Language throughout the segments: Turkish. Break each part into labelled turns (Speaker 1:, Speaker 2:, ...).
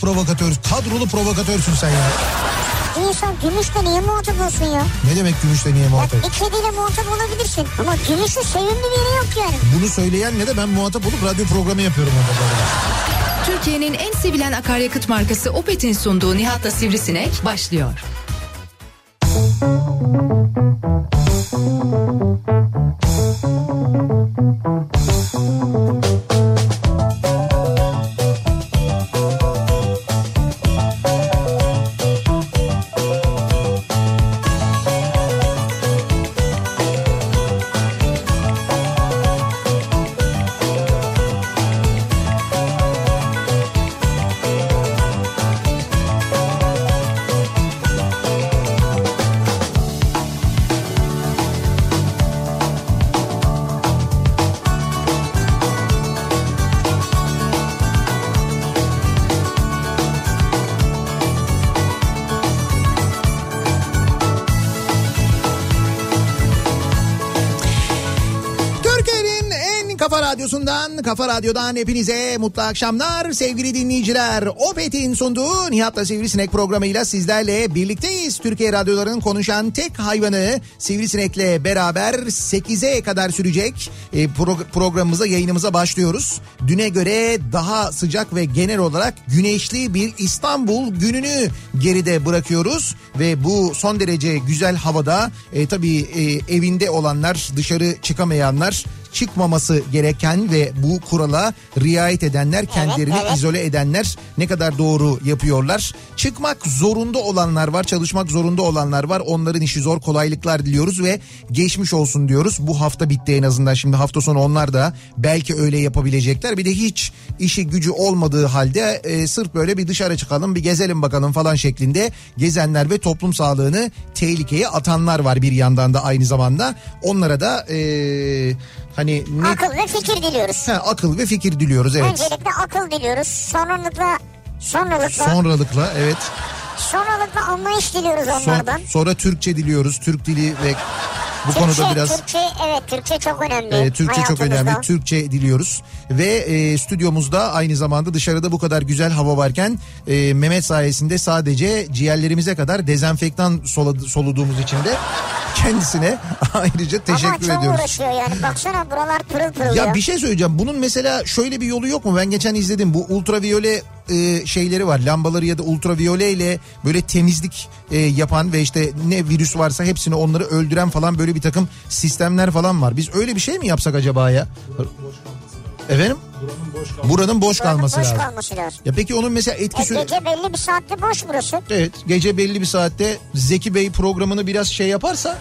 Speaker 1: provokatör, kadrolu provokatörsün sen ya.
Speaker 2: Bir insan gümüşle niye muhatap olsun ya?
Speaker 1: Ne demek gümüşle niye
Speaker 2: Ya
Speaker 1: muhatap?
Speaker 2: bir kediyle muhatap olabilirsin. Ama gümüşün sevimli bir yeri yok yani.
Speaker 1: Bunu söyleyen ne de ben muhatap olup radyo programı yapıyorum orada.
Speaker 3: Türkiye'nin en sevilen akaryakıt markası Opet'in sunduğu Nihat'la Sivrisinek başlıyor.
Speaker 1: Türkiye'nin radyosundan, kafa radyodan hepinize mutlu akşamlar sevgili dinleyiciler. Opet'in sunduğu Nihat'la Sivrisinek programıyla sizlerle birlikteyiz. Türkiye radyolarının konuşan tek hayvanı Sivrisinek'le beraber 8'e kadar sürecek e, pro- programımıza, yayınımıza başlıyoruz. Düne göre daha sıcak ve genel olarak güneşli bir İstanbul gününü geride bırakıyoruz. Ve bu son derece güzel havada e, tabii e, evinde olanlar, dışarı çıkamayanlar çıkmaması gereken ve bu kurala riayet edenler kendilerini
Speaker 2: evet.
Speaker 1: izole edenler ne kadar doğru yapıyorlar. Çıkmak zorunda olanlar var, çalışmak zorunda olanlar var. Onların işi zor, kolaylıklar diliyoruz ve geçmiş olsun diyoruz. Bu hafta bitti en azından. Şimdi hafta sonu onlar da belki öyle yapabilecekler. Bir de hiç işi gücü olmadığı halde e, sırf böyle bir dışarı çıkalım, bir gezelim bakalım falan şeklinde gezenler ve toplum sağlığını tehlikeye atanlar var bir yandan da aynı zamanda. Onlara da e, hani ne
Speaker 2: Akıl ve fikir diliyoruz.
Speaker 1: Ha, akıl ve fikir diliyoruz evet.
Speaker 2: Öncelikle akıl diliyoruz. Sonralıkla sonralıkla
Speaker 1: Sonralıkla evet.
Speaker 2: Sonralıkla anlayış diliyoruz
Speaker 1: Son-
Speaker 2: onlardan.
Speaker 1: sonra Türkçe diliyoruz. Türk dili ve bu
Speaker 2: Türkçe,
Speaker 1: konuda biraz
Speaker 2: Türkçe evet Türkçe çok önemli.
Speaker 1: e, Türkçe çok önemli. Türkçe diliyoruz. Ve e, stüdyomuzda aynı zamanda dışarıda bu kadar güzel hava varken e, Mehmet sayesinde sadece ciğerlerimize kadar dezenfektan soladı- soluduğumuz için de kendisine ayrıca
Speaker 2: Ama
Speaker 1: teşekkür
Speaker 2: çok
Speaker 1: ediyoruz.
Speaker 2: uğraşıyor yani. Baksana buralar pırıl pırıl
Speaker 1: Ya bir şey söyleyeceğim. Bunun mesela şöyle bir yolu yok mu? Ben geçen izledim. Bu ultraviyole e, şeyleri var. Lambaları ya da ultraviyole ile böyle temizlik e, yapan ve işte ne virüs varsa hepsini onları öldüren falan böyle bir takım sistemler falan var. Biz öyle bir şey mi yapsak acaba ya? Efendim? Buranın boş kalması
Speaker 2: boş
Speaker 1: lazım.
Speaker 2: kalması lazım.
Speaker 1: Ya peki onun mesela
Speaker 2: E,
Speaker 1: etki süre...
Speaker 2: gece belli bir saatte boş burası.
Speaker 1: Evet gece belli bir saatte Zeki Bey programını biraz şey yaparsa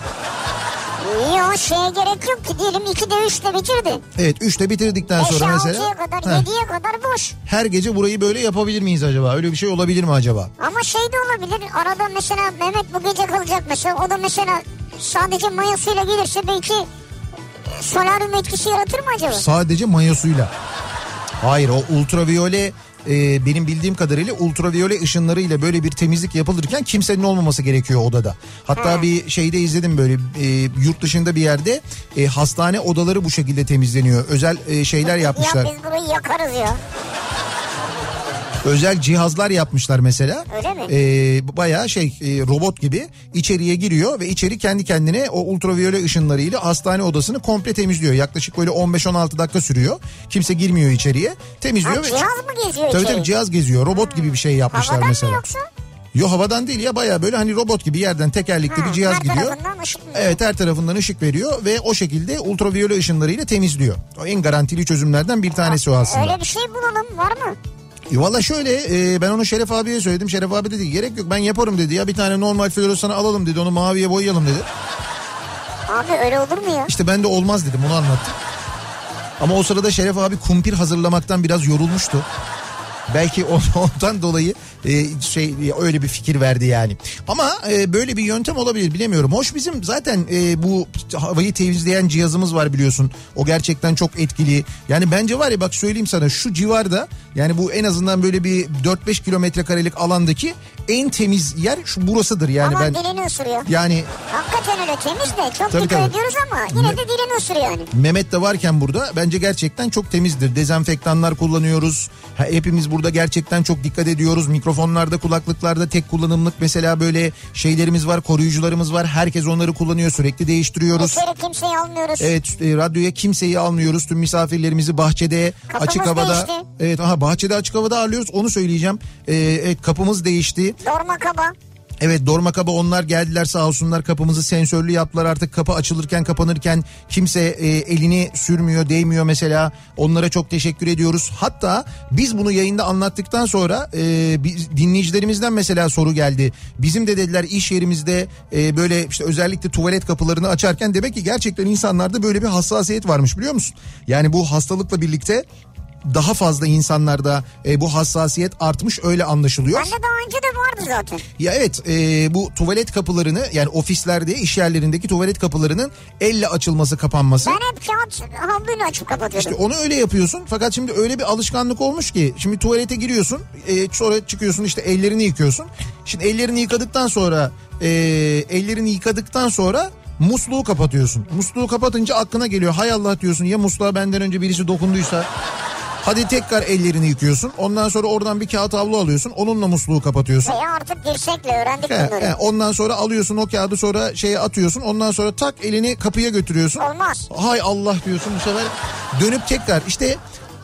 Speaker 2: Yok şeye gerek yok ki diyelim 2'de 3'te bitirdi.
Speaker 1: evet 3'te bitirdikten sonra
Speaker 2: 5'e
Speaker 1: mesela
Speaker 2: 6'ya kadar
Speaker 1: Heh,
Speaker 2: 7'ye kadar boş.
Speaker 1: her gece burayı böyle yapabilir miyiz acaba? Öyle bir şey olabilir mi acaba?
Speaker 2: Ama şey de olabilir arada mesela Mehmet bu gece kalacak mesela o da mesela sadece mayasıyla gelirse belki e, solaryum etkisi yaratır mı acaba?
Speaker 1: Sadece mayosuyla. Hayır o ultraviyole e, benim bildiğim kadarıyla ultraviyole ışınlarıyla böyle bir temizlik yapılırken kimsenin olmaması gerekiyor odada. Hatta
Speaker 2: Ha.
Speaker 1: bir şeyde izledim böyle e, yurt dışında bir yerde e, hastane odaları bu şekilde temizleniyor. Özel e, şeyler yapmışlar.
Speaker 2: Ya biz burayı yakarız ya.
Speaker 1: Özel cihazlar yapmışlar mesela.
Speaker 2: Öyle mi?
Speaker 1: Ee, bayağı şey e, robot gibi içeriye giriyor ve içeri kendi kendine o ultraviyole ışınlarıyla hastane odasını komple temizliyor. Yaklaşık böyle 15-16 dakika sürüyor. Kimse girmiyor içeriye. Temizliyor.
Speaker 2: Ha,
Speaker 1: ve-
Speaker 2: cihaz mı geziyor
Speaker 1: Tabii
Speaker 2: içeri?
Speaker 1: tabii cihaz geziyor. Robot gibi bir şey yapmışlar
Speaker 2: Havadan
Speaker 1: mesela.
Speaker 2: mı yoksa?
Speaker 1: Yo havadan değil ya bayağı böyle hani robot gibi yerden tekerlekli
Speaker 2: Ha,
Speaker 1: bir cihaz
Speaker 2: her
Speaker 1: gidiyor. Evet her tarafından ışık veriyor ve o şekilde ultraviyole ışınlarıyla temizliyor. O en garantili çözümlerden bir tanesi o aslında.
Speaker 2: Öyle bir şey bulalım var mı?
Speaker 1: E Valla şöyle e, ben onu Şeref abiye söyledim. Şeref abi dedi gerek yok ben yaparım dedi ya bir tane normal floresanı alalım dedi onu maviye boyayalım dedi.
Speaker 2: Abi öyle olur mu ya?
Speaker 1: İşte ben de olmaz dedim onu anlattım. Ama o sırada Şeref abi kumpir hazırlamaktan biraz yorulmuştu. Belki ondan dolayı e, şey öyle bir fikir verdi yani. Ama e, böyle bir yöntem olabilir bilemiyorum. Hoş bizim zaten e, bu havayı temizleyen cihazımız var biliyorsun. O gerçekten çok etkili. Yani bence var ya bak söyleyeyim sana şu civarda yani bu en azından böyle bir 4-5 kilometre karelik alandaki en temiz yer şu burasıdır yani
Speaker 2: Ama
Speaker 1: ben.
Speaker 2: dilini ısırıyor.
Speaker 1: Yani
Speaker 2: Hakikaten öyle temiz de çok
Speaker 1: Tabii,
Speaker 2: dikkat
Speaker 1: tabii.
Speaker 2: ediyoruz ama yine de dilini ısırıyor yani.
Speaker 1: Mehmet de varken burada bence gerçekten çok temizdir. Dezenfektanlar kullanıyoruz. Ha, hepimiz burada gerçekten çok dikkat ediyoruz. Mikrofonlarda, kulaklıklarda tek kullanımlık mesela böyle şeylerimiz var, koruyucularımız var. Herkes onları kullanıyor, sürekli değiştiriyoruz.
Speaker 2: İçeri kimseyi almıyoruz.
Speaker 1: Evet e, radyoya kimseyi almıyoruz. Tüm misafirlerimizi bahçede
Speaker 2: Kapımız
Speaker 1: açık havada.
Speaker 2: değişti.
Speaker 1: Evet aha bahçede açık havada ağırlıyoruz. Onu söyleyeceğim. Ee, evet kapımız değişti.
Speaker 2: Dorma kaba.
Speaker 1: Evet Dorma Kaba onlar geldiler sağ olsunlar kapımızı sensörlü yaptılar artık kapı açılırken kapanırken kimse e, elini sürmüyor değmiyor mesela onlara çok teşekkür ediyoruz. Hatta biz bunu yayında anlattıktan sonra e, biz, dinleyicilerimizden mesela soru geldi. Bizim de dediler iş yerimizde e, böyle işte özellikle tuvalet kapılarını açarken demek ki gerçekten insanlarda böyle bir hassasiyet varmış biliyor musun? Yani bu hastalıkla birlikte daha fazla insanlarda e, bu hassasiyet artmış öyle anlaşılıyor.
Speaker 2: Bende daha önce de vardı zaten.
Speaker 1: Ya evet e, bu tuvalet kapılarını yani ofislerde iş yerlerindeki tuvalet kapılarının elle açılması kapanması.
Speaker 2: Ben hep kağıt havluyla açıp kapatıyordum.
Speaker 1: İşte onu öyle yapıyorsun fakat şimdi öyle bir alışkanlık olmuş ki şimdi tuvalete giriyorsun e, sonra çıkıyorsun işte ellerini yıkıyorsun. Şimdi ellerini yıkadıktan sonra e, ellerini yıkadıktan sonra musluğu kapatıyorsun. Musluğu kapatınca aklına geliyor hay Allah diyorsun ya musluğa benden önce birisi dokunduysa. Hadi tekrar ellerini yıkıyorsun. Ondan sonra oradan bir kağıt havlu alıyorsun. Onunla musluğu kapatıyorsun.
Speaker 2: Veya artık dirsekle öğrendik
Speaker 1: He,
Speaker 2: bunları.
Speaker 1: he, ondan sonra alıyorsun o kağıdı sonra şeye atıyorsun. Ondan sonra tak elini kapıya götürüyorsun.
Speaker 2: Olmaz.
Speaker 1: Hay Allah diyorsun bu sefer dönüp tekrar işte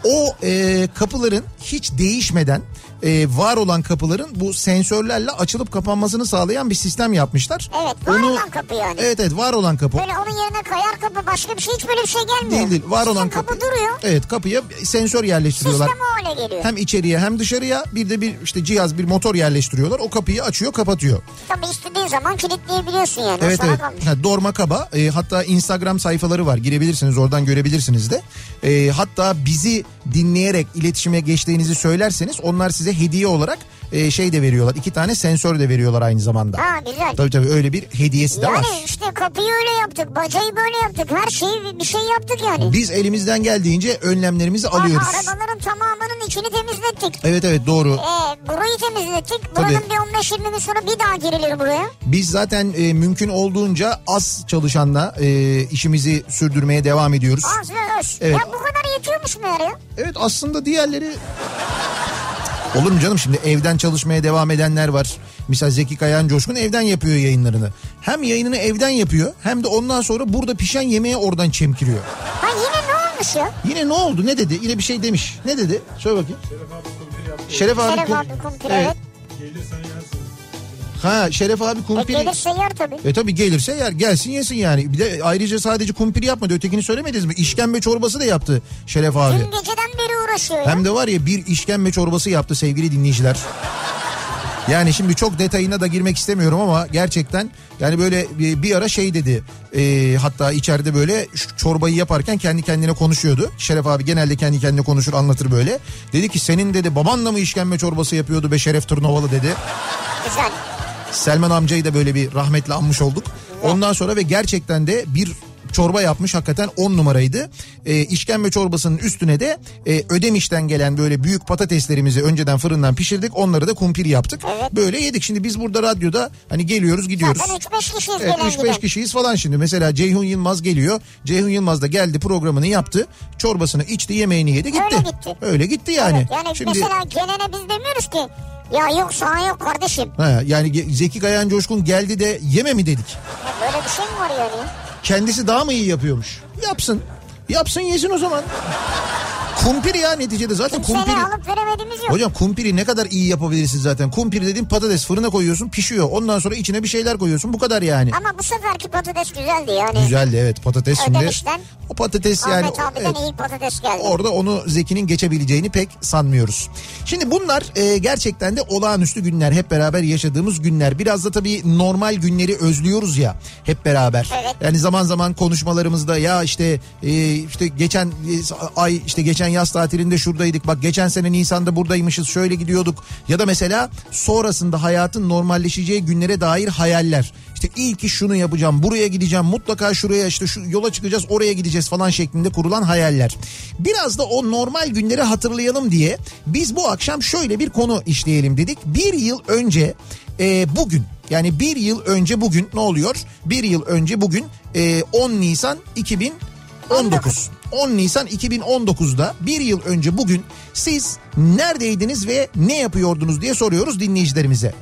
Speaker 1: o e, kapıların hiç değişmeden e, var olan kapıların bu sensörlerle açılıp kapanmasını sağlayan bir sistem yapmışlar.
Speaker 2: Evet var olan kapı yani.
Speaker 1: Evet evet var olan kapı.
Speaker 2: Böyle onun yerine kayar kapı başka bir şey hiç böyle bir şey gelmiyor.
Speaker 1: Değil değil var olan
Speaker 2: kapı
Speaker 1: kapı.
Speaker 2: duruyor.
Speaker 1: Evet kapıya sensör yerleştiriyorlar.
Speaker 2: Sistem o hale geliyor.
Speaker 1: Hem içeriye hem dışarıya bir de bir işte cihaz bir motor yerleştiriyorlar. O kapıyı açıyor kapatıyor.
Speaker 2: Tabii istediğin zaman kilitleyebiliyorsun yani.
Speaker 1: Evet evet.
Speaker 2: kalmış.
Speaker 1: Ha, Dorma Kaba e, hatta Instagram sayfaları var. Girebilirsiniz oradan görebilirsiniz de. E, hatta bizi dinleyerek iletişime geçtiğinizi söylerseniz onlar size hediye olarak e, şey de veriyorlar. İki tane sensör de veriyorlar aynı zamanda.
Speaker 2: Ha güzel.
Speaker 1: Tabii tabii öyle bir hediyesi de
Speaker 2: yani
Speaker 1: var.
Speaker 2: işte kapıyı öyle yaptık, bacayı böyle yaptık, her şeyi bir şey yaptık yani.
Speaker 1: Biz elimizden geldiğince önlemlerimizi
Speaker 2: Ha,
Speaker 1: alıyoruz.
Speaker 2: arabaların tamamının içini temizlettik.
Speaker 1: Evet evet doğru.
Speaker 2: Ee, burayı temizlettik.
Speaker 1: Tabii.
Speaker 2: Buranın bir 15-20 gün sonra bir daha girilir buraya.
Speaker 1: Biz zaten e, mümkün olduğunca az çalışanla e, işimizi sürdürmeye devam ediyoruz.
Speaker 2: Az ve öz.
Speaker 1: Evet.
Speaker 2: Ya bu kadar yetiyormuş meğer ya.
Speaker 1: Evet aslında diğerleri... Olur mu canım şimdi evden çalışmaya devam edenler var. Mesela Zeki Kayan Coşkun evden yapıyor yayınlarını. Hem yayınını evden yapıyor hem de ondan sonra burada pişen yemeği oradan çemkiriyor.
Speaker 2: Ha yine ne olmuş ya?
Speaker 1: Yine ne oldu ne dedi? Yine bir şey demiş. Ne dedi? Söyle bakayım. Şeref abi.
Speaker 2: Şeref
Speaker 1: kum-
Speaker 2: abi kumpir evet.
Speaker 1: Ha Şeref abi
Speaker 2: E,
Speaker 1: kumpir.
Speaker 2: gelirse yer tabii.
Speaker 1: E tabi gelirse yer gelsin yesin yani. Bir de ayrıca sadece kumpir yapmadı ötekini söylemediniz mi? İşkembe çorbası da yaptı Şeref abi.
Speaker 2: Dün geceden beri uğraşıyor ya.
Speaker 1: Hem de var ya bir işkembe çorbası yaptı sevgili dinleyiciler. Yani şimdi çok detayına da girmek istemiyorum ama gerçekten yani böyle bir, ara şey dedi. e, hatta içeride böyle çorbayı yaparken kendi kendine konuşuyordu. Şeref abi genelde kendi kendine konuşur anlatır böyle. Dedi ki senin dedi babanla mı işkembe çorbası yapıyordu be Şeref Tırnovalı dedi.
Speaker 2: Güzel.
Speaker 1: Selman amcayı da böyle bir rahmetle anmış olduk. Ondan sonra ve gerçekten de bir çorba yapmış hakikaten 10 numaraydı. E, işkembe çorbasının üstüne de e, ödemişten gelen böyle büyük patateslerimizi önceden fırından pişirdik. Onları da kumpir yaptık.
Speaker 2: Evet.
Speaker 1: Böyle yedik. Şimdi biz burada radyoda hani geliyoruz gidiyoruz.
Speaker 2: Zaten 3-5 kişiyiz
Speaker 1: Evet
Speaker 2: gelen
Speaker 1: 3-5
Speaker 2: giden.
Speaker 1: kişiyiz falan şimdi. Mesela Ceyhun Yılmaz geliyor. Ceyhun Yılmaz da geldi programını yaptı. Çorbasını içti yemeğini yedi gitti.
Speaker 2: Öyle gitti.
Speaker 1: Öyle gitti yani.
Speaker 2: Evet, yani
Speaker 1: Şimdi...
Speaker 2: mesela gelene biz demiyoruz ki ya yok sana yok kardeşim.
Speaker 1: Ha, yani Zeki Kayan Coşkun geldi de yeme mi dedik.
Speaker 2: Böyle bir şey mi var yani?
Speaker 1: Kendisi daha mı iyi yapıyormuş? Yapsın. Yapsın yesin o zaman. Kumpir ya neticede zaten
Speaker 2: Kimseyle
Speaker 1: kumpiri.
Speaker 2: alıp veremediğimiz yok.
Speaker 1: Hocam kumpiri ne kadar iyi yapabilirsin zaten. Kumpir dediğin patates fırına koyuyorsun pişiyor. Ondan sonra içine bir şeyler koyuyorsun. Bu kadar yani.
Speaker 2: Ama bu seferki patates güzeldi yani.
Speaker 1: Güzeldi evet patates şimdi.
Speaker 2: Ödemişten.
Speaker 1: O patates yani.
Speaker 2: Ahmet abiden
Speaker 1: evet.
Speaker 2: iyi patates geldi.
Speaker 1: Orada onu Zeki'nin geçebileceğini pek sanmıyoruz. Şimdi bunlar e, gerçekten de olağanüstü günler. Hep beraber yaşadığımız günler. Biraz da tabii normal günleri özlüyoruz ya hep beraber.
Speaker 2: Evet.
Speaker 1: Yani zaman zaman konuşmalarımızda ya işte e, işte geçen e, ay işte geçen yaz tatilinde şuradaydık. Bak geçen sene Nisan'da buradaymışız şöyle gidiyorduk. Ya da mesela sonrasında hayatın normalleşeceği günlere dair hayaller. İşte ilk iş şunu yapacağım buraya gideceğim mutlaka şuraya işte şu yola çıkacağız oraya gideceğiz falan şeklinde kurulan hayaller. Biraz da o normal günleri hatırlayalım diye biz bu akşam şöyle bir konu işleyelim dedik. Bir yıl önce e, bugün yani bir yıl önce bugün ne oluyor? Bir yıl önce bugün e, 10 Nisan 2019. 10 Nisan 2019'da bir yıl önce bugün siz neredeydiniz ve ne yapıyordunuz diye soruyoruz dinleyicilerimize.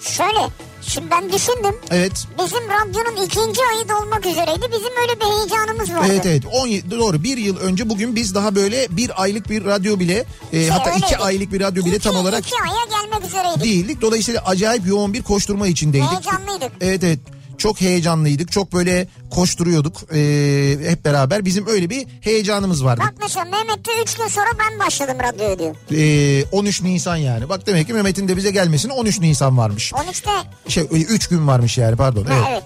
Speaker 2: Şöyle şimdi ben düşündüm.
Speaker 1: Evet.
Speaker 2: Bizim radyonun ikinci ayı dolmak üzereydi. Bizim öyle bir heyecanımız vardı.
Speaker 1: Evet evet 17 doğru bir yıl önce bugün biz daha böyle bir aylık bir radyo bile e,
Speaker 2: Şey,
Speaker 1: hatta iki
Speaker 2: öyleydi.
Speaker 1: aylık bir radyo bile
Speaker 2: İki-
Speaker 1: tam olarak
Speaker 2: iki aya gelmek üzereydik.
Speaker 1: değildik. Dolayısıyla acayip yoğun bir koşturma içindeydik.
Speaker 2: Heyecanlıydık.
Speaker 1: Evet evet çok heyecanlıydık çok böyle koşturuyorduk ee, hep beraber bizim öyle bir heyecanımız vardı.
Speaker 2: Bak mesela Mehmet'te 3 gün sonra ben başladım radyoya diyor.
Speaker 1: Ee, 13 Nisan yani bak demek ki Mehmet'in de bize gelmesine 13 Nisan varmış.
Speaker 2: 13'te
Speaker 1: Şey 3 gün varmış yani pardon.
Speaker 2: ha,
Speaker 1: Evet.
Speaker 2: evet.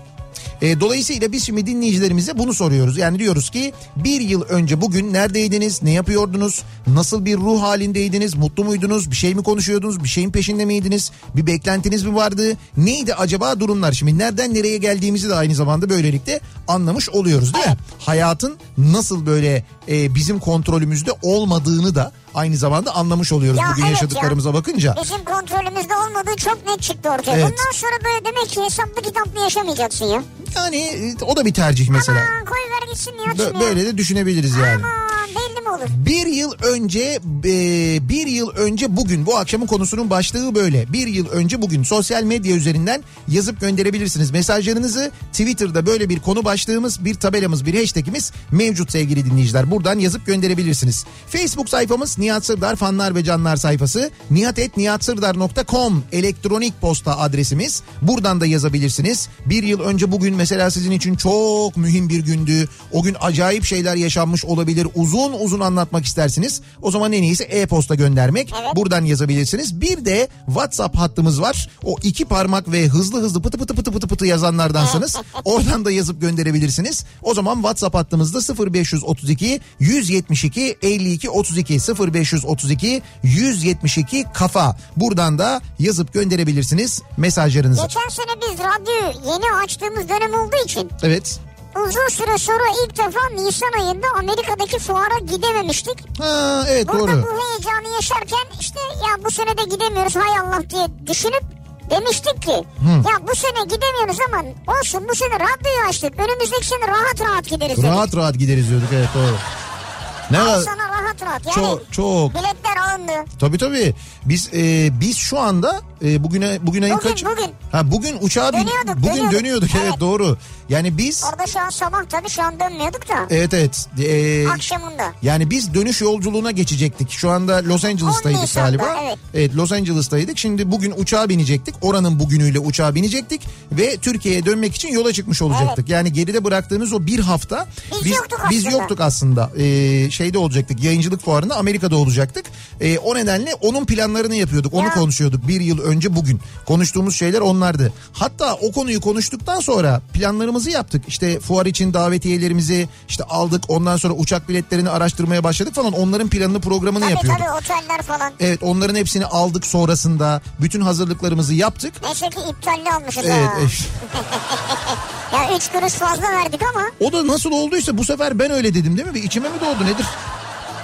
Speaker 1: E, dolayısıyla biz şimdi dinleyicilerimize bunu soruyoruz. Yani diyoruz ki bir yıl önce bugün neredeydiniz, ne yapıyordunuz, nasıl bir ruh halindeydiniz, mutlu muydunuz, bir şey mi konuşuyordunuz, bir şeyin peşinde miydiniz, bir beklentiniz mi vardı, neydi acaba durumlar? Şimdi nereden nereye geldiğimizi de aynı zamanda böylelikle anlamış oluyoruz değil mi? Hayatın nasıl böyle e, bizim kontrolümüzde olmadığını da aynı zamanda anlamış oluyoruz
Speaker 2: Ya
Speaker 1: bugün
Speaker 2: evet
Speaker 1: yaşadıklarımıza bakınca.
Speaker 2: Bizim kontrolümüzde olmadığı çok net çıktı ortaya.
Speaker 1: Evet.
Speaker 2: Bundan sonra böyle demek ki hesaplı kitaplı yaşamayacaksın ya.
Speaker 1: Yani e, o da bir tercih mesela.
Speaker 2: Aman koy ver gitsin ya.
Speaker 1: Bö-
Speaker 2: ya.
Speaker 1: böyle de düşünebiliriz yani.
Speaker 2: Aman belli mi olur?
Speaker 1: Bir yıl önce e, bir yıl önce bugün bu akşamın konusunun başlığı böyle. Bir yıl önce bugün sosyal medya üzerinden yazıp gönderebilirsiniz. Mesajlarınızı Twitter'da böyle bir konu başlığımız, bir tabelamız, bir hashtagimiz mevcut sevgili dinleyiciler. Buradan yazıp gönderebilirsiniz. Facebook sayfamız Nihat Sırdar fanlar ve canlar sayfası. nihatetnihatsırdar.com elektronik posta adresimiz. Buradan da yazabilirsiniz. Bir yıl önce bugün mesela sizin için çok mühim bir gündü. O gün acayip şeyler yaşanmış olabilir. Uzun uzun anlatmak istersiniz. O zaman en iyisi e-posta göndermek.
Speaker 2: Evet.
Speaker 1: Buradan yazabilirsiniz. Bir de WhatsApp hattımız var. O iki parmak ve hızlı hızlı pıtı pıtı pıtı pıtı pıtı yazanlardansanız oradan da yazıp gönderebilirsiniz. O zaman WhatsApp hattımızda 0532 172 52 32 0532 172 kafa. Buradan da yazıp gönderebilirsiniz mesajlarınızı.
Speaker 2: Geçen sene biz radyoyu yeni açtığımız dönem olduğu için
Speaker 1: Evet.
Speaker 2: Uzun süre sonra ilk defa Nisan ayında Amerika'daki fuara gidememiştik.
Speaker 1: Ha, evet
Speaker 2: Burada
Speaker 1: doğru.
Speaker 2: bu heyecanı yaşarken işte ya bu sene de gidemiyoruz hay Allah diye düşünüp demiştik ki ya bu sene gidemiyoruz ama olsun bu sene radyoyu açtık. Önümüzdeki sene rahat rahat gideriz dedik.
Speaker 1: Rahat rahat gideriz diyorduk evet doğru. Ne kadar
Speaker 2: sana rahat rahat yani
Speaker 1: çok çok
Speaker 2: biletler alındı.
Speaker 1: Tabii tabii. Biz e, biz şu anda e, bugüne bugün ayın
Speaker 2: Bugün,
Speaker 1: kaç?
Speaker 2: bugün.
Speaker 1: Ha bugün uçağa bin-
Speaker 2: Dönüyorduk,
Speaker 1: bugün dönüyorduk,
Speaker 2: dönüyorduk.
Speaker 1: evet.
Speaker 2: Evet.
Speaker 1: doğru. Yani biz
Speaker 2: Orada şu an sabah tabii şu an dönmüyorduk da
Speaker 1: evet evet. E,
Speaker 2: akşamında.
Speaker 1: yani biz dönüş yolculuğuna geçecektik. Şu anda Los Angeles'taydık
Speaker 2: Nisan'da,
Speaker 1: galiba.
Speaker 2: evet.
Speaker 1: Los Angeles'taydık. Şimdi bugün uçağa binecektik. Oranın bugünüyle uçağa binecektik ve Türkiye'ye dönmek için yola çıkmış olacaktık. Yani geride bıraktığımız o bir hafta
Speaker 2: Biz yoktuk
Speaker 1: biz
Speaker 2: aslında.
Speaker 1: yoktuk aslında. Ee, şeyde olacaktık. Yayıncılık fuarında Amerika'da olacaktık. Ee, o nedenle onun planlarını yapıyorduk. Onu
Speaker 2: Ya.
Speaker 1: konuşuyorduk. Bir yıl önce bugün. Konuştuğumuz şeyler onlardı. Hatta o konuyu konuştuktan sonra planlarımızı yaptık. İşte fuar için davetiyelerimizi işte aldık. Ondan sonra uçak biletlerini araştırmaya başladık falan. Onların planını programını
Speaker 2: Tabii
Speaker 1: yapıyorduk.
Speaker 2: tabii oteller falan.
Speaker 1: Evet onların hepsini aldık sonrasında. Bütün hazırlıklarımızı yaptık.
Speaker 2: Neyse ki iptalli almışız
Speaker 1: Evet.
Speaker 2: ha.
Speaker 1: evet.
Speaker 2: Ya 3 kuruş fazla verdik ama
Speaker 1: O da nasıl olduysa bu sefer ben öyle dedim değil mi? Bir içime mi doğdu nedir?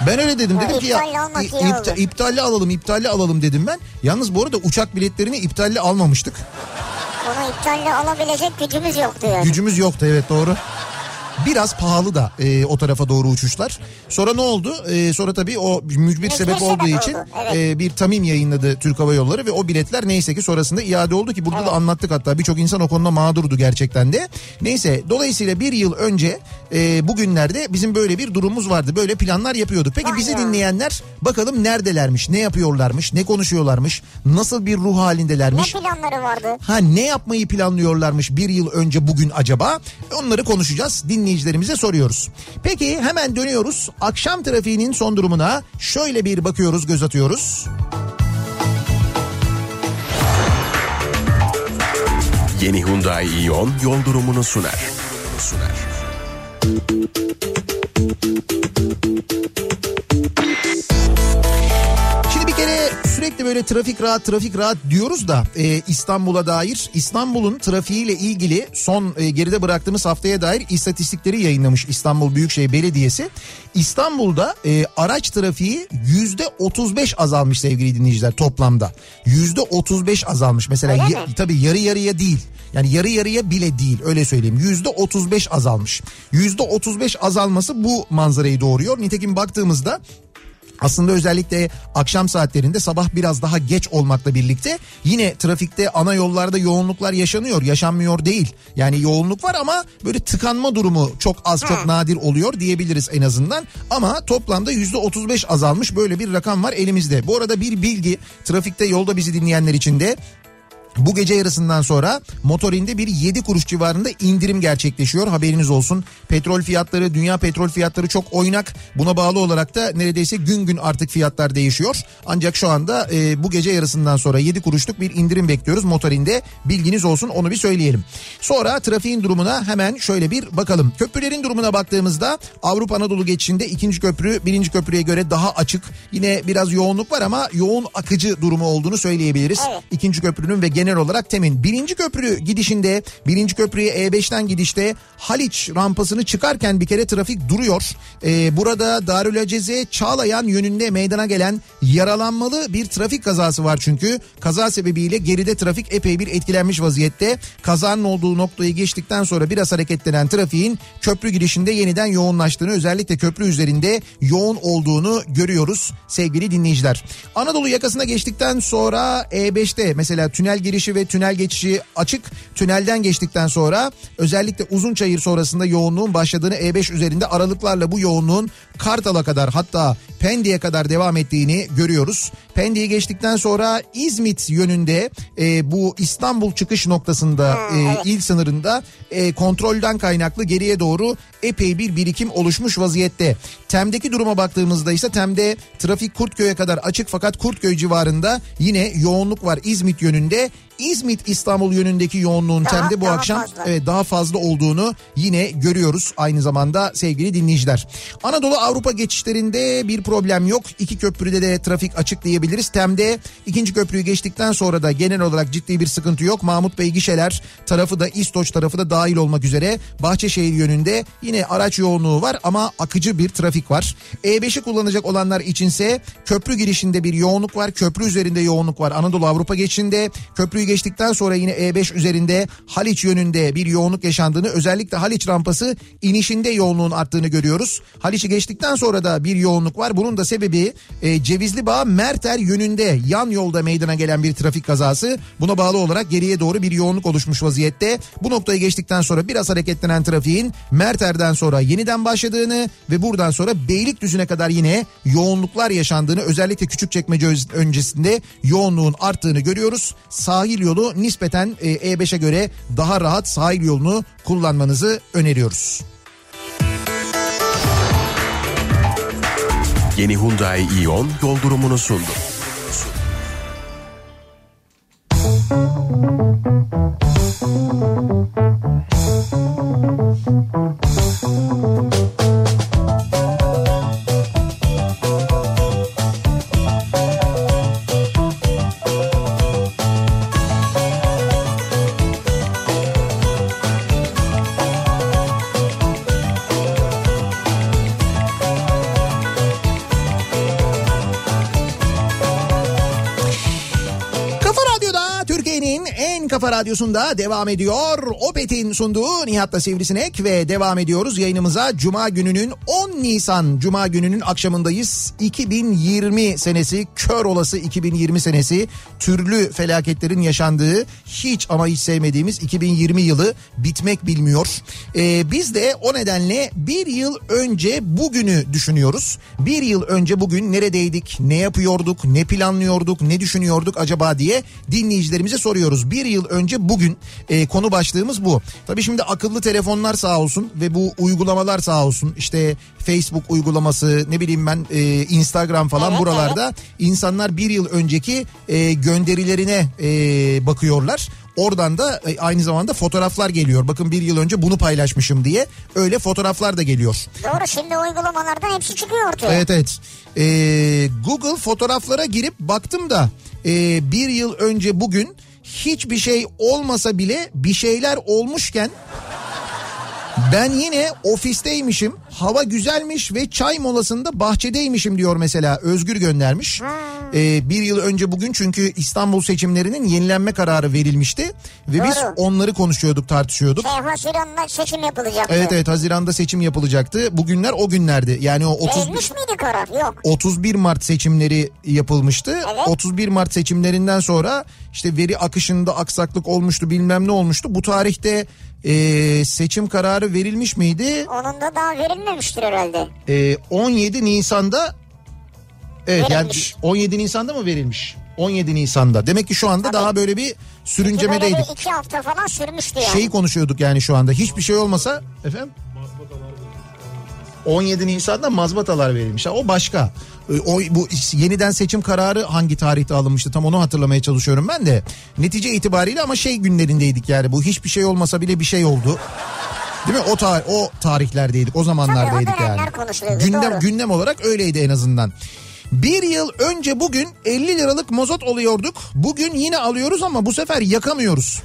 Speaker 1: Ben öyle dedim. Dedim ki ya
Speaker 2: iptalli
Speaker 1: ipta- iptalli alalım iptalli alalım dedim ben. Yalnız bu arada uçak biletlerini iptalli almamıştık.
Speaker 2: onu iptalli alabilecek gücümüz yoktu yani.
Speaker 1: Gücümüz yoktu evet doğru. Biraz pahalı da e, o tarafa doğru uçuşlar. Sonra ne oldu? E, sonra tabii o mücbir sebep olduğu
Speaker 2: oldu,
Speaker 1: için
Speaker 2: evet.
Speaker 1: e, bir tamim yayınladı Türk Hava Yolları ve o biletler neyse ki sonrasında iade oldu ki burada da anlattık hatta birçok insan o konuda mağdurdu gerçekten de. Neyse dolayısıyla bir yıl önce e, bugünlerde bizim böyle bir durumumuz vardı. Böyle planlar yapıyorduk. Peki
Speaker 2: Vay
Speaker 1: bizi
Speaker 2: ya.
Speaker 1: dinleyenler bakalım neredelermiş, ne yapıyorlarmış, ne konuşuyorlarmış, nasıl bir ruh
Speaker 2: Ne
Speaker 1: halindelermiş.
Speaker 2: planları vardı?
Speaker 1: Ha ne yapmayı planlıyorlarmış bir yıl önce bugün acaba? Onları konuşacağız. Dinleyicilerimize soruyoruz. Peki hemen dönüyoruz. Akşam trafiğinin son durumuna şöyle bir bakıyoruz, göz atıyoruz.
Speaker 4: Yeni Hyundai Ion yol durumunu sunar. Sunar.
Speaker 1: Sürekli böyle trafik rahat trafik rahat diyoruz da e, İstanbul'a dair İstanbul'un trafiğiyle ilgili son e, geride bıraktığımız haftaya dair istatistikleri yayınlamış İstanbul Büyükşehir Belediyesi. İstanbul'da e, araç trafiği yüzde 35 azalmış sevgili dinleyiciler toplamda. Yüzde 35 azalmış mesela ya- tabii yarı yarıya değil. Yani yarı yarıya bile değil öyle söyleyeyim. Yüzde 35 azalmış. Yüzde 35 azalması bu manzarayı doğuruyor. Nitekim baktığımızda aslında özellikle akşam saatlerinde sabah biraz daha geç olmakla birlikte yine trafikte ana yollarda yoğunluklar yaşanıyor. Yaşanmıyor değil. Yani yoğunluk var ama böyle tıkanma durumu çok az çok nadir oluyor diyebiliriz en azından. Ama toplamda yüzde 35 azalmış böyle bir rakam var elimizde. Bu arada bir bilgi trafikte yolda bizi dinleyenler için de bu gece yarısından sonra motorinde bir 7 kuruş civarında indirim gerçekleşiyor. Haberiniz olsun. Petrol fiyatları, dünya petrol fiyatları çok oynak. Buna bağlı olarak da neredeyse gün gün artık fiyatlar değişiyor. Ancak şu anda e, bu gece yarısından sonra 7 kuruşluk bir indirim bekliyoruz motorinde. Bilginiz olsun onu bir söyleyelim. Sonra trafiğin durumuna hemen şöyle bir bakalım. Köprülerin durumuna baktığımızda Avrupa Anadolu geçişinde ikinci köprü birinci köprüye göre daha açık. Yine biraz yoğunluk var ama yoğun akıcı durumu olduğunu söyleyebiliriz.
Speaker 2: Evet.
Speaker 1: İkinci köprünün ve genel olarak temin. Birinci köprü gidişinde birinci köprüye E5'ten gidişte Haliç rampasını çıkarken bir kere trafik duruyor. Ee, burada Darülaceze Çağlayan yönünde meydana gelen yaralanmalı bir trafik kazası var çünkü. Kaza sebebiyle geride trafik epey bir etkilenmiş vaziyette. Kazanın olduğu noktayı geçtikten sonra biraz hareketlenen trafiğin köprü girişinde yeniden yoğunlaştığını özellikle köprü üzerinde yoğun olduğunu görüyoruz sevgili dinleyiciler. Anadolu yakasına geçtikten sonra E5'te mesela tünel girişi ve tünel geçişi açık. Tünelden geçtikten sonra özellikle Uzunçayır sonrasında yoğunluğun başladığını E5 üzerinde aralıklarla bu yoğunluğun Kartal'a kadar hatta Pendik'e kadar devam ettiğini görüyoruz. Pendik'i geçtikten sonra İzmit yönünde e, bu İstanbul çıkış noktasında e, il sınırında e, kontrolden kaynaklı geriye doğru epey bir birikim oluşmuş vaziyette. Tem'deki duruma baktığımızda ise Tem'de trafik Kurtköy'e kadar açık fakat Kurtköy civarında yine yoğunluk var İzmit yönünde. İzmit İstanbul yönündeki yoğunluğun
Speaker 2: Daha-
Speaker 1: Tem'de bu
Speaker 2: daha
Speaker 1: akşam
Speaker 2: fazla.
Speaker 1: evet daha fazla olduğunu yine görüyoruz aynı zamanda sevgili dinleyiciler. Anadolu Avrupa geçişlerinde bir problem yok. İki köprüde de trafik açık diyebiliriz. Tem'de ikinci köprüyü geçtikten sonra da genel olarak ciddi bir sıkıntı yok. Mahmut Bey gişeler tarafı da İstoç tarafı da dahil olmak üzere Bahçeşehir yönünde yine araç yoğunluğu var ama akıcı bir trafik var. E5'i kullanacak olanlar içinse köprü girişinde bir yoğunluk var. Köprü üzerinde yoğunluk var. Anadolu Avrupa geçişinde köprüyü geçtikten sonra yine E5 üzerinde Haliç yönünde bir yoğunluk yaşandığını özellikle Haliç rampası inişinde yoğunluğun arttığını görüyoruz. Haliç'i geçtikten sonra da bir yoğunluk var. Bunun da sebebi e, Cevizli Bağ Merter yönünde yan yolda meydana gelen bir trafik kazası. Buna bağlı olarak geriye doğru bir yoğunluk oluşmuş vaziyette. Bu noktayı geçtikten sonra biraz hareketlenen trafiğin Merter'den sonra yeniden başladığını ve buradan sonra Beylikdüzü'ne kadar yine yoğunluklar yaşandığını özellikle Küçükçekmece öncesinde yoğunluğun arttığını görüyoruz. Sahil yolu nispeten e, E5'e göre daha rahat sahil yolunu kullanmanızı öneriyoruz.
Speaker 4: Yeni Hyundai Ion yol durumunu sundu.
Speaker 1: Kafa kafa radyosunda devam ediyor. Opet'in sunduğu Nihat'la Sivrisinek ve devam ediyoruz yayınımıza. Cuma gününün 10 Nisan Cuma gününün akşamındayız. 2020 senesi kör olası 2020 senesi türlü felaketlerin yaşandığı hiç ama hiç sevmediğimiz 2020 yılı bitmek bilmiyor. Ee, biz de o nedenle bir yıl önce bugünü düşünüyoruz. Bir yıl önce bugün neredeydik, ne yapıyorduk, ne planlıyorduk, ne düşünüyorduk acaba diye dinleyicilerimize soruyoruz. Bir yıl önce bugün e, konu başlığımız bu. Tabii şimdi akıllı telefonlar sağ olsun ve bu uygulamalar sağ olsun. İşte Facebook uygulaması ne bileyim ben e, Instagram falan
Speaker 2: Evet,
Speaker 1: buralarda insanlar bir yıl önceki e, gönderilerine e, bakıyorlar. Oradan da e, aynı zamanda fotoğraflar geliyor. Bakın bir yıl önce bunu paylaşmışım diye öyle fotoğraflar da geliyor.
Speaker 2: Doğru şimdi uygulamalardan hepsi çıkıyor ortaya.
Speaker 1: Evet evet. Ee, Google fotoğraflara girip baktım da e, bir yıl önce bugün hiçbir şey olmasa bile bir şeyler olmuşken ben yine ofisteymişim. Hava güzelmiş ve çay molasında bahçedeymişim diyor mesela Özgür göndermiş. Ee, bir yıl önce bugün çünkü İstanbul seçimlerinin yenilenme kararı verilmişti. Ve biz
Speaker 2: Doğru.
Speaker 1: onları konuşuyorduk tartışıyorduk.
Speaker 2: Şey Haziran'da seçim yapılacaktı.
Speaker 1: Evet evet Haziran'da seçim yapılacaktı. Bugünler o günlerdi. Yani o 30
Speaker 2: Verilmiş miydi karar? Yok.
Speaker 1: 31 Mart seçimleri yapılmıştı.
Speaker 2: Evet.
Speaker 1: 31 Mart seçimlerinden sonra işte veri akışında aksaklık olmuştu bilmem ne olmuştu. Bu tarihte e, seçim kararı verilmiş miydi?
Speaker 2: Onun da daha verilmemiştir herhalde.
Speaker 1: E, 17 Nisan'da evet
Speaker 2: Verilmiş.
Speaker 1: yani 17 Nisan'da mı verilmiş? 17 Nisan'da. Demek ki şu anda
Speaker 2: Tabii.
Speaker 1: daha böyle bir
Speaker 2: Böyle
Speaker 1: sürüncemedeydik.
Speaker 2: bir iki hafta falan sürmüştü yani.
Speaker 1: Şeyi konuşuyorduk yani şu anda. Hiçbir şey olmasa efendim 17 Nisan'da mazbatalar verilmiş. O başka. Ee, O bu yeniden seçim kararı hangi tarihte alınmıştı tam onu hatırlamaya çalışıyorum ben de. Netice itibariyle ama şey günlerindeydik yani bu hiçbir şey olmasa bile bir şey oldu. Değil mi? O tar o tarihlerdeydik, o zamanlardaydık
Speaker 2: Tabii, o
Speaker 1: yani. Gündem
Speaker 2: doğru.
Speaker 1: gündem olarak öyleydi en azından. Bir yıl önce bugün 50 liralık mazot alıyorduk. Bugün yine alıyoruz ama bu sefer yakamıyoruz.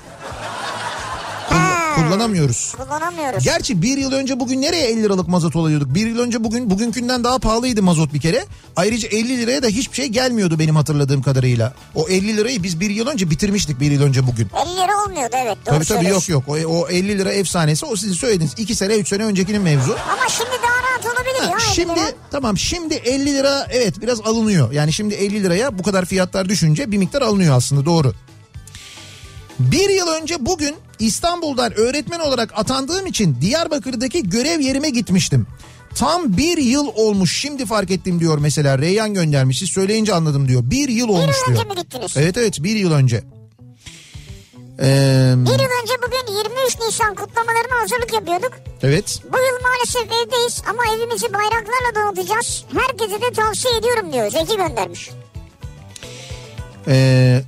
Speaker 1: Kull-
Speaker 2: Ha.
Speaker 1: kullanamıyoruz.
Speaker 2: Kullanamıyoruz.
Speaker 1: Gerçi bir yıl önce bugün nereye 50 liralık mazot alıyorduk? Bir yıl önce bugün bugünkünden daha pahalıydı mazot bir kere. Ayrıca 50 liraya da hiçbir şey gelmiyordu benim hatırladığım kadarıyla. O 50 lirayı biz bir yıl önce bitirmiştik bir yıl önce bugün.
Speaker 2: 50 lira olmuyordu evet. Doğru
Speaker 1: Tabii tabii yok yok. O, o 50 lira efsanesi o sizin söylediğiniz 2 sene 3 sene öncekinin mevzu.
Speaker 2: Ama şimdi daha rahat olabilir ya. 50
Speaker 1: Şimdi
Speaker 2: lira.
Speaker 1: tamam şimdi 50 lira evet biraz alınıyor. Yani şimdi 50 liraya bu kadar fiyatlar düşünce bir miktar alınıyor aslında doğru. Bir yıl önce bugün İstanbul'dan öğretmen olarak atandığım için Diyarbakır'daki görev yerime gitmiştim. Tam bir yıl olmuş şimdi fark ettim diyor mesela Reyhan göndermiş siz söyleyince anladım diyor. Bir yıl olmuş
Speaker 2: yıl
Speaker 1: diyor.
Speaker 2: önce mi gittiniz?
Speaker 1: Evet evet bir yıl önce. Ee,
Speaker 2: Bir yıl önce bugün 23 Nisan kutlamalarına hazırlık yapıyorduk.
Speaker 1: evet
Speaker 2: Bu yıl maalesef evdeyiz ama evimizi bayraklarla donatacağız. Herkese de tavsiye ediyorum diyor. Zeki göndermiş.
Speaker 1: Ee,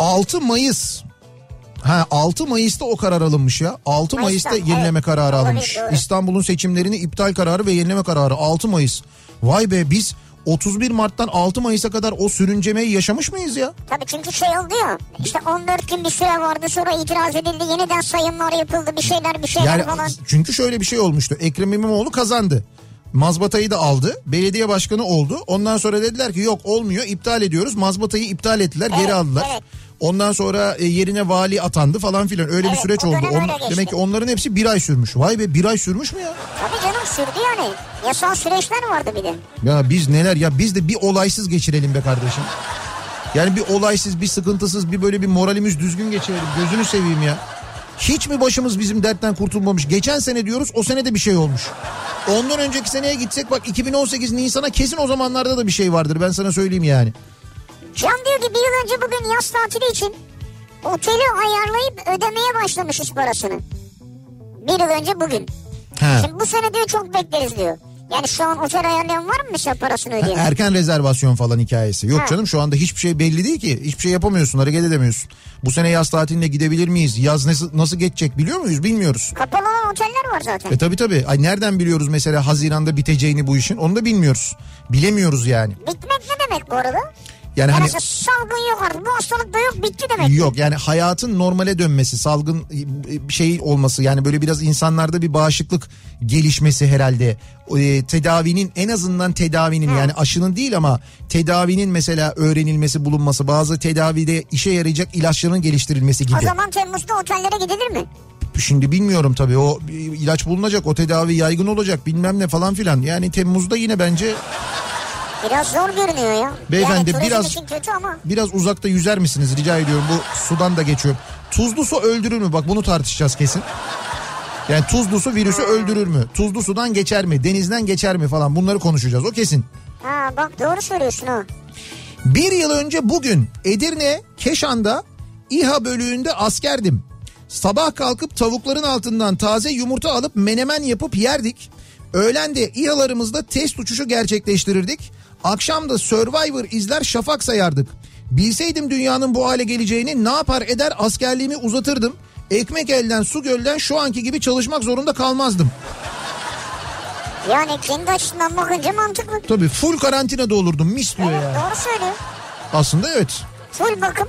Speaker 1: 6 Mayıs. Ha 6 Mayıs'ta o karar alınmış ya. 6 Mayıs'ta,
Speaker 2: Mayıs'ta,
Speaker 1: yenileme
Speaker 2: evet.
Speaker 1: kararı alınmış.
Speaker 2: doğru.
Speaker 1: İstanbul'un seçimlerini iptal kararı ve yenileme kararı 6 Mayıs. Vay be biz 31 Mart'tan 6 Mayıs'a kadar o sürüncemeyi yaşamış mıyız ya?
Speaker 2: Tabii çünkü şey oldu ya. İşte 14 gün bir süre vardı sonra itiraz edildi. Yeniden sayımlar yapıldı bir şeyler bir şeyler
Speaker 1: Yani
Speaker 2: falan.
Speaker 1: çünkü şöyle bir şey olmuştu. Ekrem İmamoğlu kazandı. Mazbatayı da aldı. Belediye başkanı oldu. Ondan sonra dediler ki yok olmuyor iptal ediyoruz. Mazbatayı iptal ettiler geri
Speaker 2: Evet,
Speaker 1: aldılar.
Speaker 2: evet.
Speaker 1: Ondan sonra e, yerine vali atandı falan filan öyle bir
Speaker 2: Evet,
Speaker 1: süreç
Speaker 2: o
Speaker 1: oldu. On-
Speaker 2: geçti.
Speaker 1: demek ki onların hepsi bir ay sürmüş. Vay be bir ay sürmüş mü ya?
Speaker 2: Tabii canım sürdü yani. Yasal süreçler vardı bir de.
Speaker 1: Ya biz neler ya biz de bir olaysız geçirelim be kardeşim. Yani bir olaysız bir sıkıntısız bir böyle bir moralimiz düzgün geçirelim. Gözünü seveyim ya. Hiç mi başımız bizim dertten kurtulmamış? Geçen sene diyoruz o sene de bir şey olmuş. Ondan önceki seneye gitsek bak 2018 Nisan'a kesin o zamanlarda da bir şey vardır ben sana söyleyeyim yani.
Speaker 2: Can diyor ki bir yıl önce bugün yaz tatili için oteli ayarlayıp ödemeye başlamışız parasını. Bir yıl önce bugün.
Speaker 1: Ha.
Speaker 2: Şimdi bu sene diyor çok bekleriz diyor. Yani şu an otel ayarlayan var mı mesela parasını ödeyen?
Speaker 1: Erken rezervasyon falan hikayesi. Yok
Speaker 2: Ha.
Speaker 1: canım şu anda hiçbir şey belli değil ki. Hiçbir şey yapamıyorsun hareket edemiyorsun. Bu sene yaz tatiline gidebilir miyiz? Yaz nasıl, nasıl geçecek biliyor muyuz? Bilmiyoruz.
Speaker 2: Kapalı olan oteller var zaten.
Speaker 1: E tabi tabi. Ay nereden biliyoruz mesela Haziran'da biteceğini bu işin? Onu da bilmiyoruz. Bilemiyoruz yani.
Speaker 2: Bitmek ne demek bu arada?
Speaker 1: Yani hani
Speaker 2: salgın yok artık bu hastalık da yok bitti demek.
Speaker 1: yok yani hayatın normale dönmesi, salgın bir şey olması yani böyle biraz insanlarda bir bağışıklık gelişmesi herhalde. E, tedavinin en azından tedavinin yani aşının değil ama tedavinin mesela öğrenilmesi, bulunması, bazı tedavide işe yarayacak ilaçların geliştirilmesi gibi.
Speaker 2: O zaman Temmuz'da otellere gidilir mi?
Speaker 1: Şimdi bilmiyorum tabii o ilaç bulunacak, o tedavi yaygın olacak bilmem ne falan filan. Yani Temmuz'da yine bence
Speaker 2: Biraz zor görünüyor ya.
Speaker 1: Beyefendi,
Speaker 2: yani
Speaker 1: biraz-
Speaker 2: ama.
Speaker 1: biraz uzakta yüzer misiniz rica ediyorum bu sudan da geçiyorum. Tuzlu su öldürür mü? Bak bunu tartışacağız kesin. Yani tuzlu su virüsü öldürür mü? Tuzlu sudan geçer mi? Denizden geçer mi falan bunları konuşacağız o kesin.
Speaker 2: Ha bak doğru söylüyorsun ha.
Speaker 1: Bir yıl önce bugün Edirne Keşan'da İHA bölüğünde askerdim. Sabah kalkıp tavukların altından taze yumurta alıp menemen yapıp yerdik. Öğlen de İHA'larımızda test uçuşu gerçekleştirirdik. Akşam da Survivor izler şafak sayardık. Bilseydim dünyanın bu hale geleceğini ne yapar eder askerliğimi uzatırdım. Ekmek elden su gölden şu anki gibi çalışmak zorunda kalmazdım.
Speaker 2: Yani kendi açısından bakınca mantıklı.
Speaker 1: Tabii full karantinada olurdum mis diyor
Speaker 2: Evet
Speaker 1: ya.
Speaker 2: doğru söylüyor.
Speaker 1: Aslında evet.
Speaker 2: Full bakım.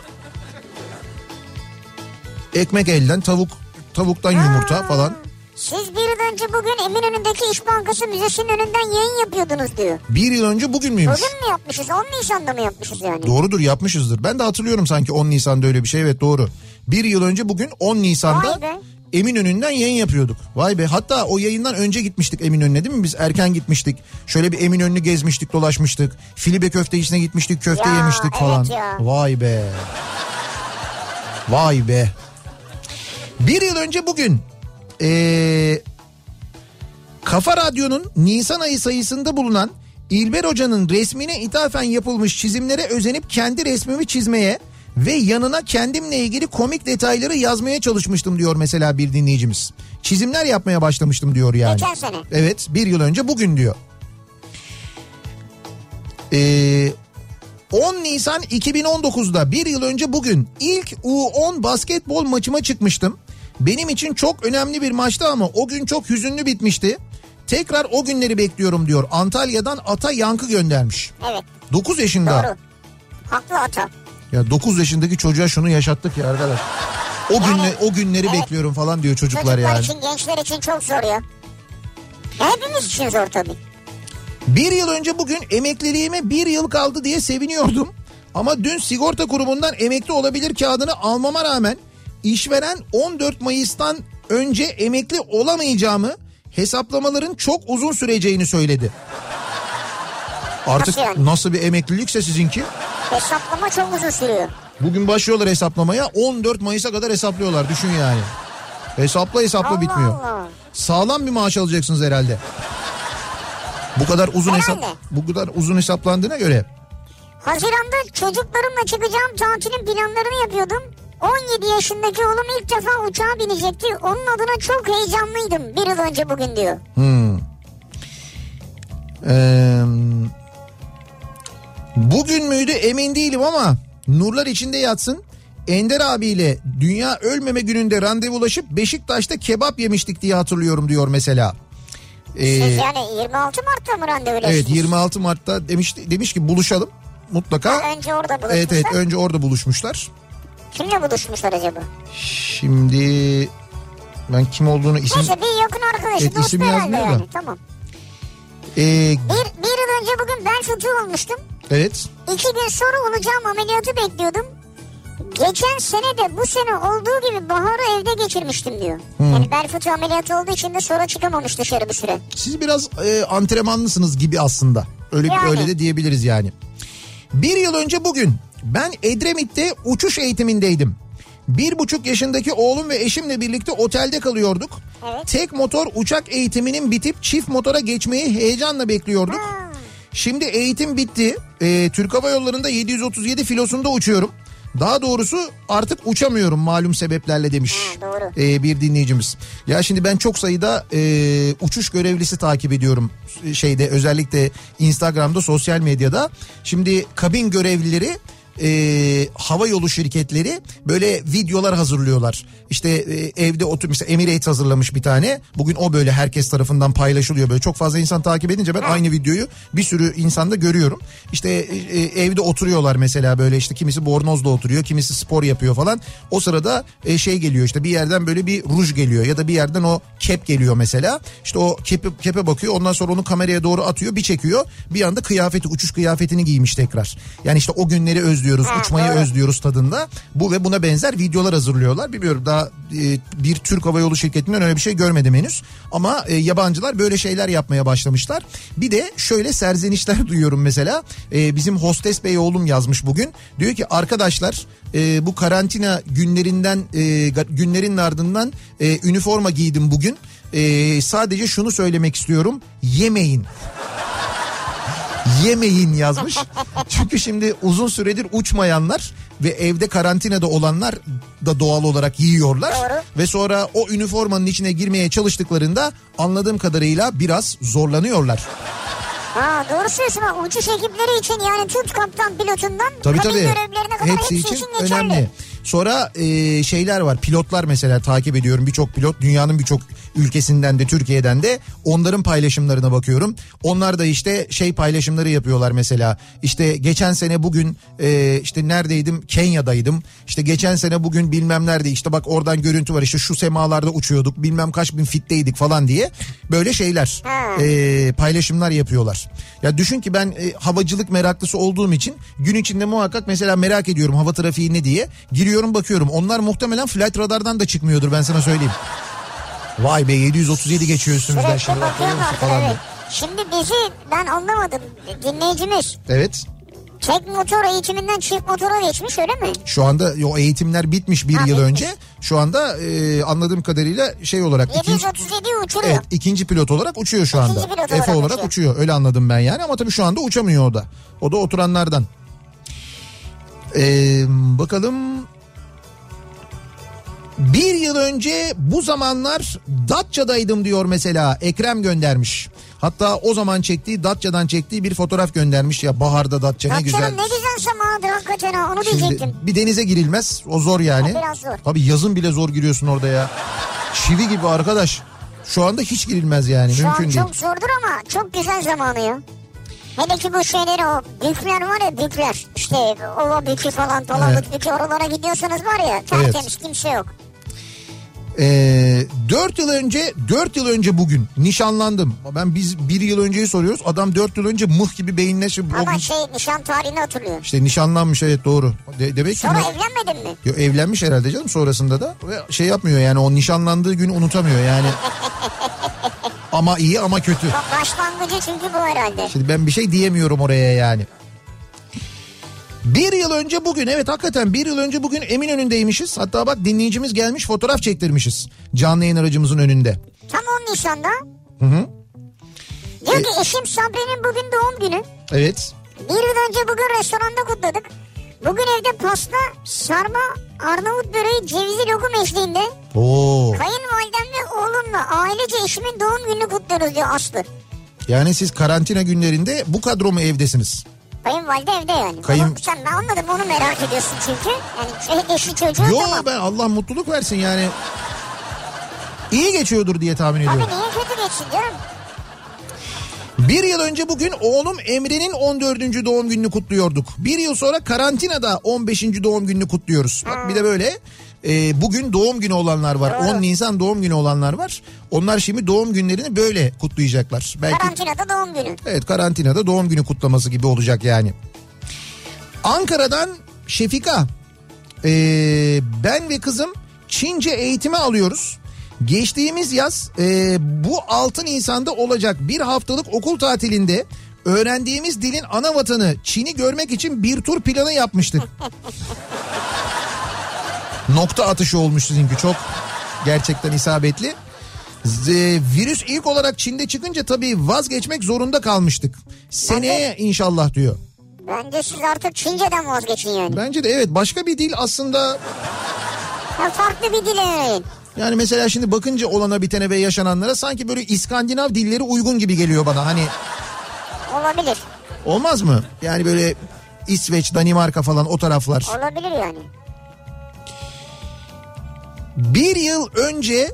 Speaker 1: Ekmek elden tavuk tavuktan yumurta falan.
Speaker 2: Siz bir yıl önce bugün Eminönü'ndeki İş Bankası Müzesi'nin önünden yayın yapıyordunuz diyor.
Speaker 1: Bir yıl önce bugün müymüş?
Speaker 2: Bugün mü yapmışız? 10 Nisan'da mı yapmışız yani?
Speaker 1: Doğrudur yapmışızdır. Ben de hatırlıyorum sanki 10 Nisan'da öyle bir şey evet doğru. Bir yıl önce bugün 10 Nisan'da. Eminönü'nden yayın yapıyorduk. Vay be hatta o yayından önce gitmiştik Eminönü'ne değil mi? Biz erken gitmiştik. Şöyle bir Eminönü'nü gezmiştik dolaşmıştık. Filibe köfteci'ne gitmiştik köfte
Speaker 2: Ya,
Speaker 1: yemiştik
Speaker 2: evet
Speaker 1: falan.
Speaker 2: ya.
Speaker 1: Vay be. Vay be. Bir yıl önce bugün ee, Kafa Radyo'nun Nisan ayı sayısında bulunan İlber Hoca'nın resmine ithafen yapılmış çizimlere özenip kendi resmimi çizmeye ve yanına kendimle ilgili komik detayları yazmaya çalışmıştım diyor mesela bir dinleyicimiz. Çizimler yapmaya başlamıştım diyor yani.
Speaker 2: Geçen sene.
Speaker 1: Evet bir yıl önce bugün diyor. Ee, 10 Nisan 2019'da bir yıl önce bugün ilk U10 basketbol maçıma çıkmıştım. Benim için çok önemli bir maçtı ama o gün çok hüzünlü bitmişti. Tekrar o günleri bekliyorum diyor. Antalya'dan Ata Yankı göndermiş.
Speaker 2: Evet
Speaker 1: 9 yaşında.
Speaker 2: doğru. Haklı ata.
Speaker 1: Ya 9 yaşındaki çocuğa şunu yaşattık ya arkadaş. O
Speaker 2: Yani,
Speaker 1: günle o günleri
Speaker 2: evet.
Speaker 1: bekliyorum falan diyor çocuklar,
Speaker 2: Çocuklar
Speaker 1: yani.
Speaker 2: için gençler için çok zor ya. Hepimiz için zor tabii.
Speaker 1: Bir yıl önce bugün emekliliğime bir yıl kaldı diye seviniyordum. Ama dün sigorta kurumundan emekli olabilir kağıdını almama rağmen işveren 14 Mayıs'tan önce emekli olamayacağımı hesaplamaların çok uzun süreceğini söyledi. Artık
Speaker 2: Nasıl yani?
Speaker 1: nasıl bir emeklilikse sizinki?
Speaker 2: Hesaplama çok uzun sürüyor.
Speaker 1: Bugün başlıyorlar hesaplamaya 14 Mayıs'a kadar hesaplıyorlar düşün yani. Hesapla hesapla
Speaker 2: Allah
Speaker 1: bitmiyor.
Speaker 2: Allah.
Speaker 1: Sağlam bir maaş alacaksınız herhalde. Bu kadar uzun hesap
Speaker 2: Herhalde.
Speaker 1: bu kadar uzun hesaplandığına göre.
Speaker 2: Haziran'da çocuklarımla çıkacağım tatilin planlarını yapıyordum. 17 yaşındaki oğlum ilk defa uçağa binecekti. Onun adına çok heyecanlıydım bir yıl önce bugün diyor.
Speaker 1: Ee, bugün müydü emin değilim ama nurlar içinde yatsın. Ender abiyle Dünya Ölmeme Günü'nde randevulaşıp Beşiktaş'ta kebap yemiştik diye hatırlıyorum diyor mesela. Ee,
Speaker 2: Siz yani 26 Mart'ta mı randevulaştınız?
Speaker 1: evet 26 Mart'ta demiş demiş ki buluşalım mutlaka.
Speaker 2: Ha, önce orada buluşmuşlar.
Speaker 1: Evet evet önce orada buluşmuşlar.
Speaker 2: Kimle buluşmuşlar acaba?
Speaker 1: Şimdi ben kim olduğunu isim
Speaker 2: Neyse bir yakın arkadaşı
Speaker 1: Evet,
Speaker 2: dostu herhalde
Speaker 1: yazmıyor da.
Speaker 2: yani. Tamam.
Speaker 1: Ee,
Speaker 2: Bir, bir yıl önce bugün bel fıtığı olmuştum.
Speaker 1: evet
Speaker 2: İki gün sonra olacağım ameliyatı bekliyordum. Geçen sene de bu sene olduğu gibi baharı evde geçirmiştim diyor. Yani bel fıtığı ameliyatı olduğu için de sonra çıkamamış dışarı bir süre.
Speaker 1: Siz biraz e, antrenmanlısınız gibi aslında. Öyle
Speaker 2: Yani.
Speaker 1: öyle de diyebiliriz yani. Bir yıl önce bugün ben Edremit'te uçuş eğitimindeydim. Bir buçuk yaşındaki oğlum ve eşimle birlikte otelde kalıyorduk.
Speaker 2: Evet.
Speaker 1: Tek motor uçak eğitiminin bitip çift motora geçmeyi heyecanla bekliyorduk. Şimdi eğitim bitti. Ee, Türk Hava Yolları'nda 737 filosunda uçuyorum. Daha doğrusu artık uçamıyorum malum sebeplerle demiş
Speaker 2: Ha,
Speaker 1: ee, bir dinleyicimiz. Ya şimdi ben çok sayıda e, uçuş görevlisi takip ediyorum şeyde özellikle Instagram'da sosyal medyada. Şimdi kabin görevlileri e, hava yolu şirketleri böyle videolar hazırlıyorlar. İşte e, evde otur mesela Emirates hazırlamış bir tane. Bugün o böyle herkes tarafından paylaşılıyor böyle. Çok fazla insan takip edince ben aynı videoyu bir sürü insanda görüyorum. İşte e, e, evde oturuyorlar mesela böyle işte kimisi bornozda oturuyor, kimisi spor yapıyor falan. O sırada e, şey geliyor işte bir yerden böyle bir ruj geliyor ya da bir yerden o kep geliyor mesela. İşte o kepe, kepe bakıyor ondan sonra onu kameraya doğru atıyor bir çekiyor. Bir anda kıyafeti uçuş kıyafetini giymiş tekrar. Yani işte o günleri özlüyoruz,
Speaker 2: Ha,
Speaker 1: uçmayı
Speaker 2: doğru.
Speaker 1: özlüyoruz tadında. Bu ve buna benzer videolar hazırlıyorlar. Bilmiyorum daha e, bir Türk Hava Yolu şirketinden öyle bir şey görmedim henüz. Ama e, yabancılar böyle şeyler yapmaya başlamışlar. Bir de şöyle serzenişler duyuyorum mesela. E, bizim hostes bey oğlum yazmış bugün. Diyor ki arkadaşlar e, bu karantina günlerinden e, günlerin ardından e, üniforma giydim bugün. E, sadece şunu söylemek istiyorum. Yemeyin yemeyin yazmış. Çünkü şimdi uzun süredir uçmayanlar ve evde karantinada olanlar da doğal olarak yiyorlar.
Speaker 2: Doğru.
Speaker 1: Ve sonra o üniformanın içine girmeye çalıştıklarında anladığım kadarıyla biraz zorlanıyorlar.
Speaker 2: Ha doğru söylüyorsun bak uçuş ekipleri için yani tut kaptan pilotundan
Speaker 1: Tabii
Speaker 2: kabin
Speaker 1: tabii.
Speaker 2: görevlerine kadar
Speaker 1: Hepsi için,
Speaker 2: geçerli.
Speaker 1: önemli. Sonra e, şeyler var pilotlar mesela takip ediyorum birçok pilot dünyanın birçok ülkesinden de Türkiye'den de onların paylaşımlarına bakıyorum. Onlar da işte şey paylaşımları yapıyorlar mesela işte geçen sene bugün e, işte neredeydim Kenya'daydım işte geçen sene bugün bilmem nerede işte bak oradan görüntü var işte şu semalarda uçuyorduk bilmem kaç bin fitteydik falan diye böyle şeyler e, paylaşımlar yapıyorlar. Ya düşün ki ben e, havacılık meraklısı olduğum için gün içinde muhakkak mesela merak ediyorum hava trafiği ne diye. Giriyorum bakıyorum. Onlar muhtemelen flight radardan da çıkmıyordur ben sana söyleyeyim. Vay be 737 geçiyor üstümüzden
Speaker 2: Sürekli
Speaker 1: şimdi bak görüyor musun falan
Speaker 2: evet. Şimdi bizi ben anlamadım dinleyicimiz
Speaker 1: Evet.
Speaker 2: tek motor eğitiminden çift motora geçmiş öyle mi?
Speaker 1: Şu anda o eğitimler bitmiş bir
Speaker 2: Ha,
Speaker 1: yıl
Speaker 2: bitmiş.
Speaker 1: önce. Şu anda e, anladığım kadarıyla şey olarak ikinci
Speaker 2: 737'yi uçuruyor.
Speaker 1: Evet ikinci pilot olarak uçuyor şu anda.
Speaker 2: İkinci pilot
Speaker 1: Efe
Speaker 2: olarak
Speaker 1: olarak
Speaker 2: uçuyor.
Speaker 1: uçuyor. Öyle anladım ben yani ama tabii şu anda uçamıyor o da. O da oturanlardan. Ee, bakalım. Bir yıl önce bu zamanlar Datça'daydım diyor mesela Ekrem göndermiş. Hatta o zaman çektiği Datça'dan çektiği bir fotoğraf göndermiş ya baharda Datça ne güzel.
Speaker 2: canım ne güzel zamanıdır hakikaten ha onu
Speaker 1: Şimdi
Speaker 2: diyecektim.
Speaker 1: bir denize girilmez o zor yani.
Speaker 2: Ha, biraz zor.
Speaker 1: Tabii yazın bile zor giriyorsun orada ya. Çivi gibi arkadaş. Şu anda hiç girilmez yani
Speaker 2: Şu
Speaker 1: mümkün
Speaker 2: an
Speaker 1: değil.
Speaker 2: çok zordur ama çok güzel zamanı ya. Hele ki bu şeyleri o bükler var ya bükler. İşte ova bükü falan Dolabık
Speaker 1: Evet.
Speaker 2: bükü oralara gidiyorsanız var ya tertemiz kimse yok.
Speaker 1: Ee, 4 yıl önce 4 yıl önce bugün nişanlandım. Ben biz bir yıl önceyi soruyoruz. Adam 4 yıl önce mıh gibi beyinle o
Speaker 2: Ama
Speaker 1: gün-
Speaker 2: şey nişan tarihini hatırlıyor.
Speaker 1: işte nişanlanmış evet doğru. De- demek ki
Speaker 2: Sonra
Speaker 1: ne-
Speaker 2: evlenmedin mi?
Speaker 1: Yo, evlenmiş herhalde canım sonrasında da ve şey yapmıyor yani o nişanlandığı günü unutamıyor yani. ama iyi ama kötü.
Speaker 2: Başlangıcı çünkü bu herhalde.
Speaker 1: Şimdi ben bir şey diyemiyorum oraya yani. Bir yıl önce bugün evet hakikaten bir yıl önce bugün Eminönü'ndeymişiz. Hatta bak dinleyicimiz gelmiş fotoğraf çektirmişiz. Canlı yayın aracımızın önünde.
Speaker 2: Tam 10 Nisan'da.
Speaker 1: Hı hı.
Speaker 2: Diyor
Speaker 1: E-
Speaker 2: ki eşim Sabri'nin bugün doğum günü.
Speaker 1: Evet.
Speaker 2: Bir yıl önce bugün restoranda kutladık. Bugün evde pasta, sarma, Arnavut böreği, cevizli lokum eşliğinde
Speaker 1: Oo.
Speaker 2: kayınvalidem ve oğlumla ailece eşimin doğum gününü kutluyoruz diyor Aslı.
Speaker 1: Yani siz karantina günlerinde bu kadro mu evdesiniz?
Speaker 2: Kayınvalide evde yani.
Speaker 1: Kayın-
Speaker 2: Ama sen ben anladım onu merak ediyorsun çünkü. Yani eşi çocuğu
Speaker 1: Yo
Speaker 2: tamam.
Speaker 1: ben Allah mutluluk versin yani. İyi geçiyordur diye tahmin
Speaker 2: Abi
Speaker 1: ediyorum.
Speaker 2: niye kötü geçsin diyorum.
Speaker 1: Bir yıl önce bugün oğlum Emre'nin 14. doğum gününü kutluyorduk. Bir yıl sonra karantinada 15. doğum gününü kutluyoruz. Bak bir de böyle e, bugün doğum günü olanlar var. 10 Nisan doğum günü olanlar var. Onlar şimdi doğum günlerini böyle kutlayacaklar. Belki
Speaker 2: Karantinada doğum günü.
Speaker 1: evet karantinada doğum günü kutlaması gibi olacak yani. Ankara'dan Şefika. Ee, ben ve kızım Çince eğitimi alıyoruz. Geçtiğimiz yaz e, bu 6 Nisan'da olacak bir haftalık okul tatilinde öğrendiğimiz dilin ana vatanı Çin'i görmek için bir tur planı yapmıştık. Nokta atışı olmuş sizinki çok gerçekten isabetli. Virüs ilk olarak Çin'de çıkınca tabii vazgeçmek zorunda kalmıştık. Seneye inşallah diyor.
Speaker 2: Bence siz artık Çince'den vazgeçin yani.
Speaker 1: Bence de evet başka bir dil aslında
Speaker 2: Ya farklı bir dil öğrenin.
Speaker 1: yani mesela şimdi bakınca olana bitene ve yaşananlara sanki böyle İskandinav dilleri uygun gibi geliyor bana. Hani
Speaker 2: Olabilir.
Speaker 1: olmaz mı? Yani böyle İsveç, Danimarka falan o taraflar.
Speaker 2: Olabilir yani.
Speaker 1: Bir yıl önce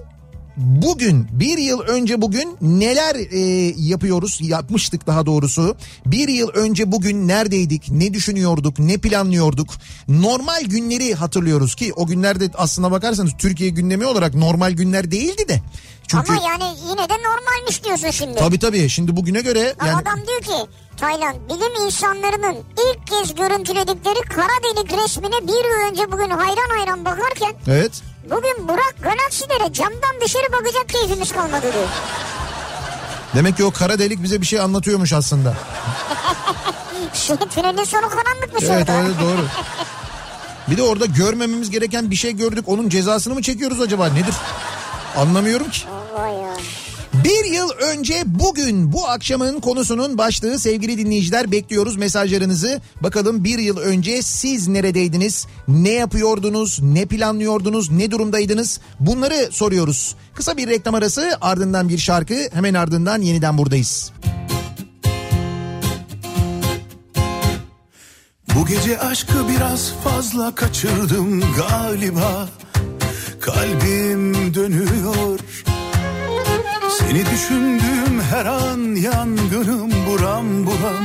Speaker 1: bugün bir yıl önce bugün neler e, yapıyoruz yapmıştık daha doğrusu. Bir yıl önce bugün neredeydik ne düşünüyorduk ne planlıyorduk? Normal günleri hatırlıyoruz ki o günlerde aslına bakarsanız Türkiye gündemi olarak normal günler değildi de. Çünkü
Speaker 2: Ama yani yine de normalmiş diyorsun şimdi.
Speaker 1: tabii tabii. Şimdi bugüne göre yani
Speaker 2: Adam diyor ki Taylan bilim insanlarının ilk kez görüntüledikleri kara delik resmine bir yıl önce bugün hayran hayran bakarken
Speaker 1: evet
Speaker 2: bugün Burak galaksilere camdan dışarı bakacak keyfimiz kalmadı diyor.
Speaker 1: demek ki o kara delik bize bir şey anlatıyormuş aslında
Speaker 2: Şey, tünelin sonu karanlıkmış
Speaker 1: Evet
Speaker 2: orada.
Speaker 1: öyle doğru. Bir de orada görmememiz gereken bir şey gördük. Onun cezasını mı çekiyoruz acaba? Nedir? Anlamıyorum ki.
Speaker 2: Vay ya.
Speaker 1: Bir yıl önce bugün bu akşamın konusunun başlığı sevgili dinleyiciler bekliyoruz mesajlarınızı. Bakalım bir yıl önce siz neredeydiniz? Ne yapıyordunuz? Ne planlıyordunuz? Ne durumdaydınız? Bunları soruyoruz. Kısa bir reklam arası ardından bir şarkı hemen ardından yeniden buradayız.
Speaker 5: Bu gece aşkı biraz fazla kaçırdım galiba. Kalbim dönüyor seni düşündüğüm her an yangınım buram buram.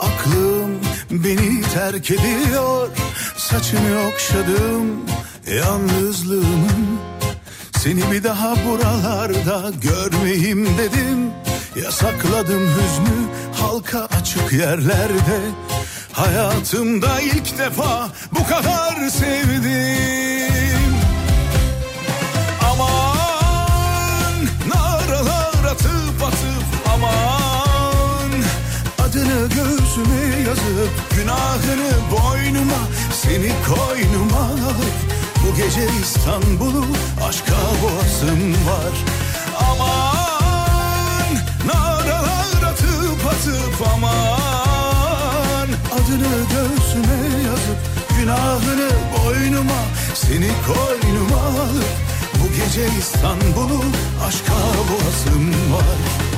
Speaker 5: Aklım beni terk ediyor Saçını okşadım yalnızlığımın. Seni bir daha buralarda görmeyeyim dedim. Yasakladım hüznü halka açık yerlerde. Hayatımda ilk defa bu kadar sevdim yazıp günahını boynuma Seni koynuma alıp bu gece İstanbul'u aşka boğasım var. Aman naralar atıp atıp aman. Adını göğsüme yazıp günahını boynuma Seni koynuma alıp bu gece İstanbul'u aşka boğasım var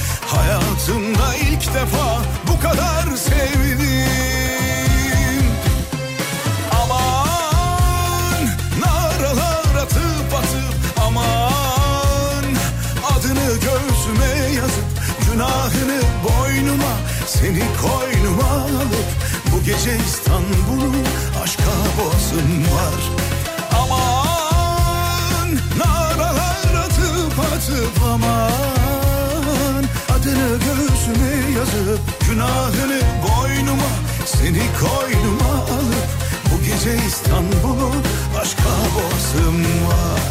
Speaker 5: Hayatımda ilk defa bu kadar sevdim. Aman naralar atıp atıp aman. Adını göğsüme yazıp günahını boynuma Seni koynuma alıp bu gece İstanbul'u aşka boğasım var. Aman naralar atıp atıp aman yazıp günahını boynuma Seni koynuma alıp bu gece İstanbul'u aşka boğasım var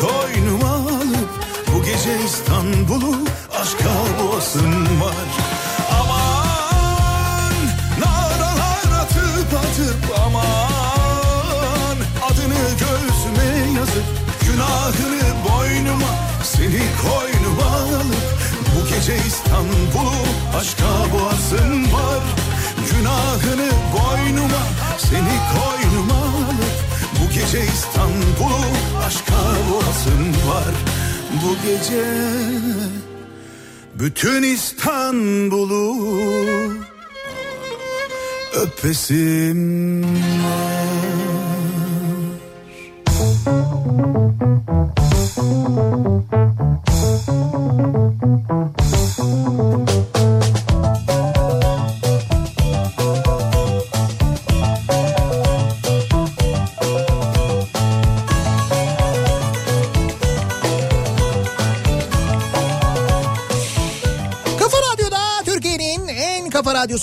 Speaker 5: koynuma alıp bu gece İstanbul'u aşka boğasın var. Aman naralar atıp atıp aman. Adını göğsüme yazıp günahını boynuma Seni koynuma alıp bu gece İstanbul'u aşka boğasın var. Günahını boynuma seni koynuma alıp Bu gece İstanbul'u aşka boğasın var. Bu gece bütün İstanbul'u öpesim var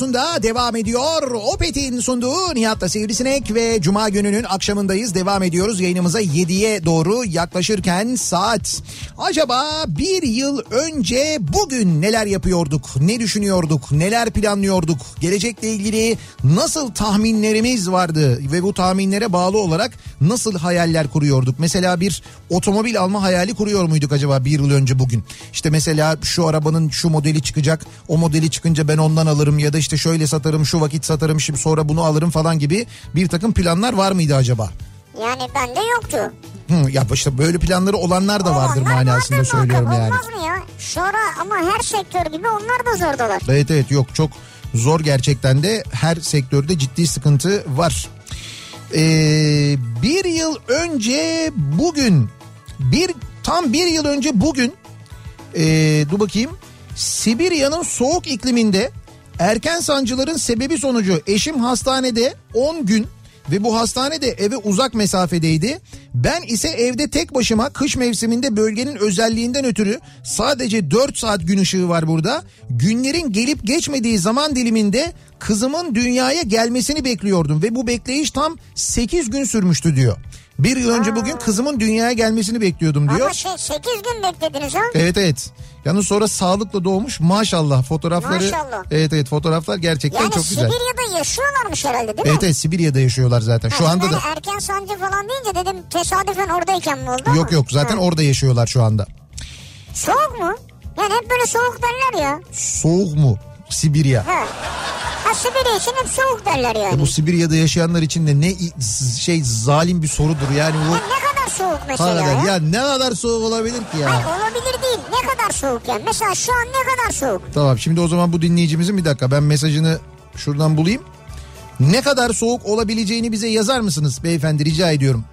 Speaker 1: radyosunda devam ediyor. Opet'in sunduğu Nihat'la Sivrisinek ve Cuma gününün akşamındayız. Devam ediyoruz yayınımıza 7'ye doğru yaklaşırken saat. Acaba bir yıl önce bugün neler yapıyorduk, ne düşünüyorduk, neler planlıyorduk, gelecekle ilgili nasıl tahminlerimiz vardı ve bu tahminlere bağlı olarak nasıl hayaller kuruyorduk? Mesela bir otomobil alma hayali kuruyor muyduk acaba bir yıl önce bugün? İşte mesela şu arabanın şu modeli çıkacak, o modeli çıkınca ben ondan alırım ya da işte şöyle satarım, şu vakit satarım, şimdi sonra bunu alırım falan gibi bir takım planlar var mıydı acaba?
Speaker 2: Yani bende yoktu.
Speaker 1: Hı, ya işte böyle planları olanlar da vardır
Speaker 2: Olanlar
Speaker 1: manasında
Speaker 2: vardır
Speaker 1: söylüyorum
Speaker 2: muhakkak,
Speaker 1: yani.
Speaker 2: Olmaz mı ya? Sonra ama her sektör gibi onlar da zordalar.
Speaker 1: Evet evet yok çok Zor gerçekten de her sektörde ciddi sıkıntı var. Ee, bir yıl önce bugün bir tam bir yıl önce bugün ee, dur bakayım Sibirya'nın soğuk ikliminde erken sancıların sebebi sonucu eşim hastanede 10 gün ve bu hastane de eve uzak mesafedeydi. Ben ise evde tek başıma kış mevsiminde bölgenin özelliğinden ötürü sadece 4 saat gün ışığı var burada. Günlerin gelip geçmediği zaman diliminde kızımın dünyaya gelmesini bekliyordum ve bu bekleyiş tam 8 gün sürmüştü diyor. Bir yıl önce bugün kızımın dünyaya gelmesini bekliyordum diyor.
Speaker 2: Ama şey 8 gün beklediniz ha.
Speaker 1: Evet evet. Yalnız sonra sağlıkla doğmuş maşallah fotoğrafları.
Speaker 2: Maşallah.
Speaker 1: Evet evet fotoğraflar gerçekten
Speaker 2: Yani
Speaker 1: çok güzel.
Speaker 2: Sibirya'da yaşıyorlarmış herhalde değil mi?
Speaker 1: Evet evet Sibirya'da yaşıyorlar zaten. Şu anda
Speaker 2: yani
Speaker 1: da
Speaker 2: erken sancı falan deyince dedim tesadüfen oradayken mi oldu ama?
Speaker 1: yok yok zaten
Speaker 2: Ha.
Speaker 1: orada yaşıyorlar şu anda.
Speaker 2: Soğuk mu? Yani hep böyle soğuk derler ya.
Speaker 1: Soğuk mu? Sibirya.
Speaker 2: Ha. Sibirya için hep soğuk derler yani.
Speaker 1: E bu Sibirya'da yaşayanlar için de ne şey zalim bir sorudur yani bu.
Speaker 2: Ya ne kadar soğuk mesela
Speaker 1: Hakikaten
Speaker 2: ya?
Speaker 1: ya ne kadar soğuk olabilir ki ya?
Speaker 2: Hayır olabilir değil. Ne kadar soğuk yani? Mesela şu an ne kadar soğuk?
Speaker 1: Tamam şimdi o zaman bu dinleyicimizin bir dakika ben mesajını şuradan bulayım. Ne kadar soğuk olabileceğini bize yazar mısınız beyefendi rica ediyorum.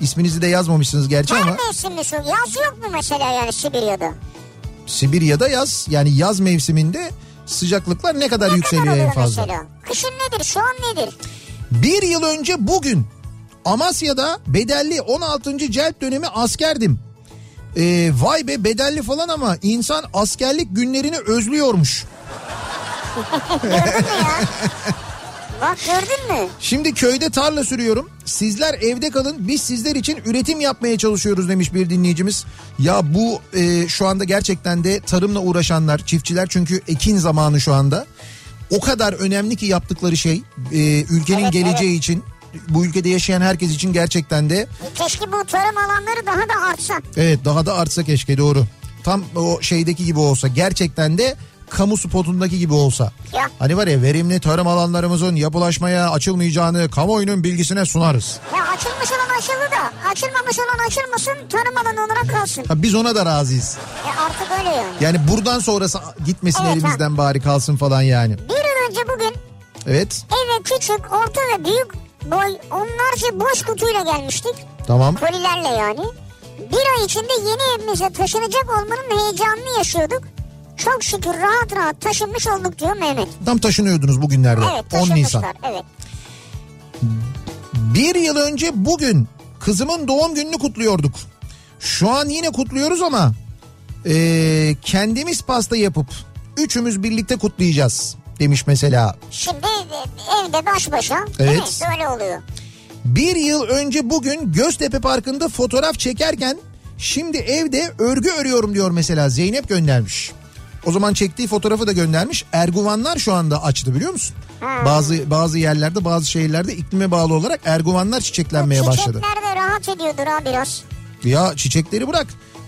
Speaker 1: İsminizi de yazmamışsınız gerçi
Speaker 2: Her
Speaker 1: ama
Speaker 2: mevsimli soğuk. Yaz yok mu mesela yani Sibirya'da?
Speaker 1: Sibirya'da yaz yani yaz mevsiminde sıcaklıklar ne kadar
Speaker 2: Ne
Speaker 1: yükseliyor
Speaker 2: kadar
Speaker 1: en fazla?
Speaker 2: mesela? Kışın nedir? Şu an nedir?
Speaker 1: Bir yıl önce bugün Amasya'da bedelli 16. celp dönemi askerdim. Ee, vay be bedelli falan ama insan askerlik günlerini özlüyormuş.
Speaker 2: Bak gördün mü?
Speaker 1: Şimdi köyde tarla sürüyorum. Sizler evde kalın. Biz sizler için üretim yapmaya çalışıyoruz demiş bir dinleyicimiz. Ya bu e, şu anda gerçekten de tarımla uğraşanlar, çiftçiler çünkü ekin zamanı şu anda. O kadar önemli ki yaptıkları şey e, ülkenin
Speaker 2: Evet,
Speaker 1: geleceği için, bu ülkede yaşayan herkes için gerçekten de
Speaker 2: Keşke bu tarım alanları daha da artsa.
Speaker 1: evet daha da artsa keşke doğru. Tam o şeydeki gibi olsa gerçekten de kamu spotundaki gibi olsa.
Speaker 2: Ya.
Speaker 1: Hani var ya verimli tarım alanlarımızın yapılaşmaya açılmayacağını kamuoyunun bilgisine sunarız.
Speaker 2: Ya açılmış olan açıldı da açılmamış olan açılmasın tarım alanı olarak kalsın.
Speaker 1: Ha, biz ona da razıyız.
Speaker 2: Ya artık öyle yani.
Speaker 1: Yani buradan sonrası gitmesin
Speaker 2: Evet,
Speaker 1: elimizden bari kalsın falan yani.
Speaker 2: Bir yıl önce bugün
Speaker 1: Evet
Speaker 2: eve küçük, orta ve büyük boy onlarca boş kutuyla gelmiştik.
Speaker 1: tamam.
Speaker 2: Kolilerle yani. Bir ay içinde yeni evimize taşınacak olmanın heyecanını yaşıyorduk. Çok şükür rahat rahat taşınmış olduk diyor Mehmet.
Speaker 1: Tam taşınıyordunuz bugünlerde.
Speaker 2: Evet
Speaker 1: 10 Nisan.
Speaker 2: Evet.
Speaker 1: Bir yıl önce bugün kızımın doğum gününü kutluyorduk. Şu an yine kutluyoruz ama eee, kendimiz pasta yapıp üçümüz birlikte kutlayacağız demiş mesela.
Speaker 2: Şimdi e, evde baş başa.
Speaker 1: Evet.
Speaker 2: Böyle oluyor.
Speaker 1: Bir yıl önce bugün Göztepe Parkı'nda fotoğraf çekerken şimdi evde örgü örüyorum diyor mesela Zeynep göndermiş. O zaman çektiği fotoğrafı da göndermiş. Erguvanlar şu anda açtı biliyor musun? Bazı bazı yerlerde bazı şehirlerde iklime bağlı olarak erguvanlar çiçeklenmeye başladı.
Speaker 2: Çiçekler de rahat ediyordur ha biraz.
Speaker 1: Ya çiçekleri bırak.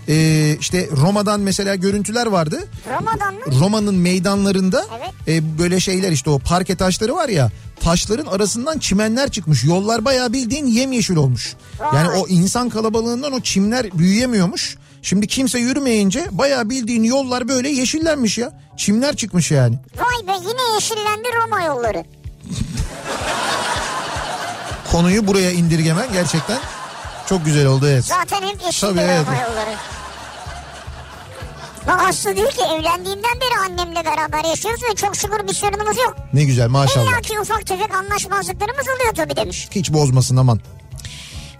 Speaker 1: Ee, işte Roma'dan mesela görüntüler vardı.
Speaker 2: Roma'dan mı?
Speaker 1: Roma'nın meydanlarında
Speaker 2: Evet.
Speaker 1: e, böyle şeyler işte o parke taşları var ya taşların arasından çimenler çıkmış. Yollar bayağı bildiğin yemyeşil olmuş. Yani
Speaker 2: Vay.
Speaker 1: o insan kalabalığından o çimler büyüyemiyormuş. Şimdi kimse yürümeyince bayağı bildiğin yollar böyle yeşillenmiş ya. Çimler çıkmış yani.
Speaker 2: Vay be yine yeşillendi Roma yolları.
Speaker 1: Konuyu buraya indirgemen gerçekten çok güzel oldu evet.
Speaker 2: Zaten hep yeşildi
Speaker 1: Tabii, evet.
Speaker 2: Roma yolları. Bak Aslı diyor ki evlendiğimden beri annemle beraber yaşıyoruz ve çok şükür bir sorunumuz yok.
Speaker 1: Ne güzel maşallah.
Speaker 2: İlla ki ufak tefek anlaşmazlıklarımız oluyor tabii demiş.
Speaker 1: Hiç bozmasın aman.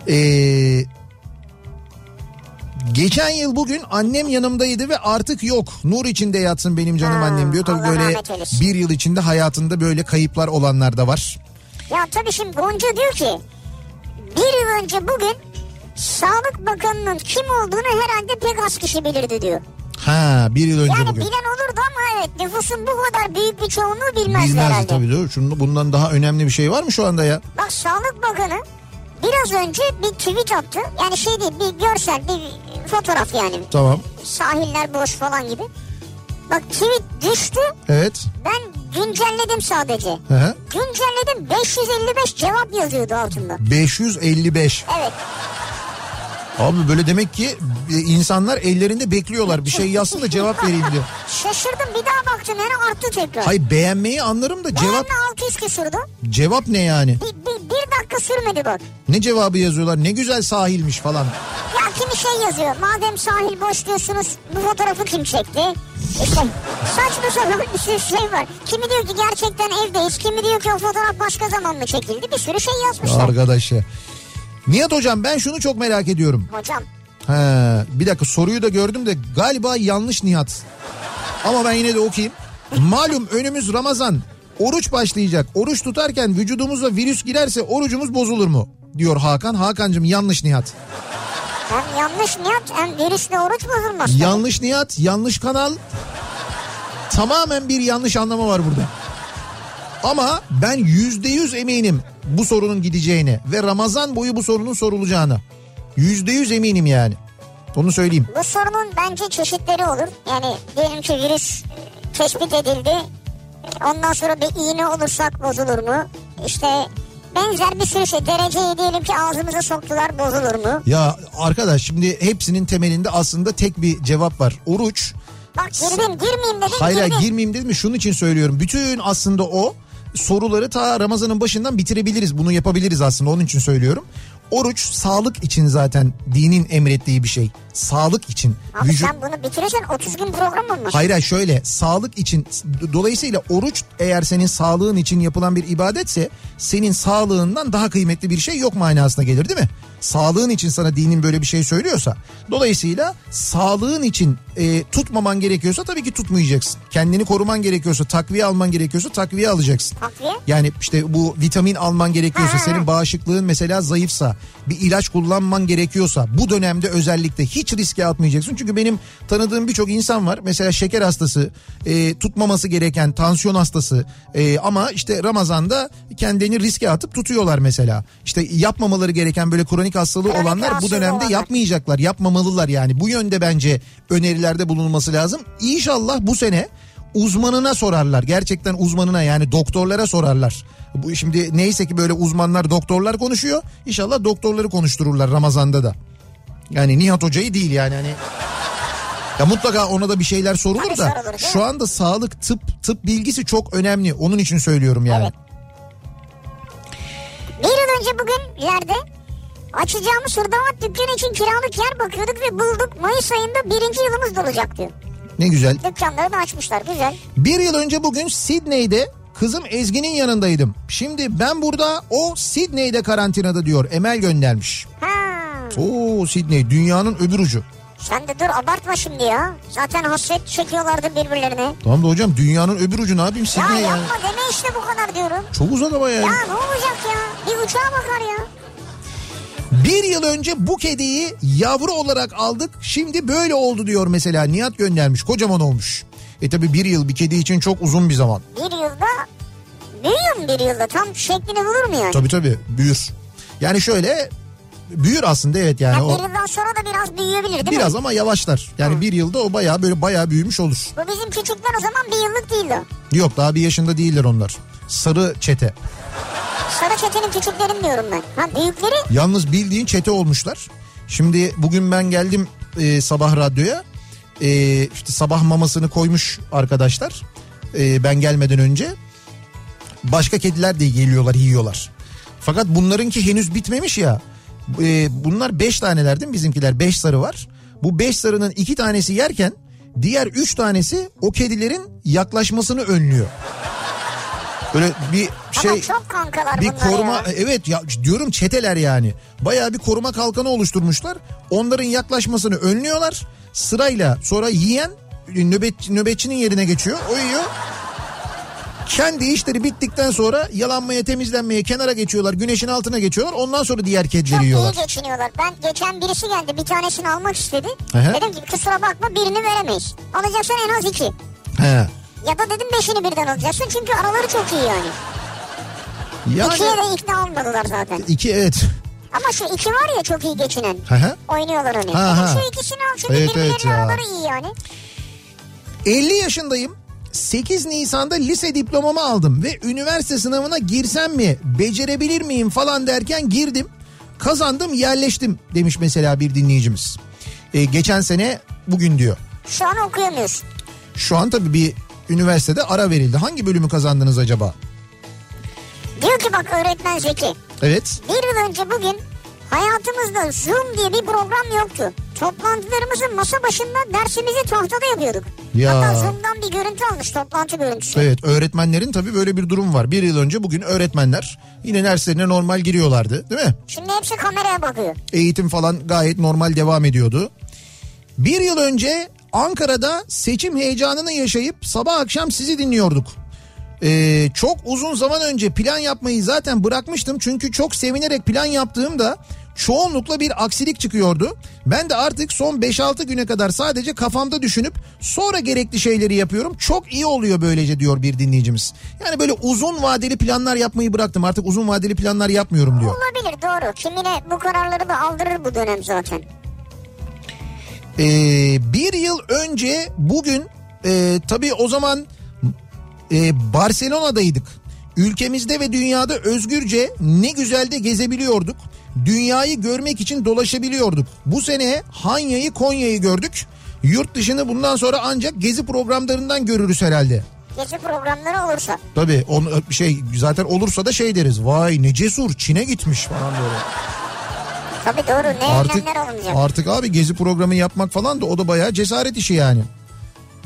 Speaker 1: Ee, geçen yıl bugün annem yanımdaydı ve artık yok. Nur içinde yatsın benim canım
Speaker 2: Ha,
Speaker 1: annem diyor. Tabii
Speaker 2: Allah
Speaker 1: böyle bir yıl içinde hayatında böyle kayıplar olanlar da var.
Speaker 2: Ya tabii şimdi Gonca diyor ki bir yıl önce bugün Sağlık Bakanı'nın kim olduğunu herhalde pek az kişi bilirdi diyor.
Speaker 1: Ha bir yıl önce
Speaker 2: Yani
Speaker 1: bugün.
Speaker 2: bilen olurdu ama evet nüfusun bu kadar büyük bir çoğunluğu bilmezdi
Speaker 1: Bilmezdi
Speaker 2: herhalde.
Speaker 1: tabii doğru. Şunu, bundan daha önemli bir şey var mı şu anda ya?
Speaker 2: Bak Sağlık Bakanı biraz önce bir tweet attı. Yani şey değil bir görsel bir fotoğraf yani.
Speaker 1: Tamam.
Speaker 2: Sahiller boş falan gibi. Bak tweet düştü
Speaker 1: Evet.
Speaker 2: ben güncelledim sadece.
Speaker 1: Hı hı.
Speaker 2: Güncelledim 555 cevap yazıyordu altında.
Speaker 1: 555.
Speaker 2: Evet.
Speaker 1: Abi böyle demek ki e, insanlar ellerinde bekliyorlar bir şey yazsın da cevap vereyim diyor.
Speaker 2: Şaşırdım bir daha baktım yani arttı tekrar.
Speaker 1: Hayır beğenmeyi anlarım da cevap
Speaker 2: Beğenme 600 küsürdü.
Speaker 1: cevap ne yani?
Speaker 2: Bir, bir, bir dakika sürmedi bak.
Speaker 1: Ne cevabı yazıyorlar? Ne güzel sahilmiş falan.
Speaker 2: Ya kimi şey yazıyor. Madem sahil boş diyorsunuz bu fotoğrafı kim çekti? İşte saçma sapan bir sürü şey var. Kimi diyor ki gerçekten evdeyiz. Kimi diyor ki o fotoğraf başka zaman mı çekildi? Bir sürü şey yazmışlar.
Speaker 1: Arkadaş ya. Nihat hocam ben şunu çok merak ediyorum.
Speaker 2: Hocam
Speaker 1: He, bir dakika soruyu da gördüm de galiba yanlış Nihat. Ama ben yine de okuyayım. Malum önümüz Ramazan. Oruç başlayacak. Oruç tutarken vücudumuza virüs girerse orucumuz bozulur mu? Diyor Hakan. Hakan'cığım yanlış Nihat.
Speaker 2: hem yanlış niyet hem virüsle oruç bozulmaz.
Speaker 1: Yanlış Nihat, yanlış kanal. Tamamen bir yanlış anlama var burada. Ama ben yüzde yüz eminim bu sorunun gideceğine ve Ramazan boyu bu sorunun sorulacağına. Yüzde yüz eminim yani. Onu söyleyeyim.
Speaker 2: Bu sorunun bence çeşitleri olur. Yani diyelim ki virüs tespit edildi. Ondan sonra bir iğne olursak bozulur mu? İşte benzer bir sürü şey. Dereceyi diyelim ki ağzımıza soktular bozulur mu?
Speaker 1: Ya arkadaş şimdi hepsinin temelinde aslında tek bir cevap var. Oruç.
Speaker 2: Bak girdim girmeyeyim dedim
Speaker 1: Hayır
Speaker 2: girdim.
Speaker 1: girmeyeyim dedim mi şunun için söylüyorum. Bütün aslında o soruları ta Ramazan'ın başından bitirebiliriz. Bunu yapabiliriz aslında onun için söylüyorum. Oruç sağlık için zaten dinin emrettiği bir şey. Sağlık için.
Speaker 2: Abi
Speaker 1: Vücut-
Speaker 2: sen bunu bitirirsen 30 gün program olmaz.
Speaker 1: Hayır hayır şöyle sağlık için dolayısıyla oruç eğer senin sağlığın için yapılan bir ibadetse senin sağlığından daha kıymetli bir şey yok manasına gelir değil mi? Sağlığın için sana dinin böyle bir şey söylüyorsa dolayısıyla sağlığın için e, tutmaman gerekiyorsa tabii ki tutmayacaksın. Kendini koruman gerekiyorsa takviye alman gerekiyorsa takviye alacaksın.
Speaker 2: Takviye?
Speaker 1: Yani işte bu vitamin alman gerekiyorsa
Speaker 2: Ha,
Speaker 1: senin bağışıklığın mesela zayıfsa bir ilaç kullanman gerekiyorsa bu dönemde özellikle hiç riske atmayacaksın. Çünkü benim tanıdığım birçok insan var mesela şeker hastası e, tutmaması gereken tansiyon hastası e, ama işte Ramazan'da kendini riske atıp tutuyorlar mesela. İşte yapmamaları gereken böyle kronik hastalığı
Speaker 2: Kronik
Speaker 1: olanlar bu dönemde
Speaker 2: olanlar.
Speaker 1: yapmayacaklar yapmamalılar yani bu yönde bence önerilerde bulunması lazım. İnşallah bu sene uzmanına sorarlar. Gerçekten uzmanına yani doktorlara sorarlar. Bu şimdi neyse ki böyle uzmanlar doktorlar konuşuyor. İnşallah doktorları konuştururlar Ramazan'da da. Yani Nihat Hoca'yı değil yani hani. Ya mutlaka ona da bir şeyler sorulur
Speaker 2: Tabii
Speaker 1: da
Speaker 2: sorulur,
Speaker 1: şu anda sağlık tıp tıp bilgisi çok önemli. Onun için söylüyorum yani.
Speaker 2: Evet. Bir yıl önce bugün yerde açacağımız hırdavat dükkanı için kiralık yer bakıyorduk ve bulduk. Mayıs ayında birinci yılımız dolacak diyor.
Speaker 1: Ne güzel.
Speaker 2: Dükkanları da açmışlar güzel.
Speaker 1: Bir yıl önce bugün Sidney'de kızım Ezgi'nin yanındaydım. Şimdi ben burada o Sidney'de karantinada diyor. Emel göndermiş.
Speaker 2: Ha.
Speaker 1: Oo Sidney dünyanın öbür ucu.
Speaker 2: Sen de dur abartma şimdi ya. Zaten hasret çekiyorlardı birbirlerine.
Speaker 1: Tamam da hocam dünyanın öbür ucu ne yapayım
Speaker 2: Ya
Speaker 1: Sidney yani.
Speaker 2: yapma deme işte bu kadar diyorum.
Speaker 1: Çok uzak ama yani.
Speaker 2: Ya ne olacak ya? Bir uçağa bakar ya.
Speaker 1: Bir yıl önce bu kediyi yavru olarak aldık. Şimdi böyle oldu diyor mesela. Nihat göndermiş. Kocaman olmuş. E tabi bir yıl bir kedi için çok uzun bir zaman.
Speaker 2: Bir yılda büyüyor mu bir yılda? Tam şeklini bulur mu yani?
Speaker 1: Tabii tabii büyür. Yani şöyle büyür aslında evet yani. O
Speaker 2: bir yıldan sonra da biraz büyüyebilir değil
Speaker 1: biraz
Speaker 2: mi?
Speaker 1: ama yavaşlar. Yani bir yılda o bayağı böyle bayağı büyümüş olur.
Speaker 2: Bu bizim küçükler o zaman bir yıllık değildi.
Speaker 1: Yok daha bir yaşında değiller onlar. Sarı çete.
Speaker 2: Sarı çetenin küçüklerini diyorum ben. Ha büyükleri
Speaker 1: Yalnız bildiğin çete olmuşlar. Şimdi bugün ben geldim e, sabah radyoya. E, işte sabah mamasını koymuş arkadaşlar. E, ben gelmeden önce. Başka kediler de geliyorlar yiyorlar. Fakat bunlarınki henüz bitmemiş ya. E, bunlar beş taneler değil mi bizimkiler? Beş sarı var. Bu beş sarının iki tanesi yerken diğer üç tanesi o kedilerin yaklaşmasını önlüyor. Böyle bir şey
Speaker 2: ama çok kankalar
Speaker 1: bir koruma
Speaker 2: ya.
Speaker 1: evet ya diyorum çeteler yani. Bayağı bir koruma kalkanı oluşturmuşlar. Onların yaklaşmasını önlüyorlar. Sırayla sonra yiyen nöbet, nöbetçinin yerine geçiyor. O yiyor. Kendi işleri bittikten sonra yalanmaya temizlenmeye kenara geçiyorlar. Güneşin altına geçiyorlar. Ondan sonra diğer kedileri
Speaker 2: Çok iyi
Speaker 1: yiyorlar.
Speaker 2: geçiniyorlar. Ben geçen birisi geldi bir tanesini almak istedi.
Speaker 1: Hı.
Speaker 2: Dedim ki kusura bakma birini veremeyiz. Alacaksan en az iki.
Speaker 1: He.
Speaker 2: Ya da dedim beşini birden alacaksın çünkü araları çok iyi yani.
Speaker 1: Yani
Speaker 2: İkiye de ikna olmadılar zaten.
Speaker 1: iki evet.
Speaker 2: Ama şu iki var ya çok iyi geçinen.
Speaker 1: Hı.
Speaker 2: Oynuyorlar hani.
Speaker 1: Ha, ha.
Speaker 2: şu ikisini al çünkü
Speaker 1: Evet,
Speaker 2: birbirlerinin
Speaker 1: evet ya.
Speaker 2: araları iyi yani.
Speaker 1: 50 yaşındayım. 8 Nisan'da lise diplomamı aldım ve üniversite sınavına girsem mi, becerebilir miyim falan derken girdim. Kazandım yerleştim demiş mesela bir dinleyicimiz. Ee, geçen sene bugün diyor.
Speaker 2: Şu an okuyamıyorsun.
Speaker 1: Şu an tabii bir üniversitede ara verildi. Hangi bölümü kazandınız acaba?
Speaker 2: Diyor ki bak öğretmen Zeki.
Speaker 1: Evet.
Speaker 2: Bir yıl önce bugün hayatımızda Zoom diye bir program yoktu. Toplantılarımızı masa başında dersimizi tahtada yapıyorduk.
Speaker 1: Ya.
Speaker 2: Hatta Zoom'dan bir görüntü almış toplantı görüntüsü.
Speaker 1: Evet öğretmenlerin tabii böyle bir durum var. Bir yıl önce bugün öğretmenler yine derslerine normal giriyorlardı değil mi?
Speaker 2: Şimdi hepsi kameraya bakıyor.
Speaker 1: Eğitim falan gayet normal devam ediyordu. Bir yıl önce Ankara'da seçim heyecanını yaşayıp sabah akşam sizi dinliyorduk. Ee, çok uzun zaman önce plan yapmayı zaten bırakmıştım. Çünkü çok sevinerek plan yaptığımda çoğunlukla bir aksilik çıkıyordu. Ben de artık son 5-6 güne kadar sadece kafamda düşünüp sonra gerekli şeyleri yapıyorum. Çok iyi oluyor böylece diyor bir dinleyicimiz. Yani böyle uzun vadeli planlar yapmayı bıraktım. Artık uzun vadeli planlar yapmıyorum diyor.
Speaker 2: Olabilir doğru. Kimine bu kararları da aldırır bu dönem zaten.
Speaker 1: Ee, bir yıl önce bugün e, tabii o zaman e, Barcelona'daydık. Ülkemizde ve dünyada özgürce ne güzel de gezebiliyorduk. Dünyayı görmek için dolaşabiliyorduk. Bu sene Hanya'yı Konya'yı gördük. Yurt dışını bundan sonra ancak gezi programlarından görürüz herhalde.
Speaker 2: Gezi programları olursa.
Speaker 1: Tabii onu şey zaten olursa da şey deriz. Vay ne cesur Çin'e gitmiş falan böyle.
Speaker 2: Tabii doğru ne
Speaker 1: Artık
Speaker 2: önlemler alınacak.
Speaker 1: artık abi gezi programı yapmak falan da o da bayağı cesaret işi yani.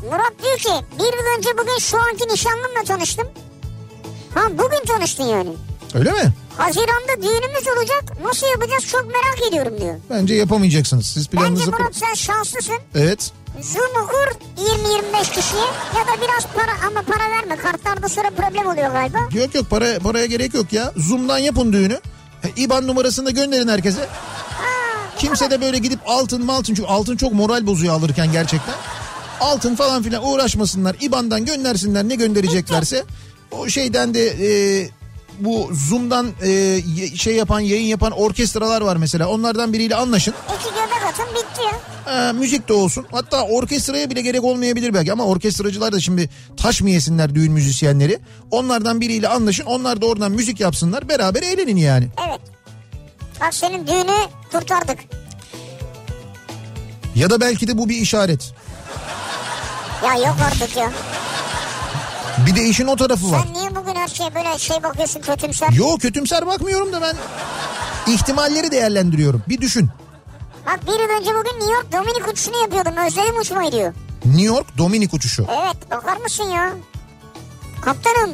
Speaker 2: Murat diyor ki bir yıl önce bugün şu anki nişanlımla tanıştım. Ha bugün tanıştın yani.
Speaker 1: Öyle mi?
Speaker 2: Haziran'da düğünümüz olacak. Nasıl yapacağız çok merak ediyorum diyor.
Speaker 1: Bence yapamayacaksınız. Siz
Speaker 2: Bence
Speaker 1: planınızı...
Speaker 2: Murat sen şanslısın.
Speaker 1: Evet.
Speaker 2: Zoom'u kur 20-25 kişiye ya da biraz para ama para verme. Kartlarda sonra problem oluyor galiba.
Speaker 1: Yok yok para, paraya gerek yok ya. Zoom'dan yapın düğünü. He, İban numarasını da gönderin herkese. Kimse de böyle gidip altın mı altın çünkü altın çok moral bozuyor alırken gerçekten. Altın falan filan uğraşmasınlar. İban'dan göndersinler ne göndereceklerse. O şeyden de e, bu Zoom'dan e, şey yapan yayın yapan orkestralar var mesela. Onlardan biriyle anlaşın.
Speaker 2: İki göbek atın bitti ya.
Speaker 1: Ha, müzik de olsun. Hatta orkestraya bile gerek olmayabilir belki ama orkestracılar da şimdi taş mı yesinler düğün müzisyenleri. Onlardan biriyle anlaşın. Onlar da oradan müzik yapsınlar. Beraber eğlenin yani.
Speaker 2: Evet. Bak senin düğünü kurtardık.
Speaker 1: Ya da belki de bu bir işaret.
Speaker 2: Ya yok artık ya.
Speaker 1: Bir de işin o tarafı var.
Speaker 2: Sen niye bugün her şeye böyle şey bakıyorsun kötümser?
Speaker 1: Yo kötümser bakmıyorum da ben ihtimalleri değerlendiriyorum. Bir düşün.
Speaker 2: Bak bir yıl önce bugün New York Dominik uçuşunu yapıyordum. Özledim uçmayı diyor.
Speaker 1: New York Dominik uçuşu.
Speaker 2: Evet bakar mısın ya? Kaptanım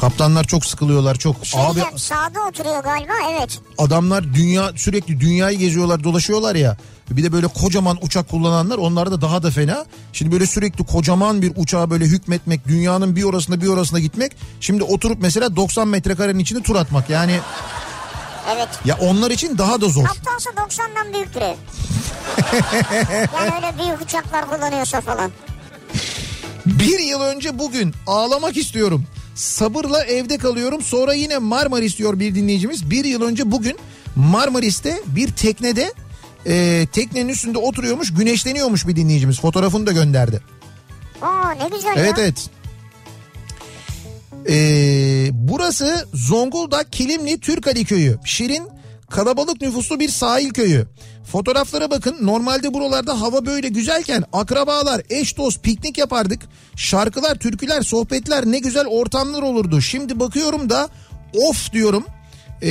Speaker 1: Kaptanlar çok sıkılıyorlar çok.
Speaker 2: şey
Speaker 1: Abi
Speaker 2: diyeceğim, sağda oturuyor galiba evet.
Speaker 1: adamlar dünya sürekli dünyayı geziyorlar dolaşıyorlar ya. Bir de böyle kocaman uçak kullananlar onlar da daha da fena. Şimdi böyle sürekli kocaman bir uçağa böyle hükmetmek, dünyanın bir orasına bir orasına gitmek. Şimdi oturup mesela 90 metrekarenin içinde tur atmak. Yani
Speaker 2: Evet.
Speaker 1: ya onlar için daha da zor.
Speaker 2: Kaptansa 90'dan büyüktür ev. yani öyle büyük uçaklar kullanıyorsa falan.
Speaker 1: Bir yıl önce bugün ağlamak istiyorum. Sabırla evde kalıyorum. Sonra yine Marmaris diyor bir dinleyicimiz. Bir yıl önce bugün Marmaris'te bir teknede e, teknenin üstünde oturuyormuş güneşleniyormuş bir dinleyicimiz. Fotoğrafını da gönderdi.
Speaker 2: Aa ne güzel
Speaker 1: Evet
Speaker 2: ya.
Speaker 1: evet. Ee, burası Zonguldak Kilimli Türkali köyü. Şirin kalabalık nüfuslu bir sahil köyü. Fotoğraflara bakın normalde buralarda hava böyle güzelken akrabalar eş dost piknik yapardık. Şarkılar türküler sohbetler ne güzel ortamlar olurdu. Şimdi bakıyorum da of diyorum. Ee,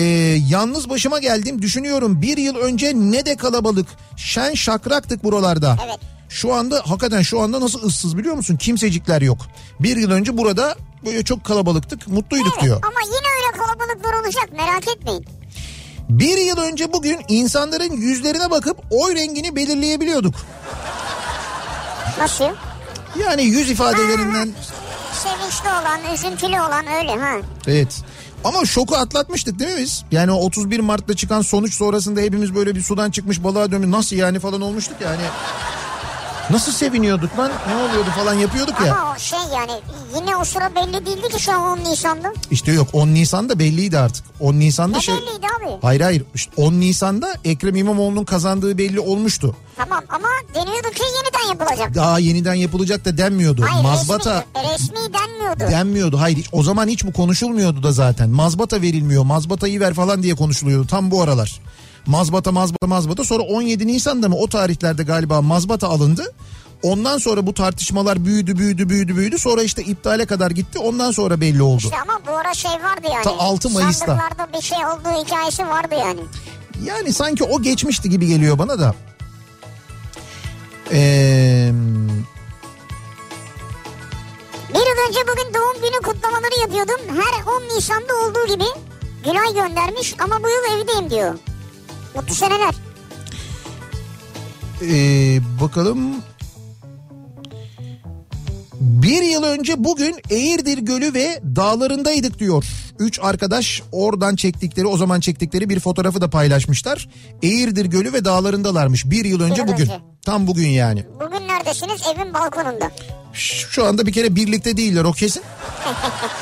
Speaker 1: yalnız başıma geldim düşünüyorum bir yıl önce ne de kalabalık şen şakraktık buralarda.
Speaker 2: Evet.
Speaker 1: Şu anda hakikaten şu anda nasıl ıssız biliyor musun? Kimsecikler yok. Bir yıl önce burada böyle çok kalabalıktık, mutluyduk
Speaker 2: Evet,
Speaker 1: diyor.
Speaker 2: Ama yine öyle kalabalıklar olacak merak etmeyin.
Speaker 1: Bir yıl önce bugün insanların yüzlerine bakıp oy rengini belirleyebiliyorduk.
Speaker 2: Nasıl?
Speaker 1: Yani yüz ifadelerinden
Speaker 2: Sevinçli olan, üzüntülü olan öyle ha.
Speaker 1: evet. Ama şoku atlatmıştık değil mi biz? Yani o 31 Mart'ta çıkan sonuç sonrasında hepimiz böyle bir sudan çıkmış balığa dönmüş. Nasıl yani falan olmuştuk yani. Nasıl seviniyorduk lan? Ne oluyordu falan yapıyorduk ya.
Speaker 2: Ama o şey yani yine o sıra belli değildi ki şu an 10 Nisan'da.
Speaker 1: İşte yok 10 Nisan'da belliydi artık. 10 Nisan'da
Speaker 2: Ne
Speaker 1: şey...
Speaker 2: belliydi abi?
Speaker 1: Hayır hayır işte 10 Nisan'da Ekrem İmamoğlu'nun kazandığı belli olmuştu.
Speaker 2: Tamam ama deniyordu ki yeniden yapılacak.
Speaker 1: Daha yeniden yapılacak da denmiyordu.
Speaker 2: Hayır
Speaker 1: Mazbata
Speaker 2: resmi, resmi denmiyordu denmiyordu.
Speaker 1: Denmiyordu. Hayır hiç- o zaman hiç bu konuşulmuyordu da zaten. Mazbata verilmiyor. Mazbatayı ver falan diye konuşuluyordu tam bu aralar. Mazbata mazbata mazbata sonra 17 Nisan'da mı o tarihlerde galiba mazbata alındı. Ondan sonra bu tartışmalar büyüdü büyüdü büyüdü büyüdü. Sonra işte iptale kadar gitti. Ondan sonra belli oldu.
Speaker 2: İşte ama bu ara şey vardı yani.
Speaker 1: Ta 6 Mayıs'ta.
Speaker 2: Sandıklarda bir şey olduğu hikayesi vardı yani.
Speaker 1: Yani sanki o geçmişti gibi geliyor bana da. Ee,
Speaker 2: Bir yıl önce bugün doğum günü kutlamaları yapıyordum. Her 10 Nisan'da olduğu gibi Gülay göndermiş ama bu yıl evdeyim diyor. Mutlu seneler.
Speaker 1: ee, bakalım. Bir yıl önce bugün Eğirdir Gölü ve dağlarındaydık diyor. Üç arkadaş oradan çektikleri o zaman çektikleri bir fotoğrafı da paylaşmışlar. Eğirdir Gölü ve dağlarındalarmış bir yıl önce
Speaker 2: yıl
Speaker 1: bugün.
Speaker 2: önce.
Speaker 1: Tam bugün yani.
Speaker 2: Bugün neredesiniz? Evin balkonunda.
Speaker 1: Şu anda bir kere birlikte değiller o kesin.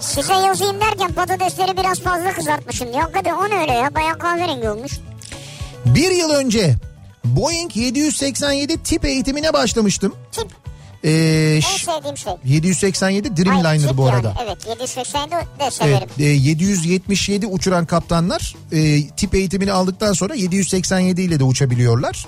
Speaker 2: Size yazayım derken patatesleri biraz fazla kızartmışım. Ya hakikaten o ne öyle ya? Bayağı kahverengi olmuş.
Speaker 1: Bir yıl önce Boeing 787 tip eğitimine başlamıştım.
Speaker 2: Tip.
Speaker 1: Ee,
Speaker 2: En sevdiğim şey.
Speaker 1: 787
Speaker 2: Hayır,
Speaker 1: Dreamliner bu
Speaker 2: yani.
Speaker 1: arada.
Speaker 2: Evet 787 de
Speaker 1: Evet,
Speaker 2: severim.
Speaker 1: e, 777 uçuran kaptanlar e, tip eğitimini aldıktan sonra 787 ile de uçabiliyorlar.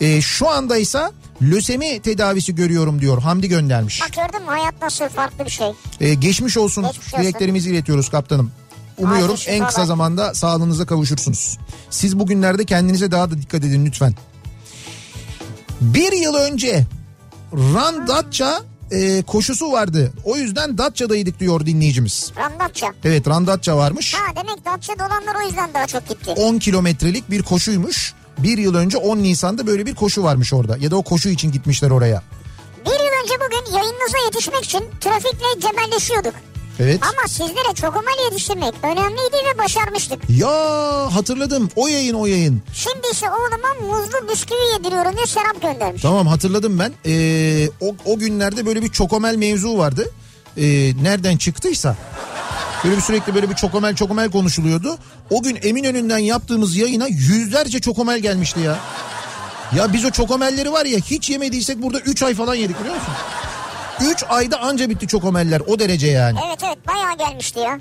Speaker 1: E, şu anda ise lösemi tedavisi görüyorum diyor Hamdi göndermiş.
Speaker 2: Bak gördün mü hayat nasıl farklı bir şey.
Speaker 1: E, geçmiş olsun
Speaker 2: Geçmiş
Speaker 1: dileklerimizi iletiyoruz kaptanım. Umuyorum
Speaker 2: Acil
Speaker 1: en kısa
Speaker 2: şifalar.
Speaker 1: zamanda sağlığınıza kavuşursunuz. Siz bugünlerde kendinize daha da dikkat edin lütfen. Bir yıl önce Run Datça e, koşusu vardı. O yüzden Datça'daydık diyor dinleyicimiz.
Speaker 2: Randatça.
Speaker 1: Evet Run Datça varmış.
Speaker 2: Ha demek Datça'da olanlar o yüzden daha çok gitti.
Speaker 1: 10 kilometrelik bir koşuymuş. Bir yıl önce 10 Nisan'da böyle bir koşu varmış orada. Ya da o koşu için gitmişler oraya.
Speaker 2: Bir yıl önce bugün yayınınıza yetişmek için trafikle cebelleşiyorduk.
Speaker 1: Evet.
Speaker 2: Ama sizlere çokomel yetiştirmek önemliydi ve başarmıştık.
Speaker 1: Ya hatırladım o yayın o yayın.
Speaker 2: Şimdi ise oğluma muzlu bisküvi yediriyorum diye Serap göndermiş.
Speaker 1: Tamam hatırladım ben. Ee, o, o günlerde böyle bir çokomel mevzu vardı. Ee, nereden çıktıysa. Böyle bir sürekli böyle bir çokomel çokomel konuşuluyordu. O gün Eminönü'nden yaptığımız yayına yüzlerce çokomel gelmişti ya. Ya biz o çokomelleri var ya hiç yemediysek burada 3 ay falan yedik biliyor musun? 3 ayda anca bitti çokomeller o derece yani.
Speaker 2: Evet evet bayağı gelmişti ya.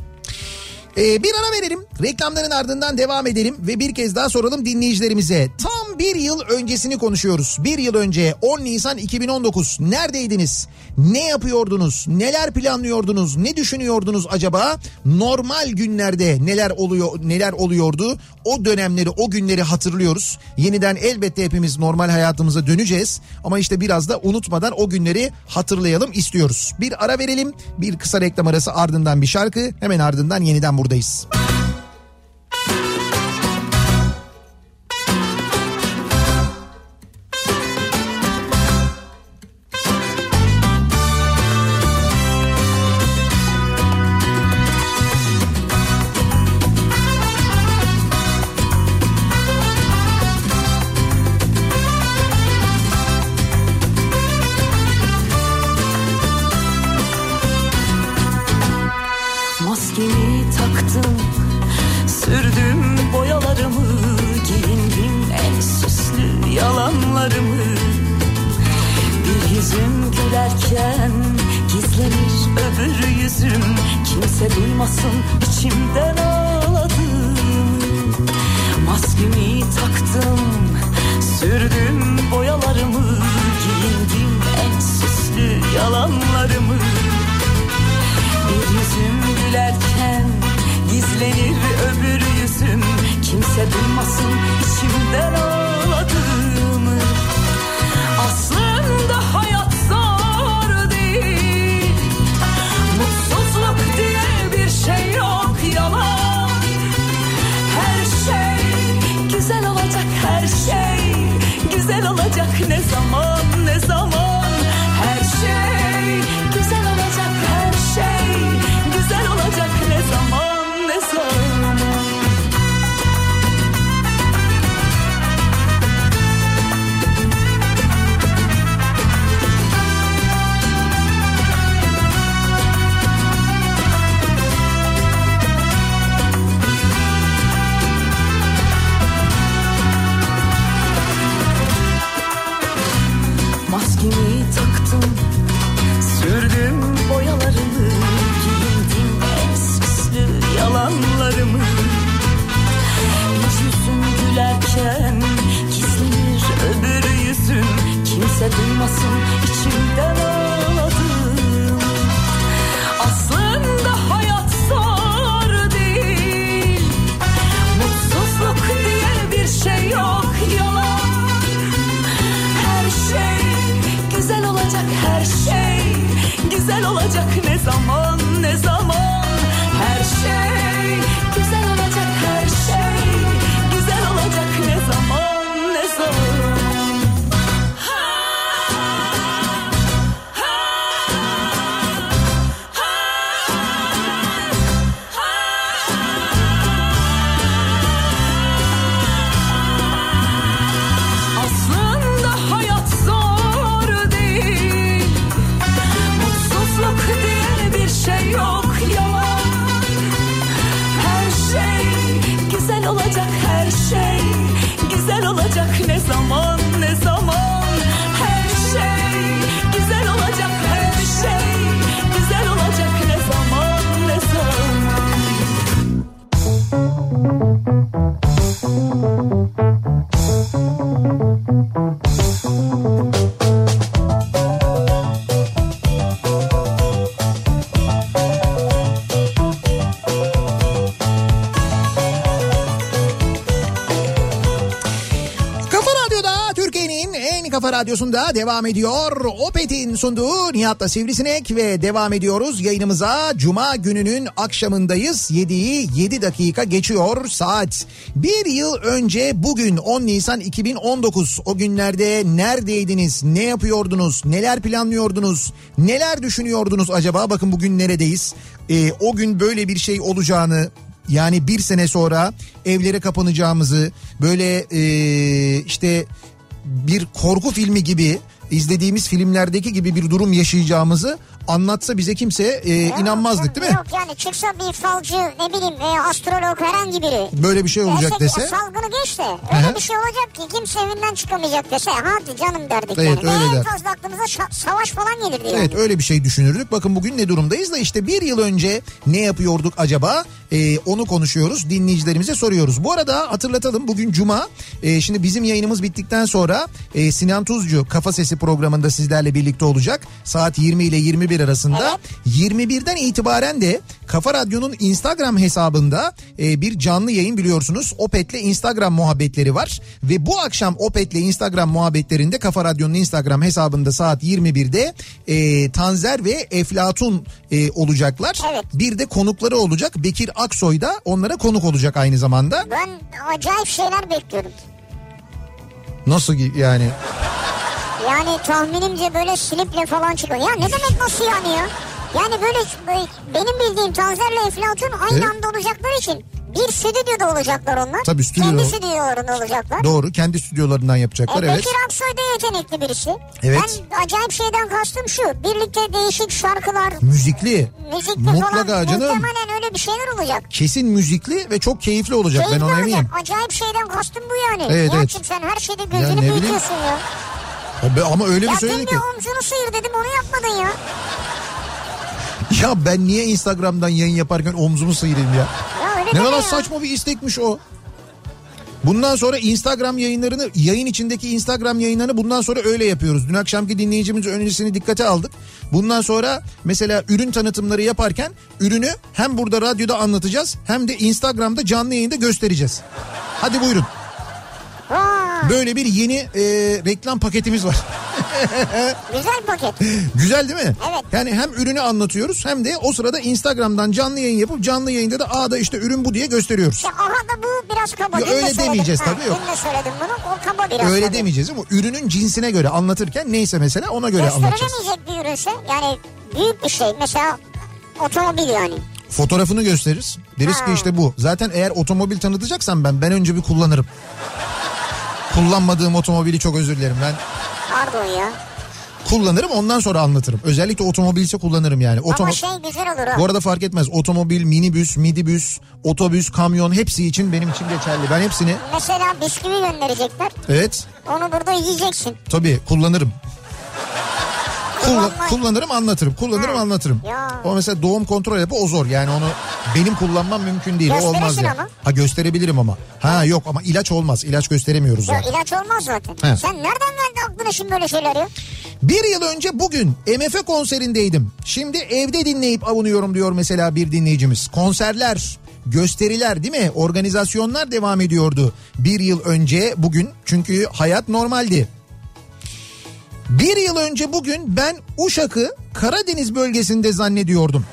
Speaker 1: Ee, bir ara verelim. Reklamların ardından devam edelim ve bir kez daha soralım dinleyicilerimize. Tam bir yıl öncesini konuşuyoruz. Bir yıl önce 10 Nisan 2019 neredeydiniz? Ne yapıyordunuz? Neler planlıyordunuz? Ne düşünüyordunuz acaba? Normal günlerde neler oluyor neler oluyordu? O dönemleri, o günleri hatırlıyoruz. Yeniden elbette hepimiz normal hayatımıza döneceğiz. Ama işte biraz da unutmadan o günleri hatırlayalım istiyoruz. Bir ara verelim. Bir kısa reklam arası ardından bir şarkı. Hemen ardından yeniden buradayız.
Speaker 6: Maskemi En
Speaker 1: kafa radyosunda devam ediyor. Opet'in sunduğu Nihat'la Sivrisinek ve devam ediyoruz yayınımıza. Cuma gününün akşamındayız. 7'yi 7 dakika geçiyor saat. Bir yıl önce bugün 10 Nisan 2019 o günlerde neredeydiniz, ne yapıyordunuz, neler planlıyordunuz, neler düşünüyordunuz acaba? Bakın bugün neredeyiz? Ee, o gün böyle bir şey olacağını yani bir sene sonra evlere kapanacağımızı böyle e, işte bir korku filmi gibi izlediğimiz filmlerdeki gibi bir durum yaşayacağımızı anlatsa bize kimse e,
Speaker 2: Ya,
Speaker 1: inanmazdık değil mi?
Speaker 2: Yok yani çıksa bir falcı ne bileyim veya astrolog herhangi biri.
Speaker 1: Böyle bir şey olacak
Speaker 2: Dese ki,
Speaker 1: dese.
Speaker 2: Salgını geç de öyle
Speaker 1: hı.
Speaker 2: bir şey olacak ki kimse evinden çıkamayacak dese hadi canım derdik
Speaker 1: Evet,
Speaker 2: yani.
Speaker 1: öyle
Speaker 2: en
Speaker 1: der.
Speaker 2: fazla aklımıza şa- savaş falan gelirdi yani.
Speaker 1: Evet öyle bir şey düşünürdük. Bakın bugün ne durumdayız da işte bir yıl önce ne yapıyorduk acaba? Ee, onu konuşuyoruz. Dinleyicilerimize soruyoruz. Bu arada hatırlatalım bugün Cuma. Ee, şimdi bizim yayınımız bittikten sonra e, Sinan Tuzcu Kafa Sesi programında sizlerle birlikte olacak. Saat 20 ile 21 arasında. 21'den itibaren de Kafa Radyo'nun Instagram hesabında e, bir canlı yayın biliyorsunuz. Opet'le Instagram muhabbetleri var. Ve bu akşam Opet'le Instagram muhabbetlerinde Kafa Radyo'nun Instagram hesabında saat 21'de e, Tanzer ve Eflatun e, olacaklar.
Speaker 2: Evet.
Speaker 1: Bir de konukları olacak. Bekir Aksoy da onlara konuk olacak aynı zamanda.
Speaker 2: Ben acayip şeyler bekliyorum.
Speaker 1: Nasıl yani?
Speaker 2: Yani tahminimce böyle sliple falan çıkıyor. Ya ne demek nasıl yani ya? Yani böyle, böyle benim bildiğim Tanzer'le Eflatun aynı
Speaker 1: Evet.
Speaker 2: anda olacakları için bir stüdyoda olacaklar onlar.
Speaker 1: Tabii, stüdyo.
Speaker 2: Kendi stüdyolarında olacaklar.
Speaker 1: Doğru kendi stüdyolarından yapacaklar
Speaker 2: E,
Speaker 1: evet.
Speaker 2: Bekir Aksoy da yetenekli birisi.
Speaker 1: Evet.
Speaker 2: Ben acayip şeyden kastım şu. Birlikte değişik şarkılar,
Speaker 1: Müzikli.
Speaker 2: müzikli
Speaker 1: Mutlaka
Speaker 2: falan.
Speaker 1: canım.
Speaker 2: Muhtemelen öyle bir şeyler olacak.
Speaker 1: Kesin müzikli ve çok keyifli olacak ben
Speaker 2: Keyifli
Speaker 1: ona
Speaker 2: olacak.
Speaker 1: eminim.
Speaker 2: Acayip şeyden kastım bu yani.
Speaker 1: Evet,
Speaker 2: Nihat'cığım
Speaker 1: evet.
Speaker 2: sen her şeyde gözünü büyütüyorsun ya.
Speaker 1: Be- Ama öyle bir
Speaker 2: Ya
Speaker 1: söyledin
Speaker 2: dün
Speaker 1: ki.
Speaker 2: bir omzunu sıyır dedim onu yapmadın ya.
Speaker 1: Ya ben niye Instagram'dan yayın yaparken omzumu sıyırayım ya?
Speaker 2: Ya
Speaker 1: Ne kadar
Speaker 2: ya.
Speaker 1: saçma bir istekmiş o. Bundan sonra Instagram yayınlarını, yayın içindeki Instagram yayınlarını bundan sonra öyle yapıyoruz. Dün akşamki dinleyicimiz önerisini dikkate aldık. Bundan sonra mesela ürün tanıtımları yaparken ürünü hem burada radyoda anlatacağız hem de Instagram'da canlı yayında göstereceğiz. Hadi buyurun. Böyle bir yeni e, reklam paketimiz var.
Speaker 2: güzel paket.
Speaker 1: Güzel değil mi?
Speaker 2: Evet.
Speaker 1: Yani hem ürünü anlatıyoruz hem de o sırada Instagram'dan canlı yayın yapıp canlı yayında da aa da işte ürün bu diye gösteriyoruz.
Speaker 2: Ya aha da bu biraz kaba.
Speaker 1: Ya öyle
Speaker 2: söyledim.
Speaker 1: demeyeceğiz
Speaker 2: Ha,
Speaker 1: tabii, yok.
Speaker 2: Dün de söyledim bunu o kaba biraz.
Speaker 1: Öyle
Speaker 2: tabii.
Speaker 1: demeyeceğiz ama ürünün cinsine göre anlatırken neyse mesela ona göre anlatacağız.
Speaker 2: Gösterilemeyecek bir ürünse yani büyük bir şey mesela otomobil yani.
Speaker 1: Fotoğrafını gösteririz. Deriz ki
Speaker 2: Ha.
Speaker 1: işte bu. Zaten eğer otomobil tanıtacaksan ben ben önce bir kullanırım. Kullanmadığım otomobili çok özür dilerim. Ben
Speaker 2: Pardon ya.
Speaker 1: kullanırım ondan sonra anlatırım. Özellikle otomobilse kullanırım yani.
Speaker 2: Ama
Speaker 1: Otomo-
Speaker 2: şey güzel olur ha.
Speaker 1: Bu arada fark etmez. Otomobil, minibüs, midibüs, otobüs, kamyon hepsi için benim için geçerli. Ben hepsini
Speaker 2: Mesela bisküvi gönderecekler.
Speaker 1: evet
Speaker 2: Onu burada yiyeceksin.
Speaker 1: tabii kullanırım. Kulla-
Speaker 2: Kullanma-
Speaker 1: kullanırım anlatırım. Kullanırım
Speaker 2: Ha.
Speaker 1: anlatırım.
Speaker 2: Ya.
Speaker 1: O mesela doğum kontrol yapı o zor. Yani onu benim kullanmam mümkün değil. O olmaz ya.
Speaker 2: ama.
Speaker 1: Ha gösterebilirim ama. Ha yok ama ilaç olmaz. İlaç gösteremiyoruz
Speaker 2: Ya
Speaker 1: yani.
Speaker 2: ilaç olmaz zaten.
Speaker 1: He.
Speaker 2: Sen nereden geldi aklına şimdi böyle şeyler ya?
Speaker 1: Bir yıl önce bugün MF konserindeydim. Şimdi evde dinleyip avunuyorum diyor mesela bir dinleyicimiz. Konserler, gösteriler değil mi? Organizasyonlar devam ediyordu bir yıl önce bugün. Çünkü hayat normaldi. Bir yıl önce bugün ben Uşak'ı Karadeniz bölgesinde zannediyordum.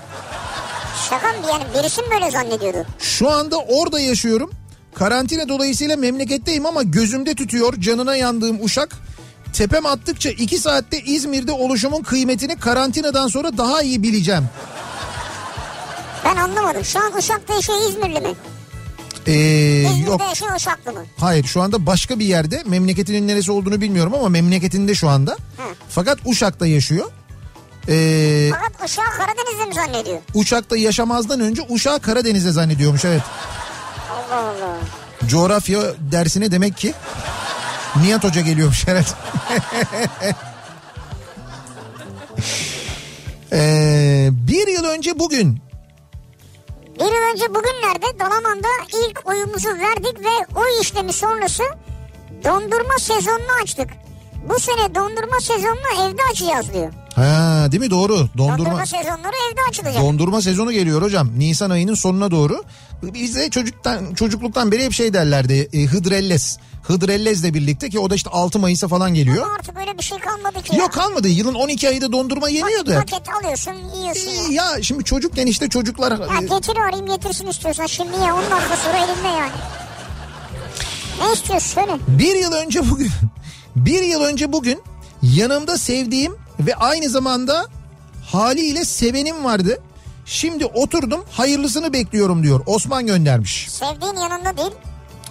Speaker 2: Şaka mı yani birisi mi böyle zannediyordu?
Speaker 1: Şu anda orada yaşıyorum. Karantina dolayısıyla memleketteyim ama gözümde tütüyor canına yandığım Uşak. Tepem attıkça iki saatte İzmir'de oluşumun kıymetini karantinadan sonra daha iyi bileceğim.
Speaker 2: Ben anlamadım. Şu an Uşak'ta yaşıyor İzmirli mi?
Speaker 1: Ee,
Speaker 2: İzmir'de
Speaker 1: yok
Speaker 2: yaşıyor Uşaklı mı?
Speaker 1: hayır şu anda başka bir yerde memleketinin neresi olduğunu bilmiyorum ama memleketinde şu anda. Fakat Uşak'ta yaşıyor. Ee,
Speaker 2: Fakat Uşak Karadeniz'de mi zannediyor?
Speaker 1: Uşak'ta yaşamazdan önce Uşak Karadeniz'de zannediyormuş evet.
Speaker 2: Allah Allah.
Speaker 1: Coğrafya dersine demek ki Nihat Hoca geliyormuş evet. Ee, bir yıl önce bugün
Speaker 2: Bir yıl önce bugünlerde Dalaman'da ilk oyumuzu verdik ve o işlemi sonrası dondurma sezonunu açtık. Bu sene dondurma sezonunu evde açacağız diyor.
Speaker 1: ha değil mi doğru
Speaker 2: Dondurma,
Speaker 1: dondurma
Speaker 2: sezonları evde açılacak.
Speaker 1: dondurma sezonu geliyor hocam Nisan ayının sonuna doğru bize çocuktan çocukluktan beri hep şey derlerdi e, Hıdrellez Hıdrellez'le birlikte ki o da işte 6 Mayıs'a falan geliyor.
Speaker 2: Ama artık öyle bir şey kalmadı ki.
Speaker 1: Yok kalmadı yılın 12 ayı da dondurma yeniyordu.
Speaker 2: Paket alıyorsun yiyorsun ya.
Speaker 1: Ya şimdi çocukken işte çocuklar
Speaker 2: Ya getir arayayım getirsin istiyorsan şimdi ya 10 dakika sonra elimde yani. Ne istiyorsun söyle.
Speaker 1: Bir yıl önce bugün bir yıl önce bugün yanımda sevdiğim ve aynı zamanda haliyle sevenim vardı. Şimdi oturdum hayırlısını bekliyorum diyor. Osman göndermiş.
Speaker 2: Sevdiğin yanında değil.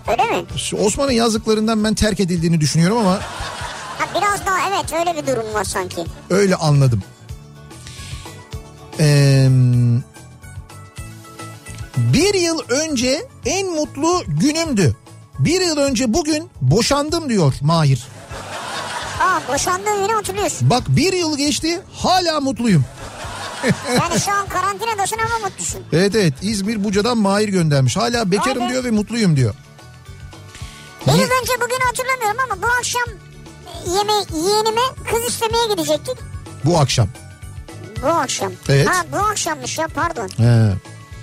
Speaker 2: Öyle mi?
Speaker 1: Osman'ın yazdıklarından ben terk edildiğini düşünüyorum ama
Speaker 2: Ha, biraz daha evet öyle bir durum var sanki.
Speaker 1: öyle anladım. Ee, bir yıl önce en mutlu günümdü. Bir yıl önce bugün boşandım diyor Mahir.
Speaker 2: Aa boşandığın günü hatırlıyorsun.
Speaker 1: Bak bir yıl geçti hala mutluyum.
Speaker 2: Yani şu an karantinadasın ama mutlusun.
Speaker 1: Evet evet İzmir Buca'dan Mahir göndermiş. Hala bekarım
Speaker 2: be.
Speaker 1: diyor ve mutluyum diyor.
Speaker 2: Yıl önce bugünü hatırlamıyorum ama bu akşam yeme yeğenime kız istemeye gidecektik.
Speaker 1: Bu akşam.
Speaker 2: Bu akşam.
Speaker 1: Evet.
Speaker 2: Ha bu akşammış ya pardon.
Speaker 1: He.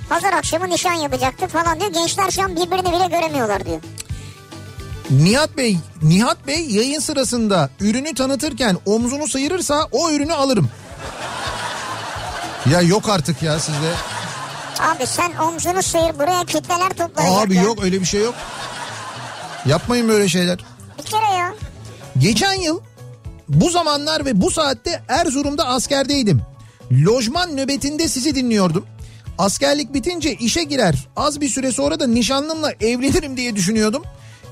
Speaker 2: Pazar akşamı nişan yapacaktık falan diyor. Gençler şu an birbirini bile göremiyorlar diyor.
Speaker 1: Nihat Bey, Nihat Bey yayın sırasında ürünü tanıtırken omzunu sıyırırsa o ürünü alırım. Ya yok artık ya sizde.
Speaker 2: Abi sen omzunu sıyır buraya kitleler toplanacak
Speaker 1: Abi
Speaker 2: ya.
Speaker 1: yok öyle bir şey yok. Yapmayın böyle şeyler.
Speaker 2: Bir kere ya.
Speaker 1: Geçen yıl bu zamanlar ve bu saatte Erzurum'da askerdeydim. Lojman nöbetinde sizi dinliyordum. Askerlik bitince işe girer. Az bir süre sonra da nişanlımla evlenirim diye düşünüyordum.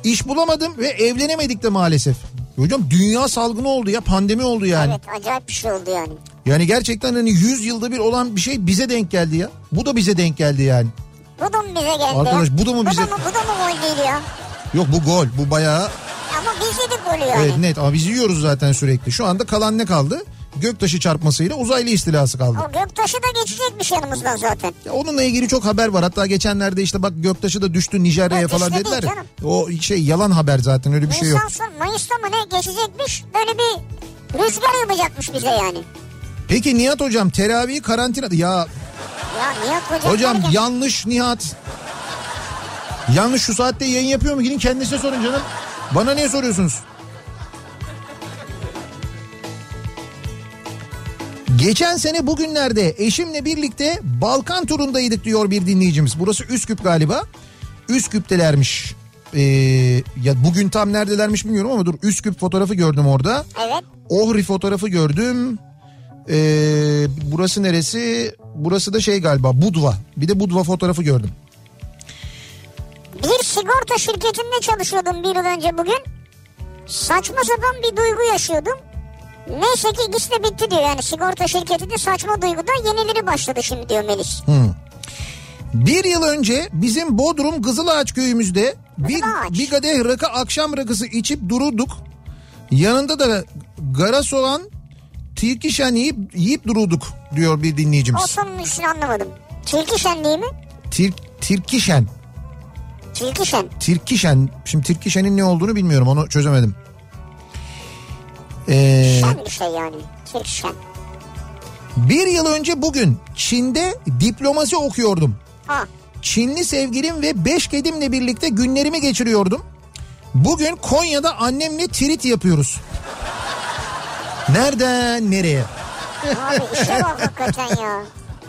Speaker 1: İş bulamadım ve evlenemedik de maalesef. Hocam dünya salgını oldu ya pandemi oldu yani.
Speaker 2: Evet acayip bir şey oldu yani.
Speaker 1: Yani gerçekten hani 100 yılda bir olan bir şey bize denk geldi ya. Bu da bize denk geldi yani.
Speaker 2: Bu da mı bize geldi
Speaker 1: Arkadaş, bu da mı bize-
Speaker 2: Bu da mı, bu da mı gol değil ya?
Speaker 1: Yok bu gol bu bayağı
Speaker 2: Ama biz yedik golü yani.
Speaker 1: evet, net ama biz yiyoruz zaten sürekli. Şu anda kalan ne kaldı? Göktaşı çarpmasıyla uzaylı istilası kaldı.
Speaker 2: O göktaşı da geçecekmiş yanımızdan zaten.
Speaker 1: Ya onunla ilgili çok haber var. Hatta geçenlerde işte bak Göktaşı da düştü Nijerya'ya
Speaker 2: Ya
Speaker 1: falan dediler. ya. O şey yalan haber zaten öyle bir şey yok.
Speaker 2: Nisan Mayıs'ta mı ne geçecekmiş? Böyle bir rüzgar yapacakmış bize yani.
Speaker 1: Peki Nihat hocam teravih karantina ya
Speaker 2: Ya Nihat Hocam,
Speaker 1: hocam yanlış Nihat. Yanlış şu saatte yayın yapıyor mu? Gidin kendisine sorun canım. Bana niye soruyorsunuz? Geçen sene bugünlerde eşimle birlikte Balkan turundaydık diyor bir dinleyicimiz. Burası Üsküp galiba. Üsküp'telermiş. Ee, ya bugün tam neredelermiş bilmiyorum ama dur Üsküp fotoğrafı gördüm orada.
Speaker 2: Evet.
Speaker 1: Ohri fotoğrafı gördüm. Ee, burası neresi? Burası da şey galiba Budva. Bir de Budva fotoğrafı gördüm.
Speaker 2: Bir sigorta şirketinde çalışıyordum bir yıl önce bugün. Saçma sapan bir duygu yaşıyordum. Neyse ki ikisi de bitti diyor. Yani sigorta şirketinde saçma duyguda yenileri başladı şimdi diyor Melis.
Speaker 1: Bir yıl önce bizim Bodrum Kızılağaç köyümüzde bir,
Speaker 2: Kızılağaç.
Speaker 1: bir kadeh rakı akşam rakısı içip dururduk. Yanında da garas olan tilkişen yiyip, yiyip dururduk diyor bir
Speaker 2: O
Speaker 1: dinleyicimiz.
Speaker 2: sonun ismini anlamadım. Tilki şenliği mi?
Speaker 1: Tir, tirkişen.
Speaker 2: Tilki şen.
Speaker 1: Tirkişen. Şimdi Tirkişen'in ne olduğunu bilmiyorum onu çözemedim. Ee,
Speaker 2: Şen bir şey yani. Türk şen.
Speaker 1: bir yıl önce bugün Çin'de diplomasi okuyordum.
Speaker 2: Ha.
Speaker 1: Çinli sevgilim ve beş kedimle birlikte günlerimi geçiriyordum. Bugün Konya'da annemle trit yapıyoruz. Nereden nereye?
Speaker 2: Abi işe bak hakikaten ya.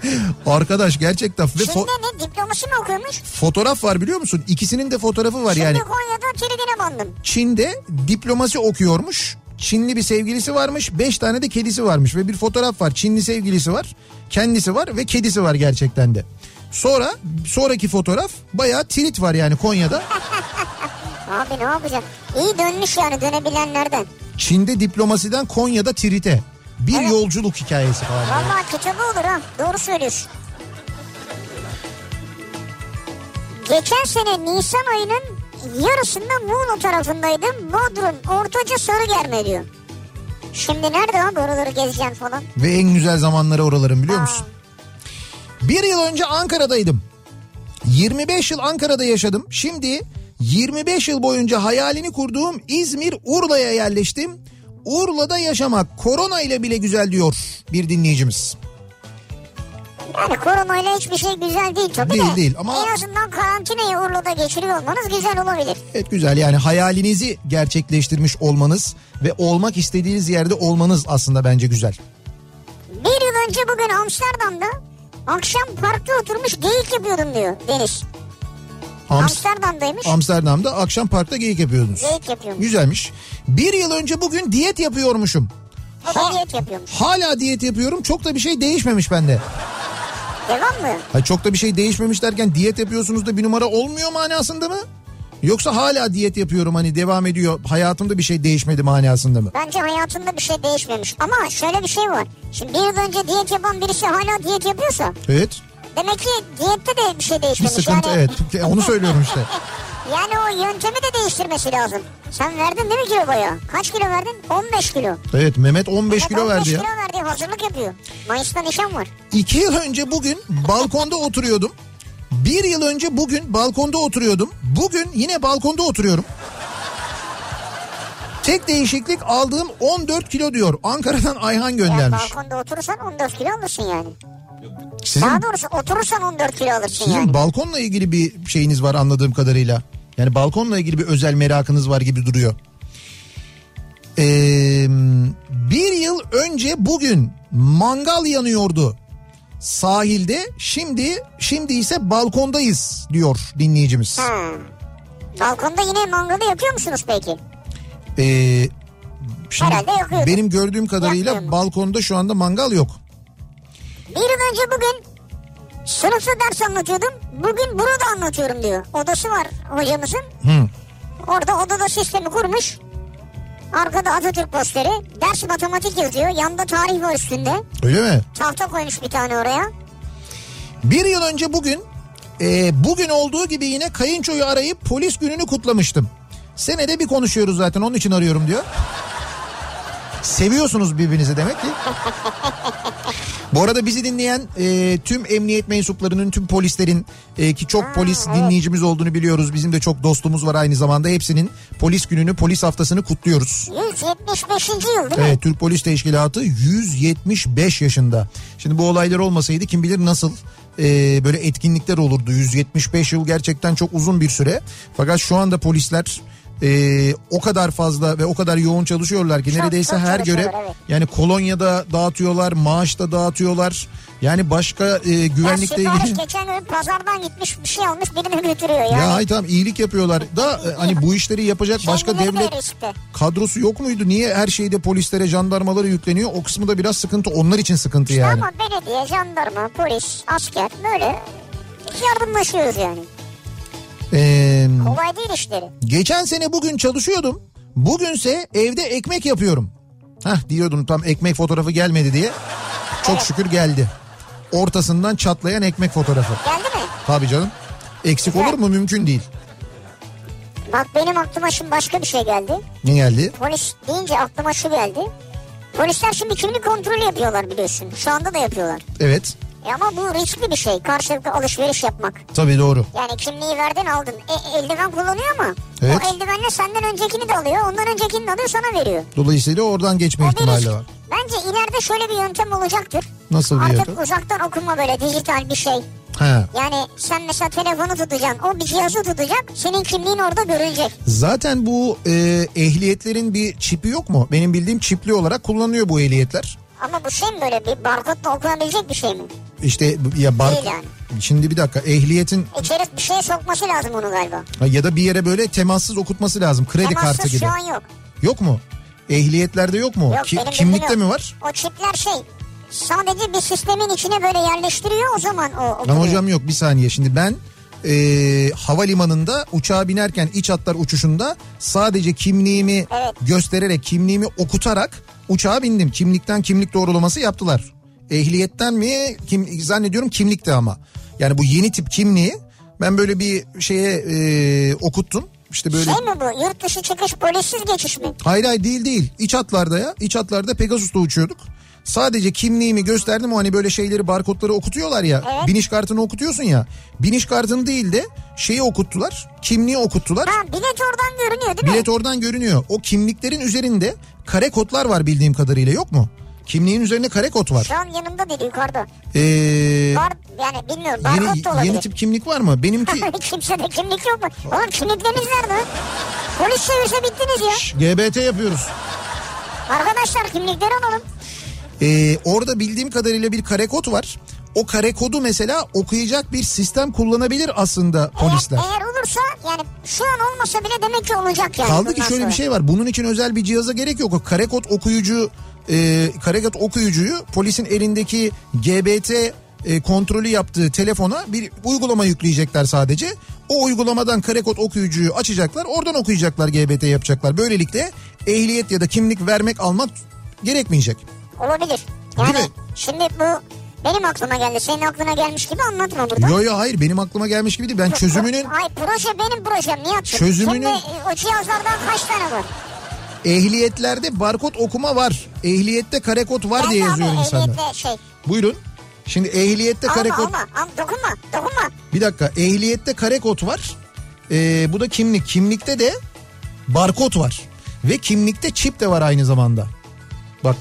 Speaker 1: Arkadaş gerçekten ve
Speaker 2: Çin'de ne diploması mı okuyormuş?
Speaker 1: fotoğraf var biliyor musun? İkisinin de fotoğrafı var yani.
Speaker 2: Şimdi Konya'da tridine bandım.
Speaker 1: Çin'de diplomasi okuyormuş. Çinli bir sevgilisi varmış. Beş tane de kedisi varmış ve bir fotoğraf var. Çinli sevgilisi var. Kendisi var ve kedisi var gerçekten de. Sonra sonraki fotoğraf bayağı trit var yani Konya'da.
Speaker 2: Abi ne yapacak? İyi dönmüş yani dönebilenlerden.
Speaker 1: Çin'de diplomasiden Konya'da trite. Bir
Speaker 2: Evet.
Speaker 1: yolculuk hikayesi falan.
Speaker 2: Vallahi kitabı olur ha. Doğru söylüyorsun. Geçen sene Nisan ayının yarısında Muğla tarafındaydım. Bodrum, Ortaca, Sarıgerme diyor. Şimdi nerede abi oraları gezeceksin falan?
Speaker 1: Ve en güzel zamanları oraların biliyor musun? Bir yıl önce Ankara'daydım. 25 yıl Ankara'da yaşadım. Şimdi 25 yıl boyunca hayalini kurduğum İzmir Urla'ya yerleştim. Urla'da yaşamak korona ile bile güzel diyor bir dinleyicimiz.
Speaker 2: Yani koronayla hiçbir şey güzel değil tabii
Speaker 1: Değil,
Speaker 2: de.
Speaker 1: değil ama-
Speaker 2: En azından karantinayı Urla'da geçiriyor olmanız güzel olabilir.
Speaker 1: Evet güzel yani hayalinizi gerçekleştirmiş olmanız ve olmak istediğiniz yerde olmanız aslında bence güzel.
Speaker 2: Bir yıl önce bugün Amsterdam'da akşam parkta oturmuş geyik yapıyordum diyor Deniz.
Speaker 1: Ams-
Speaker 2: Amsterdam'daymış.
Speaker 1: Amsterdam'da akşam parkta geyik yapıyordunuz.
Speaker 2: Geyik yapıyormuş.
Speaker 1: Güzelmiş. Bir yıl önce bugün diyet yapıyormuşum.
Speaker 2: O da
Speaker 1: Ha-
Speaker 2: diyet yapıyormuş.
Speaker 1: Hala diyet yapıyorum. Çok da bir şey değişmemiş bende.
Speaker 2: Devam mı?
Speaker 1: Hayır, çok da bir şey değişmemiş derken diyet yapıyorsunuz da bir numara olmuyor manasında mı? Yoksa hala diyet yapıyorum hani devam ediyor hayatımda bir şey değişmedi manasında mı?
Speaker 2: Bence hayatında bir şey değişmemiş. Ama şöyle bir şey var. Şimdi bir yıl önce diyet yapan birisi hala diyet yapıyorsa
Speaker 1: Evet.
Speaker 2: Demek ki diyette de bir şey
Speaker 1: Bir
Speaker 2: değişmemiş.
Speaker 1: sıkıntı
Speaker 2: yani,
Speaker 1: evet. Onu söylüyorum işte.
Speaker 2: Yani o yöntemi de değiştirmesi lazım. Sen verdin değil mi kilo bayağı? Kaç kilo verdin? 15 kilo.
Speaker 1: Evet Mehmet 15
Speaker 2: Evet,
Speaker 1: kilo
Speaker 2: 15
Speaker 1: verdi ya.
Speaker 2: kilo verdi hazırlık yapıyor. Mayıs'ta nişan var.
Speaker 1: İki yıl önce bugün balkonda oturuyordum. Bir yıl önce bugün balkonda oturuyordum. Bugün yine balkonda oturuyorum. Tek değişiklik aldığım 14 kilo diyor. Ankara'dan Ayhan göndermiş.
Speaker 2: balkonda oturursan 14 kilo alırsın yani.
Speaker 1: Sizin,
Speaker 2: Daha doğrusu oturursan 14 kilo alırsın
Speaker 1: sizin
Speaker 2: yani.
Speaker 1: balkonla ilgili bir şeyiniz var anladığım kadarıyla. Yani balkonla ilgili bir özel merakınız var gibi duruyor. Ee, bir yıl önce bugün mangal yanıyordu sahilde. Şimdi şimdi ise balkondayız diyor dinleyicimiz.
Speaker 2: Ha. Balkonda yine mangalı yapıyor musunuz peki?
Speaker 1: Ee, şimdi
Speaker 2: Herhalde yakıyordu.
Speaker 1: benim gördüğüm kadarıyla
Speaker 2: Yakmıyor mu?
Speaker 1: balkonda şu anda mangal yok.
Speaker 2: Bir yıl önce bugün sınıfta ders anlatıyordum. Bugün burada anlatıyorum diyor. Odası var hocamızın.
Speaker 1: Hı.
Speaker 2: Orada odada sistemi kurmuş. Arkada Atatürk posteri. Ders matematik yazıyor. Yanında tarih var üstünde.
Speaker 1: Öyle mi?
Speaker 2: Tahta koymuş bir tane oraya.
Speaker 1: Bir yıl önce bugün e, bugün olduğu gibi yine kayınçoyu arayıp polis gününü kutlamıştım. Senede bir konuşuyoruz zaten onun için arıyorum diyor. Seviyorsunuz birbirinizi demek ki. Bu arada bizi dinleyen e, tüm emniyet mensuplarının, tüm polislerin e, ki çok polis dinleyicimiz olduğunu biliyoruz. Bizim de çok dostumuz var aynı zamanda. Hepsinin polis gününü, polis haftasını kutluyoruz.
Speaker 2: 175. yıl değil mi?
Speaker 1: Evet Türk Polis Teşkilatı 175 yaşında. Şimdi bu olaylar olmasaydı kim bilir nasıl e, böyle etkinlikler olurdu. 175 yıl gerçekten çok uzun bir süre. Fakat şu anda polisler e, o kadar fazla ve o kadar yoğun çalışıyorlar ki
Speaker 2: Çok,
Speaker 1: neredeyse
Speaker 2: çok
Speaker 1: her görev
Speaker 2: evet.
Speaker 1: yani kolonyada dağıtıyorlar, maaş da dağıtıyorlar. Yani başka e, güvenlikle ilgili...
Speaker 2: geçen gün pazardan gitmiş bir şey almış birini götürüyor yani.
Speaker 1: Ya ay tamam iyilik yapıyorlar da e, hani bu işleri yapacak başka devlet kadrosu yok muydu? Niye her şeyde polislere, jandarmalara yükleniyor? O kısmı da biraz sıkıntı. Onlar için sıkıntı yani.
Speaker 2: Ama belediye, jandarma, polis, asker böyle yardımlaşıyoruz yani.
Speaker 1: Ee,
Speaker 2: Kolay değil işleri.
Speaker 1: geçen sene bugün çalışıyordum. Bugünse evde ekmek yapıyorum. Hah diyordum tam ekmek fotoğrafı gelmedi diye. Çok
Speaker 2: Evet.
Speaker 1: şükür geldi. Ortasından çatlayan ekmek fotoğrafı.
Speaker 2: Geldi mi?
Speaker 1: Tabii canım. Eksik olur mu? Mümkün değil.
Speaker 2: Bak benim aklıma şimdi başka bir şey geldi.
Speaker 1: Ne geldi?
Speaker 2: Polis deyince aklıma şu geldi. Polisler şimdi kimlik kontrolü yapıyorlar biliyorsun. Şu anda da yapıyorlar.
Speaker 1: Evet.
Speaker 2: E ama bu riskli bir şey. Karşılıklı alışveriş yapmak.
Speaker 1: Tabii doğru.
Speaker 2: Yani kimliği verdin aldın. E, eldiven kullanıyor ama
Speaker 1: Evet.
Speaker 2: o eldivenle senden öncekini de alıyor. Ondan öncekini de alıyor sana veriyor.
Speaker 1: Dolayısıyla oradan geçme
Speaker 2: O bir risk.
Speaker 1: ihtimali var.
Speaker 2: Bence ileride şöyle bir yöntem olacaktır.
Speaker 1: Nasıl bir
Speaker 2: Artık
Speaker 1: yöntem?
Speaker 2: uzaktan okuma böyle dijital bir şey.
Speaker 1: He.
Speaker 2: Yani sen mesela telefonu tutacaksın. O bir cihazı tutacak. Senin kimliğin orada görünecek.
Speaker 1: Zaten bu e, ehliyetlerin bir çipi yok mu? Benim bildiğim çipli olarak kullanılıyor bu ehliyetler.
Speaker 2: Ama bu şey mi böyle bir barkodla okunabilecek bir şey mi?
Speaker 1: İşte ya bar
Speaker 2: Değil yani.
Speaker 1: Şimdi bir dakika ehliyetin
Speaker 2: İçeri bir şeye sokması lazım onu galiba.
Speaker 1: ya da bir yere böyle temassız okutması lazım. Kredi kartı
Speaker 2: Temassız
Speaker 1: gibi.
Speaker 2: şu an yok.
Speaker 1: Yok mu? Ehliyetlerde yok mu?
Speaker 2: Yok
Speaker 1: Ki- kimlikte
Speaker 2: bildiğim
Speaker 1: mi
Speaker 2: yok.
Speaker 1: var?
Speaker 2: O çipler şey sadece bir sistemin içine böyle yerleştiriyor o zaman o okunuyor.
Speaker 1: Ama hocam yok bir saniye şimdi ben e, havalimanında uçağa binerken iç hatlar uçuşunda sadece kimliğimi
Speaker 2: Evet.
Speaker 1: göstererek kimliğimi okutarak uçağa bindim. Kimlikten kimlik doğrulaması yaptılar. Ehliyetten mi kim, zannediyorum kimlikte ama. Yani bu yeni tip kimliği ben böyle bir şeye e, okuttum. İşte böyle
Speaker 2: Şey mi bu yurt dışı çıkış polissiz geçiş mi?
Speaker 1: Hayır hayır değil değil. İç hatlarda ya. İç hatlarda Pegasus'ta uçuyorduk. Sadece kimliğimi gösterdim o hani böyle şeyleri barkodları okutuyorlar ya.
Speaker 2: Evet.
Speaker 1: Biniş kartını okutuyorsun ya. Biniş kartını değil de şeyi okuttular. Kimliği okuttular.
Speaker 2: Ha bilet oradan görünüyor değil mi?
Speaker 1: Bilet oradan görünüyor. O kimliklerin üzerinde kare kodlar var bildiğim kadarıyla yok mu? Kimliğin üzerinde kare kod var.
Speaker 2: Şu an yanımda değil yukarıda.
Speaker 1: Ee,
Speaker 2: Var yani bilmiyorum barkod
Speaker 1: yeni,
Speaker 2: da olabilir.
Speaker 1: yeni tip kimlik var mı? Benimki
Speaker 2: Kimsede kimlik yok mu? Oğlum kimlikleriniz nerede? Polis çevirse bittiniz ya.
Speaker 1: GBT yapıyoruz.
Speaker 2: Arkadaşlar kimlikleri alalım.
Speaker 1: Ee, orada bildiğim kadarıyla bir kare kod var. O kare kodu mesela okuyacak bir sistem kullanabilir aslında polisler.
Speaker 2: Eğer, eğer olursa yani şu an olmasa bile demek ki olacak yani.
Speaker 1: Kaldı ki şöyle bir
Speaker 2: sonra.
Speaker 1: şey var. Bunun için özel bir cihaza gerek yok. O kare kod okuyucu e, kare kod okuyucuyu polisin elindeki GBT e, kontrolü yaptığı telefona bir uygulama yükleyecekler sadece. O uygulamadan kare kod okuyucuyu açacaklar. Oradan okuyacaklar GBT yapacaklar. Böylelikle ehliyet ya da kimlik vermek almak gerekmeyecek.
Speaker 2: Olabilir. Yani şimdi bu benim aklıma geldi. Senin aklına gelmiş gibi anlatma burada.
Speaker 1: Yo yo hayır benim aklıma gelmiş gibi değil. Ben çözümünün
Speaker 2: Ay proje benim projem Nihat'cığım.
Speaker 1: Çözümünün-
Speaker 2: Şimdi e, o cihazlardan kaç tane var?
Speaker 1: ehliyetlerde barkod okuma var. Ehliyette kare kod var diye
Speaker 2: Geldi
Speaker 1: yazıyor
Speaker 2: abi,
Speaker 1: insanlar.
Speaker 2: şey.
Speaker 1: Buyurun. Şimdi ehliyette
Speaker 2: Alma
Speaker 1: kod...
Speaker 2: alma. Al, dokunma dokunma.
Speaker 1: Bir dakika ehliyette kare kod var. Ee, bu da kimlik. Kimlikte de barkod var. Ve kimlikte çip de var aynı zamanda. Bak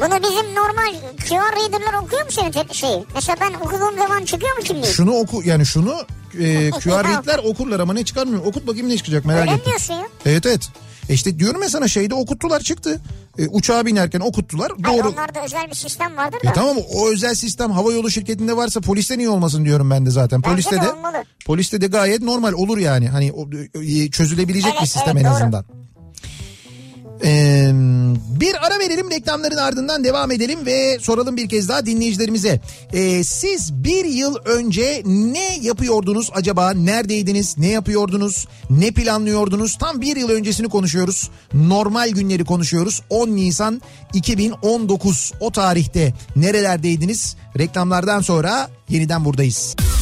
Speaker 2: Bunu bizim normal QR reader'lar okuyor mu senin şeyi? Mesela ben okuduğum zaman çıkıyor mu kimliği?
Speaker 1: şunu oku yani şunu e, QR read'ler okurlar ama ne çıkar mı? Okut bakayım ne çıkacak merak
Speaker 2: Öyle
Speaker 1: ettim.
Speaker 2: diyorsun ya?
Speaker 1: Evet evet. E işte diyorum ya sana şeyde okuttular çıktı. E, uçağa binerken okuttular.
Speaker 2: Hayır,
Speaker 1: Doğru.
Speaker 2: onlarda özel bir sistem vardır da.
Speaker 1: E tamam o özel sistem hava yolu şirketinde varsa poliste niye olmasın diyorum ben de zaten.
Speaker 2: Bence
Speaker 1: Poliste
Speaker 2: de
Speaker 1: de
Speaker 2: olmalı.
Speaker 1: poliste de gayet normal olur yani. Hani e, çözülebilecek
Speaker 2: Evet,
Speaker 1: bir sistem
Speaker 2: evet,
Speaker 1: en
Speaker 2: doğru.
Speaker 1: azından. Ee, bir ara verelim reklamların ardından devam edelim ve soralım bir kez daha dinleyicilerimize. Ee, siz bir yıl önce ne yapıyordunuz acaba? Neredeydiniz? Ne yapıyordunuz? Ne planlıyordunuz? Tam bir yıl öncesini konuşuyoruz. Normal günleri konuşuyoruz. 10 Nisan 2019 o tarihte nerelerdeydiniz? Reklamlardan sonra yeniden buradayız.
Speaker 5: Biz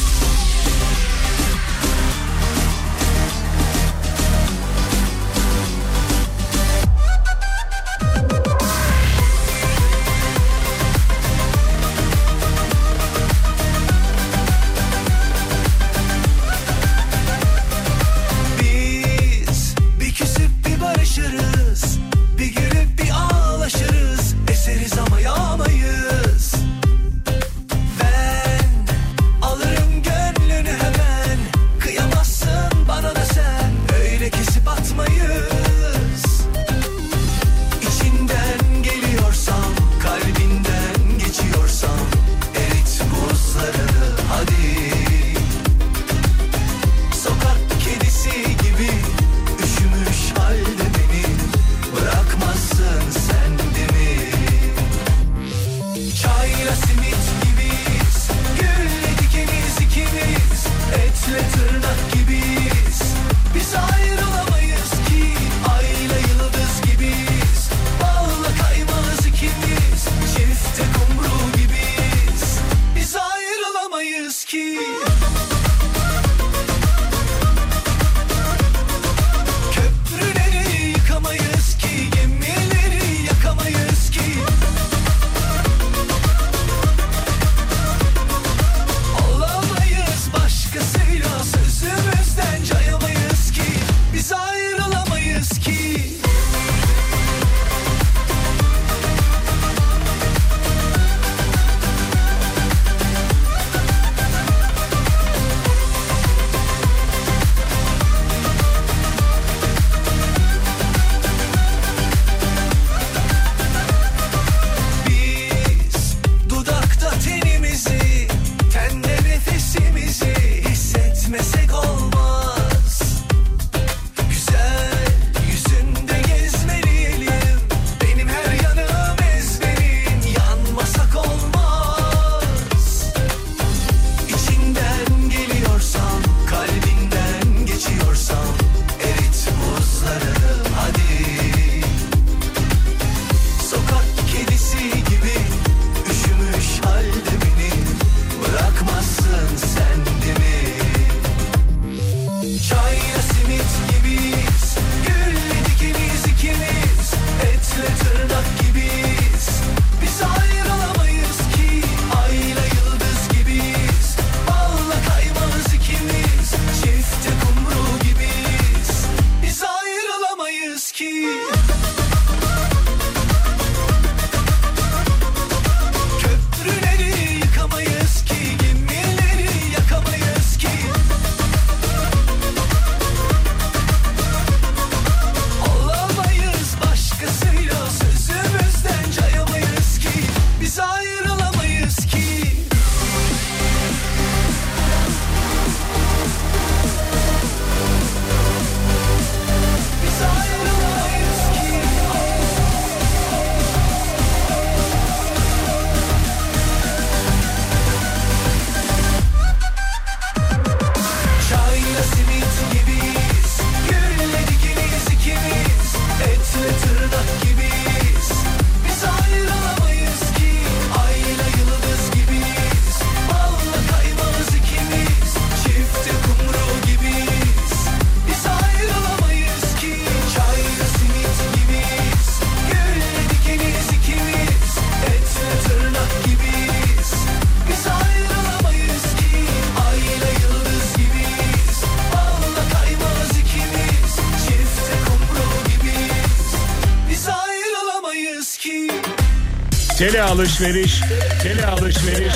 Speaker 7: alışveriş, tele alışveriş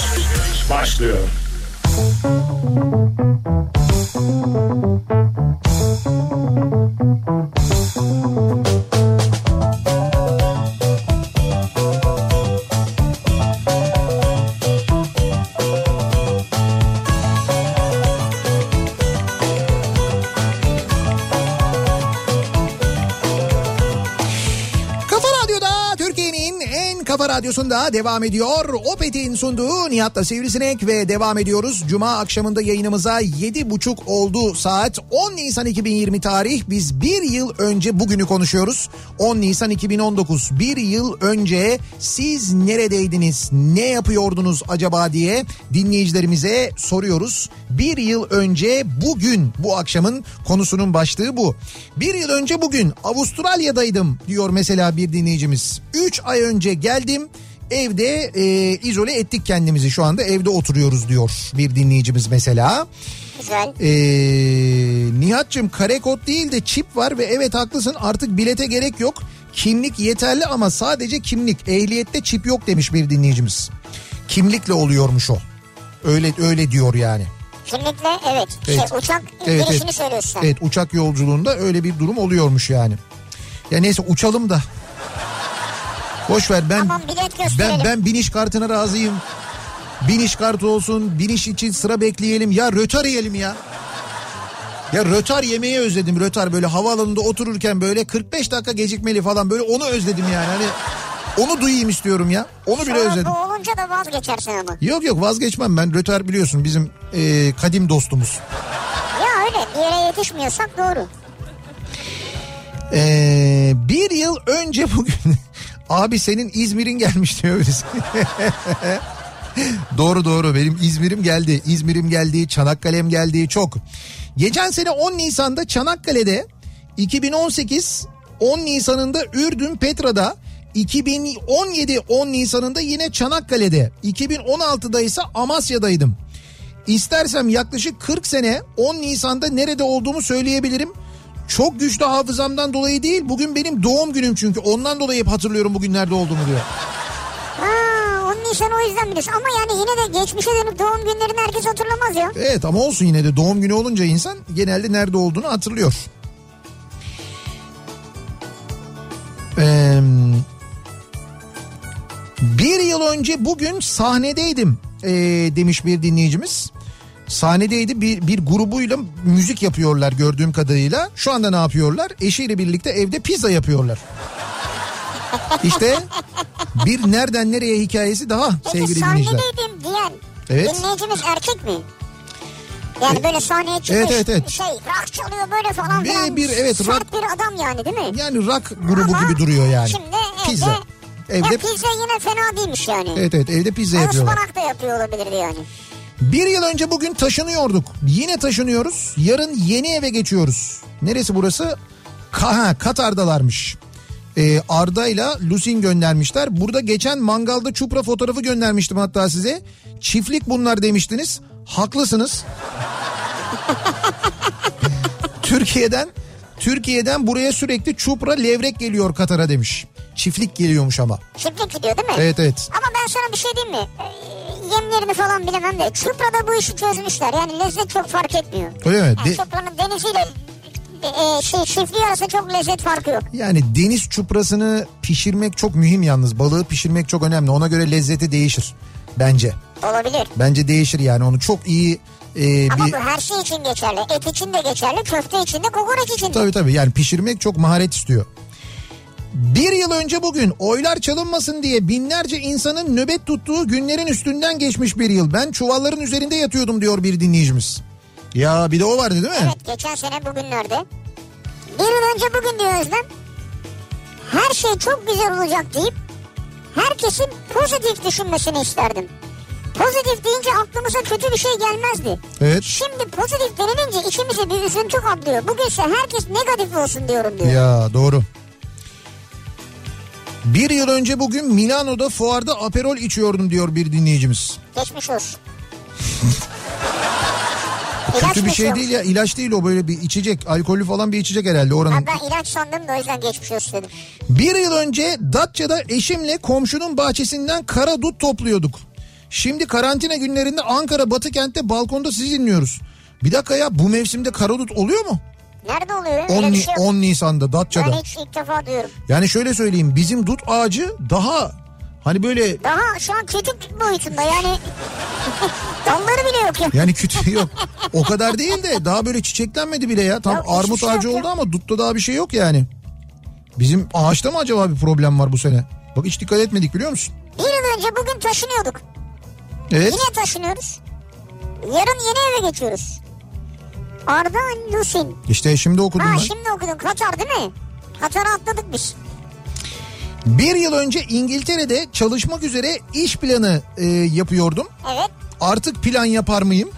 Speaker 7: başlıyor.
Speaker 1: Radyosunda devam ediyor. Opet'in sunduğu Nihat'la Sivrisinek ve devam ediyoruz. Cuma akşamında yayınımıza 7.30 oldu saat. 10 Nisan 2020 tarih. Biz bir yıl önce bugünü konuşuyoruz. 10 Nisan 2019. Bir yıl önce siz neredeydiniz? Ne yapıyordunuz acaba diye dinleyicilerimize soruyoruz. Bir yıl önce bugün bu akşamın konusunun başlığı bu. Bir yıl önce bugün Avustralya'daydım diyor mesela bir dinleyicimiz. 3 ay önce geldim evde e, izole ettik kendimizi şu anda evde oturuyoruz diyor bir dinleyicimiz mesela.
Speaker 2: Güzel.
Speaker 1: Ee, Nihat'cığım kare kod değil de çip var ve evet haklısın artık bilete gerek yok. Kimlik yeterli ama sadece kimlik. Ehliyette çip yok demiş bir dinleyicimiz. Kimlikle oluyormuş o. Öyle öyle diyor yani.
Speaker 2: Kimlikle evet.
Speaker 1: Evet.
Speaker 2: Şey, uçak
Speaker 1: Evet,
Speaker 2: girişini
Speaker 1: evet.
Speaker 2: söylüyorsun.
Speaker 1: Evet uçak yolculuğunda öyle bir durum oluyormuş yani. Ya neyse uçalım da. Boş ver ben
Speaker 2: Tamam
Speaker 1: ben ben biniş kartına razıyım. Biniş kartı olsun, biniş için sıra bekleyelim. Ya rötar yiyelim ya. Ya rötar yemeği özledim rötar böyle havaalanında otururken böyle 45 dakika gecikmeli falan böyle onu özledim yani. Hani onu duyayım istiyorum ya. Onu bile
Speaker 2: Sonra
Speaker 1: özledim.
Speaker 2: bu olunca da vazgeçersin ama.
Speaker 1: Yok yok vazgeçmem ben rötar biliyorsun bizim e, kadim dostumuz.
Speaker 2: Ya öyle bir yere yetişmiyorsak doğru.
Speaker 1: Ee, bir yıl önce bugün abi senin İzmir'in gelmiş diyor birisi. doğru doğru benim İzmir'im geldi. İzmir'im geldi, Çanakkale'm geldi çok. Geçen sene 10 Nisan'da Çanakkale'de 2018 10 Nisan'ında Ürdün Petra'da 2017 10 Nisan'ında yine Çanakkale'de 2016'da ise Amasya'daydım. İstersem yaklaşık 40 sene 10 Nisan'da nerede olduğumu söyleyebilirim. Çok güçlü hafızamdan dolayı değil. Bugün benim doğum günüm çünkü. Ondan dolayı hep hatırlıyorum bugün nerede olduğumu diyor.
Speaker 2: Ha, onun Nisan o yüzden biliyorsun. Ama yani yine de geçmişe dönüp doğum günlerini herkes hatırlamaz ya.
Speaker 1: Evet ama olsun yine de doğum günü olunca insan genelde nerede olduğunu hatırlıyor. Yıl önce bugün sahnedeydim ee, demiş bir dinleyicimiz. Sahnedeydi bir, bir grubuyla müzik yapıyorlar gördüğüm kadarıyla. Şu anda ne yapıyorlar? Eşiyle birlikte evde pizza yapıyorlar. İşte bir nereden nereye hikayesi daha
Speaker 2: Peki
Speaker 1: sevgili dinleyiciler.
Speaker 2: sahnedeydim diyen
Speaker 1: Evet.
Speaker 2: dinleyicimiz erkek mi? Yani böyle sahneye çıkmış
Speaker 1: Evet, evet, evet.
Speaker 2: şey rock çalıyor böyle falan
Speaker 1: Bir-
Speaker 2: filan.
Speaker 1: bir, evet,
Speaker 2: Sert
Speaker 1: rock-
Speaker 2: bir adam yani değil mi?
Speaker 1: Yani rock grubu
Speaker 2: Ama
Speaker 1: gibi duruyor yani.
Speaker 2: Şimdi
Speaker 1: Pizza. Evde
Speaker 2: Ya pizza yine fena değilmiş yani.
Speaker 1: Evet evet evde pizza
Speaker 2: Ha,
Speaker 1: yapıyorlar.
Speaker 2: Ispanak da yapıyor olabilirdi yani.
Speaker 1: Bir yıl önce bugün taşınıyorduk. Yine taşınıyoruz. Yarın yeni eve geçiyoruz. Neresi burası? Ka ha, Katar'dalarmış. Ee, Arda ile Lusin göndermişler. Burada geçen mangalda çupra fotoğrafı göndermiştim hatta size. Çiftlik bunlar demiştiniz. Haklısınız. Türkiye'den Türkiye'den buraya sürekli çupra levrek geliyor Katar'a demiş. Çiftlik geliyormuş ama.
Speaker 2: Çiftlik gidiyor değil mi?
Speaker 1: Evet evet.
Speaker 2: Ama ben sana bir şey diyeyim mi? Ee, yemlerini falan bilemem de Çupra'da bu işi çözmüşler. Yani lezzet çok fark etmiyor.
Speaker 1: Öyle mi?
Speaker 2: Yani
Speaker 1: De-
Speaker 2: Çupra'nın deniziyle e, şey, çiftliği arasında çok lezzet farkı yok.
Speaker 1: Yani deniz çuprasını pişirmek çok mühim yalnız. Balığı pişirmek çok önemli. Ona göre lezzeti değişir bence.
Speaker 2: Olabilir.
Speaker 1: Bence değişir yani onu çok iyi e,
Speaker 2: Ama
Speaker 1: bir...
Speaker 2: bu her şey için geçerli. Et için de geçerli, köfte için de, kokoreç için de.
Speaker 1: Tabii tabii yani pişirmek çok maharet istiyor. Bir yıl önce bugün oylar çalınmasın diye binlerce insanın nöbet tuttuğu günlerin üstünden geçmiş bir yıl. Ben çuvalların üzerinde yatıyordum diyor bir dinleyicimiz. Ya bir de o vardı değil mi?
Speaker 2: Evet geçen sene bugünlerde. Bir yıl önce bugün diyor Özlem. Her şey çok güzel olacak deyip herkesin pozitif düşünmesini isterdim. Pozitif deyince aklımıza kötü bir şey gelmezdi.
Speaker 1: Evet.
Speaker 2: Şimdi pozitif denilince içimize bir üzüntü kaplıyor. Bugünse herkes negatif olsun diyorum diyor.
Speaker 1: Ya doğru. Bir yıl önce bugün Milano'da fuarda aperol içiyordum diyor bir dinleyicimiz.
Speaker 2: Geçmiş olsun.
Speaker 1: Kötü bir şey değil ya ilaç değil o böyle bir içecek alkollü falan bir içecek herhalde
Speaker 2: Ha,
Speaker 1: oranın.
Speaker 2: ben ilaç sandım da o yüzden geçmiş olsun dedim.
Speaker 1: Bir yıl önce Datça'da eşimle komşunun bahçesinden kara dut topluyorduk. Şimdi karantina günlerinde Ankara Batıkent'te balkonda sizi dinliyoruz. Bir dakika ya bu mevsimde kara dut oluyor mu?
Speaker 2: Nerede oluyor?
Speaker 1: 10,
Speaker 2: Öyle bir
Speaker 1: Ni-
Speaker 2: şey yok.
Speaker 1: 10 Nisan'da
Speaker 2: Ben
Speaker 1: Datça'da.
Speaker 2: hiç ilk defa duyuyorum.
Speaker 1: Yani şöyle söyleyeyim bizim dut ağacı daha hani böyle
Speaker 2: Daha şu an kütük boyutunda yani dalları bile yok ya.
Speaker 1: yani kötü yok. O kadar değil de daha böyle çiçeklenmedi bile ya. Tam
Speaker 2: hiçbir
Speaker 1: armut
Speaker 2: şey
Speaker 1: ağacı oldu
Speaker 2: ya.
Speaker 1: ama dutta daha bir şey yok yani. Bizim ağaçta mı acaba bir problem var bu sene? Bak hiç dikkat etmedik biliyor musun?
Speaker 2: Bir yıl önce bugün taşınıyorduk.
Speaker 1: Evet.
Speaker 2: Yine taşınıyoruz. Yarın yeni eve geçiyoruz. Arda Lusin.
Speaker 1: İşte şimdi okudum
Speaker 2: Ha
Speaker 1: ben.
Speaker 2: şimdi okudun Katar değil mi? Katar'a atladık biz.
Speaker 1: Bir yıl önce İngiltere'de çalışmak üzere iş planı e, yapıyordum.
Speaker 2: Evet.
Speaker 1: Artık plan yapar mıyım?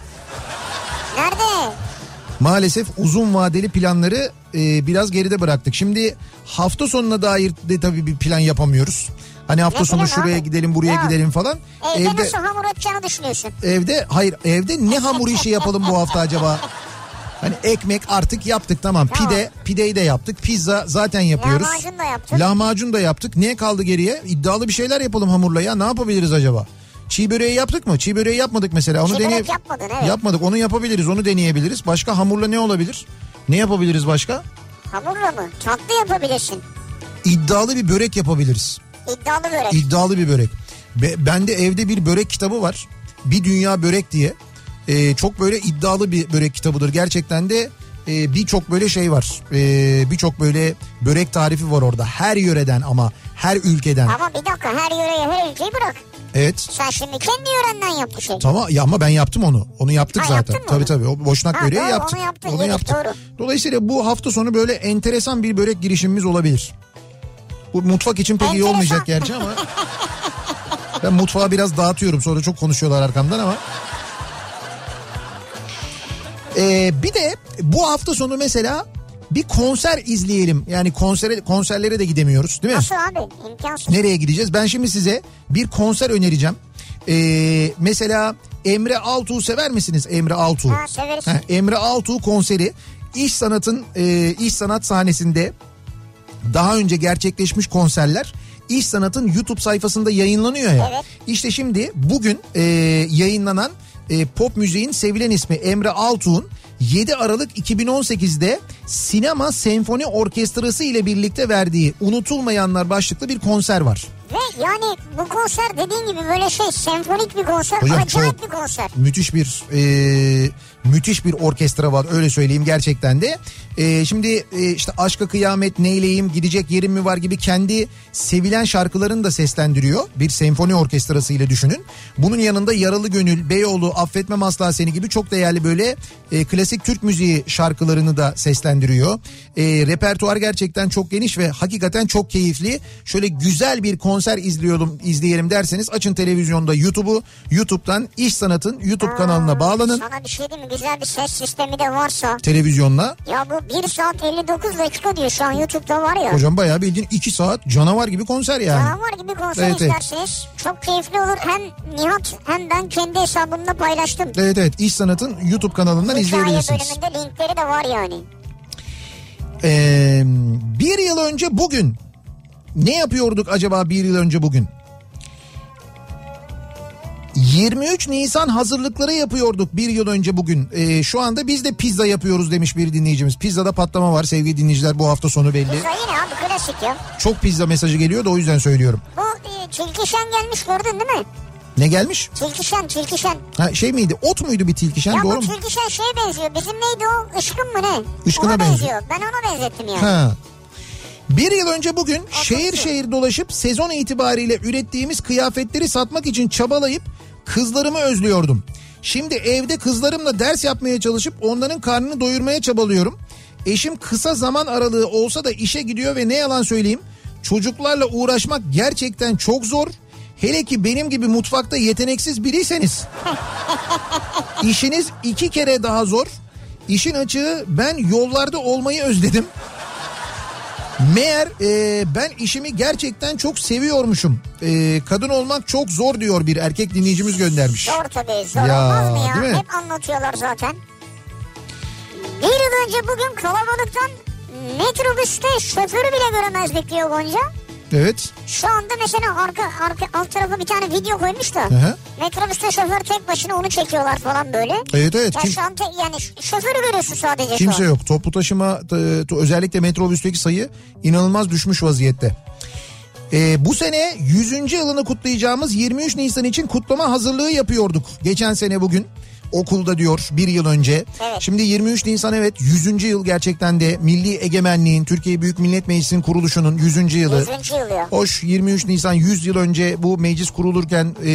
Speaker 2: Nerede?
Speaker 1: Maalesef uzun vadeli planları e, biraz geride bıraktık. Şimdi hafta sonuna dair de tabii bir plan yapamıyoruz. Hani hafta
Speaker 2: Ne
Speaker 1: sonu şuraya
Speaker 2: abi?
Speaker 1: gidelim buraya
Speaker 2: Ya.
Speaker 1: gidelim falan.
Speaker 2: Evde,
Speaker 1: Evde
Speaker 2: nasıl hamur açacağını düşünüyorsun?
Speaker 1: evde hayır evde ne hamur işi yapalım bu hafta acaba? Hani ekmek artık yaptık tamam.
Speaker 2: Tamam.
Speaker 1: Pide pideyi de yaptık. Pizza zaten yapıyoruz.
Speaker 2: Lahmacun da yaptık.
Speaker 1: Lahmacun da yaptık. Ne kaldı geriye? İddialı bir şeyler yapalım hamurla ya. Ne yapabiliriz acaba? Çiğ böreği yaptık mı? Çiğ böreği yapmadık mesela. Onu
Speaker 2: Çiğ
Speaker 1: deneye-
Speaker 2: yapmadın, evet.
Speaker 1: Yapmadık. Onu yapabiliriz. Onu deneyebiliriz. Başka hamurla ne olabilir? Ne yapabiliriz başka?
Speaker 2: Hamurla mı? Tatlı yapabilirsin.
Speaker 1: İddialı bir börek yapabiliriz.
Speaker 2: İddialı börek.
Speaker 1: İddialı bir börek. Be- bende evde bir börek kitabı var. Bir Dünya Börek diye. Ee, çok böyle iddialı bir börek kitabıdır. Gerçekten de e, birçok böyle şey var. Ee, birçok böyle börek tarifi var orada. Her yöreden ama her ülkeden.
Speaker 2: Ama bir dakika her yöreye her ülkeyi bırak.
Speaker 1: Evet.
Speaker 2: Sen şimdi kendi yörenden yap şey.
Speaker 1: Tamam ya ama ben yaptım onu. Onu yaptık
Speaker 2: Ha,
Speaker 1: zaten. Tabii
Speaker 2: onu?
Speaker 1: tabii. O boşnak
Speaker 2: Ha,
Speaker 1: böreği
Speaker 2: doğru,
Speaker 1: yaptık.
Speaker 2: onu yaptın, yedik, doğru.
Speaker 1: Dolayısıyla bu hafta sonu böyle enteresan bir börek girişimimiz olabilir. Bu mutfak için pek iyi
Speaker 2: Enteresan.
Speaker 1: olmayacak gerçi ama. ben mutfağı biraz dağıtıyorum sonra çok konuşuyorlar arkamdan ama. Ee, bir de bu hafta sonu mesela bir konser izleyelim. Yani konsere konserlere de gidemiyoruz değil mi?
Speaker 2: Nasıl abi? İmkansız.
Speaker 1: Nereye gideceğiz? Ben şimdi size bir konser önereceğim. Ee, mesela Emre Altuğ sever misiniz? Emre Altuğ.
Speaker 2: Ha, severiz.
Speaker 1: Heh, Emre Altuğ konseri İş Sanat'ın e, İş Sanat sahnesinde daha önce gerçekleşmiş konserler İş Sanat'ın YouTube sayfasında yayınlanıyor ya.
Speaker 2: Evet.
Speaker 1: İşte şimdi bugün e, yayınlanan e, pop müziğin sevilen ismi Emre Altuğ'un 7 Aralık 2018'de Sinema Senfoni Orkestrası ile birlikte verdiği Unutulmayanlar başlıklı bir konser var.
Speaker 2: Ve yani bu konser dediğin gibi böyle şey senfonik bir konser.
Speaker 1: Hocam
Speaker 2: acayip bir konser.
Speaker 1: müthiş bir e, müthiş bir orkestra var öyle söyleyeyim gerçekten de. E, şimdi e, işte Aşka Kıyamet Neyleyim Gidecek Yerim Mi Var gibi kendi sevilen şarkılarını da seslendiriyor. Bir senfoni orkestrası ile düşünün. Bunun yanında Yaralı Gönül, Beyoğlu, Affetmem Asla Seni gibi çok değerli böyle e, klasik Türk müziği şarkılarını da seslendiriyor. E, repertuar gerçekten çok geniş ve hakikaten çok keyifli. Şöyle güzel bir konser izliyorum izleyelim derseniz açın televizyonda YouTube'u. YouTube'dan İş Sanat'ın YouTube kanalına bağlanın.
Speaker 2: Sana bir şey diyeyim mi? Güzel bir ses sistemi de varsa.
Speaker 1: Televizyonla.
Speaker 2: Ya bu 1 saat 59 dakika diyor şu an YouTube'da var ya.
Speaker 1: Hocam bayağı bildiğin 2 saat canavar gibi konser yani.
Speaker 2: Canavar gibi konser
Speaker 1: Evet, evet.
Speaker 2: izlersiniz. Çok keyifli olur. Hem Nihat hem ben kendi hesabımda paylaştım.
Speaker 1: Evet evet İş Sanat'ın YouTube kanalından
Speaker 2: Hikaye
Speaker 1: izleyebilirsiniz.
Speaker 2: bölümünde linkleri de var yani.
Speaker 1: Ee, bir yıl önce bugün ne yapıyorduk acaba bir yıl önce bugün? 23 Nisan hazırlıkları yapıyorduk bir yıl önce bugün. Ee, şu anda biz de pizza yapıyoruz demiş bir dinleyicimiz. Pizzada patlama var sevgili dinleyiciler bu hafta sonu belli.
Speaker 2: Pizza yine abi klasik ya.
Speaker 1: Çok pizza mesajı geliyor da o yüzden söylüyorum.
Speaker 2: Bu e, Tilkişen gelmiş gördün değil mi?
Speaker 1: Ne gelmiş?
Speaker 2: Tilkişen Tilkişen.
Speaker 1: Ha, şey miydi ot muydu bir tilkişen
Speaker 2: Ya
Speaker 1: doğru
Speaker 2: bu? Tilkişen şeye benziyor. Bizim neydi o? Işkın mı ne?
Speaker 1: Işkına
Speaker 2: Ona
Speaker 1: benziyor.
Speaker 2: Ben ona benzettim yani.
Speaker 1: Ha. Bir yıl önce bugün şehir
Speaker 2: çok iyi.
Speaker 1: şehir dolaşıp sezon itibariyle ürettiğimiz kıyafetleri satmak için çabalayıp kızlarımı özlüyordum. Şimdi evde kızlarımla ders yapmaya çalışıp onların karnını doyurmaya çabalıyorum. Eşim kısa zaman aralığı olsa da işe gidiyor ve ne yalan söyleyeyim çocuklarla uğraşmak gerçekten çok zor. Hele ki benim gibi mutfakta yeteneksiz biriyseniz işiniz iki kere daha zor. İşin açığı ben yollarda olmayı özledim. Meğer e, ben işimi gerçekten çok seviyormuşum. E, kadın olmak çok zor diyor bir erkek dinleyicimiz göndermiş.
Speaker 2: Zor tabii zor
Speaker 1: Ya,
Speaker 2: olmaz mı ya?
Speaker 1: değil mi?
Speaker 2: Hep anlatıyorlar zaten. önce bugün kalabalıktan metrobüste şoförü bile göremezdik diyor Gonca.
Speaker 1: Evet.
Speaker 2: Şu anda mesela arka, arka alt tarafa bir tane video koymuş da.
Speaker 1: hı.
Speaker 2: Metrobüste şoför tek başına onu çekiyorlar falan böyle.
Speaker 1: Evet evet.
Speaker 2: Ya
Speaker 1: Kim-
Speaker 2: şu an te- yani şoförü görüyorsun sadece
Speaker 1: Kimse yok. Toplu taşıma özellikle metrobüsteki sayı inanılmaz düşmüş vaziyette. Ee, bu sene 100. yılını kutlayacağımız 23 Nisan için kutlama hazırlığı yapıyorduk. Geçen sene bugün okulda diyor bir yıl önce.
Speaker 2: Evet.
Speaker 1: Şimdi 23 Nisan evet 100. yıl gerçekten de Milli Egemenliğin Türkiye Büyük Millet Meclisi'nin kuruluşunun 100. yılı.
Speaker 2: 100. yıl ya.
Speaker 1: Hoş 23 Nisan 100 yıl önce bu meclis kurulurken e,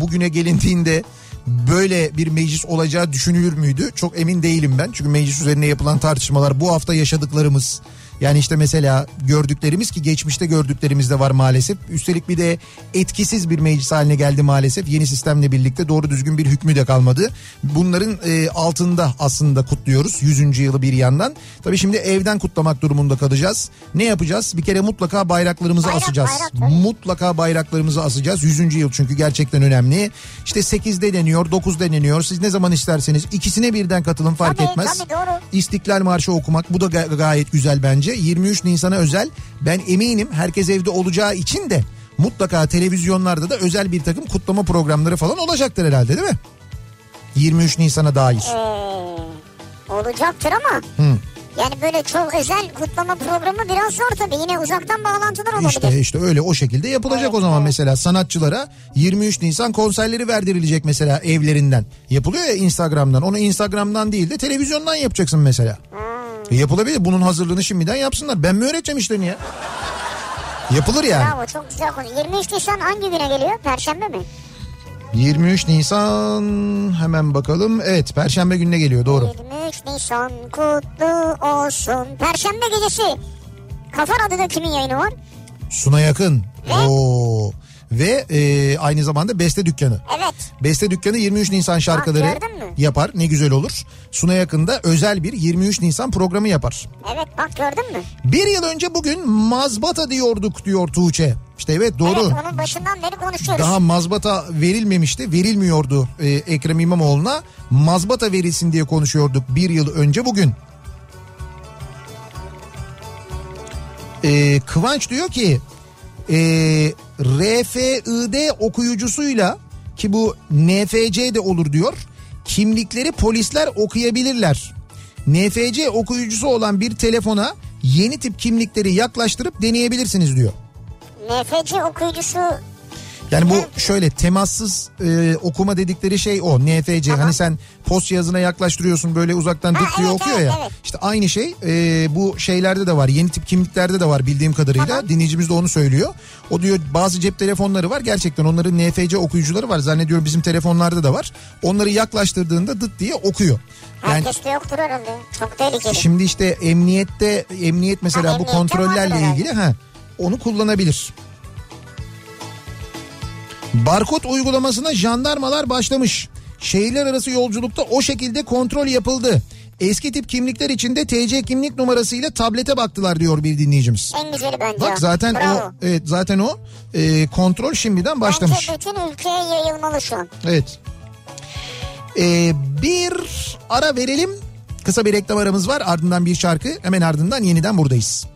Speaker 1: bugüne gelindiğinde böyle bir meclis olacağı düşünülür müydü? Çok emin değilim ben. Çünkü meclis üzerine yapılan tartışmalar bu hafta yaşadıklarımız yani işte mesela gördüklerimiz ki geçmişte gördüklerimiz de var maalesef. Üstelik bir de etkisiz bir meclis haline geldi maalesef. Yeni sistemle birlikte doğru düzgün bir hükmü de kalmadı. Bunların e, altında aslında kutluyoruz 100. yılı bir yandan. Tabii şimdi evden kutlamak durumunda kalacağız. Ne yapacağız? Bir kere mutlaka bayraklarımızı
Speaker 2: Bayrak,
Speaker 1: asacağız.
Speaker 2: bayrak.
Speaker 1: Mutlaka bayraklarımızı asacağız. 100. yıl çünkü gerçekten önemli. İşte 8'de deniyor, 9'da deniyor. Siz ne zaman isterseniz ikisine birden katılın fark
Speaker 2: Tabii,
Speaker 1: etmez.
Speaker 2: tabii, doğru.
Speaker 1: İstiklal Marşı okumak bu da ga- gayet güzel bence. 23 Nisan'a özel ben eminim herkes evde olacağı için de mutlaka televizyonlarda da özel bir takım kutlama programları falan olacaktır herhalde değil mi? 23 Nisan'a dair.
Speaker 2: Ee, olacaktır ama.
Speaker 1: Hı.
Speaker 2: Yani böyle çok özel kutlama programı biraz zor tabii. Yine uzaktan bağlantılar olabilir.
Speaker 1: İşte işte öyle o şekilde yapılacak
Speaker 2: Evet,
Speaker 1: o zaman
Speaker 2: evet.
Speaker 1: mesela sanatçılara 23 Nisan konserleri verdirilecek mesela evlerinden. Yapılıyor ya Instagram'dan. Onu Instagram'dan değil de televizyondan yapacaksın mesela. E, Yapılabilir. Bunun hazırlığını şimdiden yapsınlar. Ben mi öğreteceğim işlerini ya? Yapılır yani.
Speaker 2: Bravo çok güzel konu. 23 Nisan hangi güne geliyor? Perşembe mi?
Speaker 1: 23 Nisan hemen bakalım. Evet Perşembe gününe geliyor doğru.
Speaker 2: 23 Nisan kutlu olsun. Perşembe gecesi. Kafa Radyo'da kimin yayını var?
Speaker 1: Suna yakın.
Speaker 2: Ve?
Speaker 1: Oo. Ve e, aynı zamanda beste dükkanı.
Speaker 2: Evet.
Speaker 1: Beste dükkanı 23 Nisan şarkıları
Speaker 2: gördün mü?
Speaker 1: yapar. Ne güzel olur. Suna yakında özel bir 23 Nisan programı yapar.
Speaker 2: Evet bak gördün mü?
Speaker 1: Bir yıl önce bugün mazbata diyorduk diyor Tuğçe. İşte evet doğru.
Speaker 2: Evet onun başından beri konuşuyoruz.
Speaker 1: Daha mazbata verilmemişti, verilmiyordu e, Ekrem İmamoğlu'na. Mazbata verilsin diye konuşuyorduk bir yıl önce bugün. E, Kıvanç diyor ki e, RFID okuyucusuyla ki bu NFC de olur diyor. Kimlikleri polisler okuyabilirler. NFC okuyucusu olan bir telefona yeni tip kimlikleri yaklaştırıp deneyebilirsiniz diyor.
Speaker 2: NFC okuyucusu
Speaker 1: Yani bu şöyle temassız e, okuma dedikleri şey o NFC. Hani sen post yazına yaklaştırıyorsun böyle uzaktan
Speaker 2: Ha,
Speaker 1: dık diye
Speaker 2: evet,
Speaker 1: okuyor
Speaker 2: evet,
Speaker 1: ya.
Speaker 2: evet.
Speaker 1: İşte aynı şey e, bu şeylerde de var. Yeni tip kimliklerde de var bildiğim kadarıyla. Dinleyicimiz de onu söylüyor. O diyor bazı cep telefonları var. Gerçekten onların NFC okuyucuları var. Zannediyorum bizim telefonlarda da var. Onları yaklaştırdığında dıt diye okuyor. Yani
Speaker 2: herkeste yoktur herhalde. Çok tehlikeli.
Speaker 1: Şimdi işte emniyette emniyet mesela
Speaker 2: Ha,
Speaker 1: bu kontrollerle ilgili ha onu kullanabilir. Barkod uygulamasına jandarmalar başlamış. Şehirler arası yolculukta o şekilde kontrol yapıldı. Eski tip kimlikler içinde TC kimlik numarasıyla tablete baktılar diyor bir dinleyicimiz.
Speaker 2: En güzeli bence.
Speaker 1: Bak zaten
Speaker 2: Bravo.
Speaker 1: o evet zaten o e, kontrol şimdiden başlamış.
Speaker 2: Bence bütün ülkeye yayılmalı şu an.
Speaker 1: Evet. Ee, bir ara verelim. Kısa bir reklam aramız var. Ardından bir şarkı. Hemen ardından yeniden buradayız.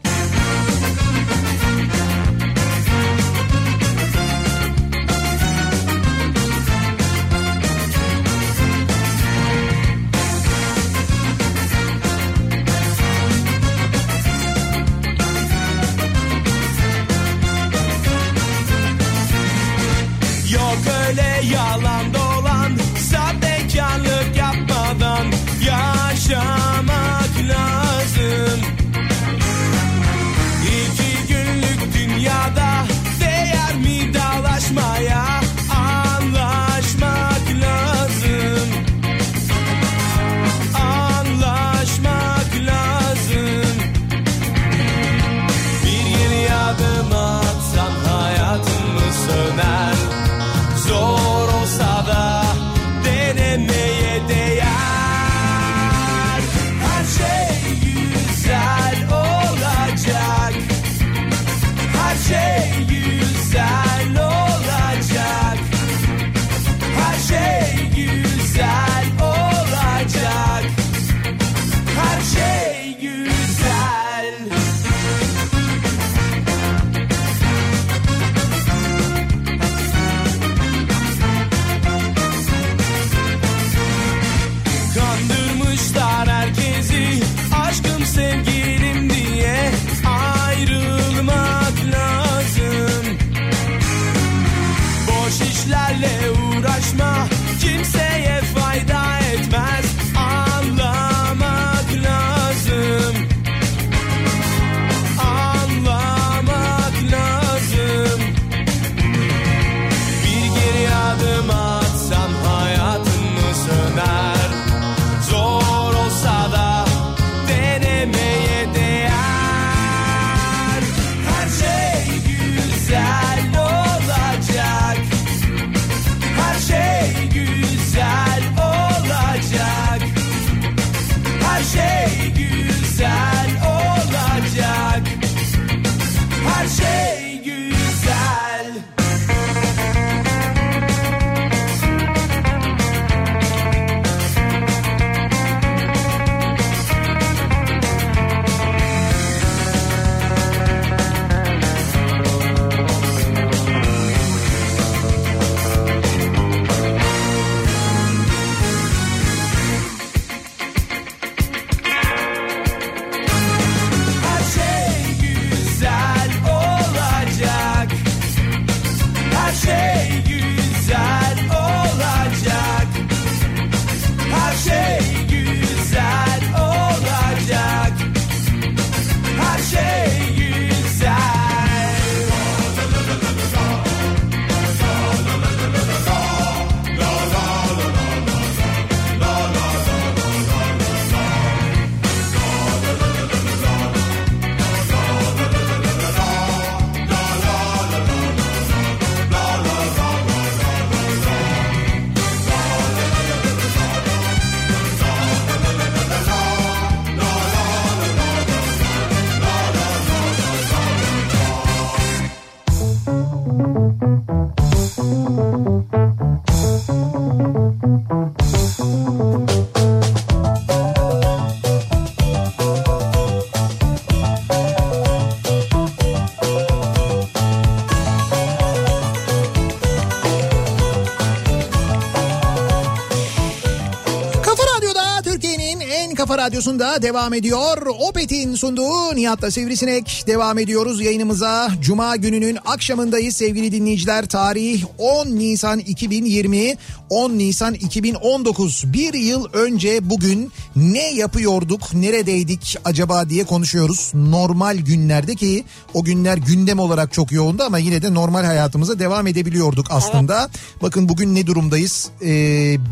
Speaker 1: Radyosu'nda devam ediyor. Opet'in sunduğu Nihat'la Sivrisinek devam ediyoruz yayınımıza. Cuma gününün akşamındayız sevgili dinleyiciler. Tarih 10 Nisan 2020, 10 Nisan 2019. Bir yıl önce bugün ne yapıyorduk, neredeydik acaba diye konuşuyoruz. Normal günlerde ki o günler gündem olarak çok yoğundu ama yine de normal hayatımıza devam edebiliyorduk aslında. Bakın bugün ne durumdayız? Ee,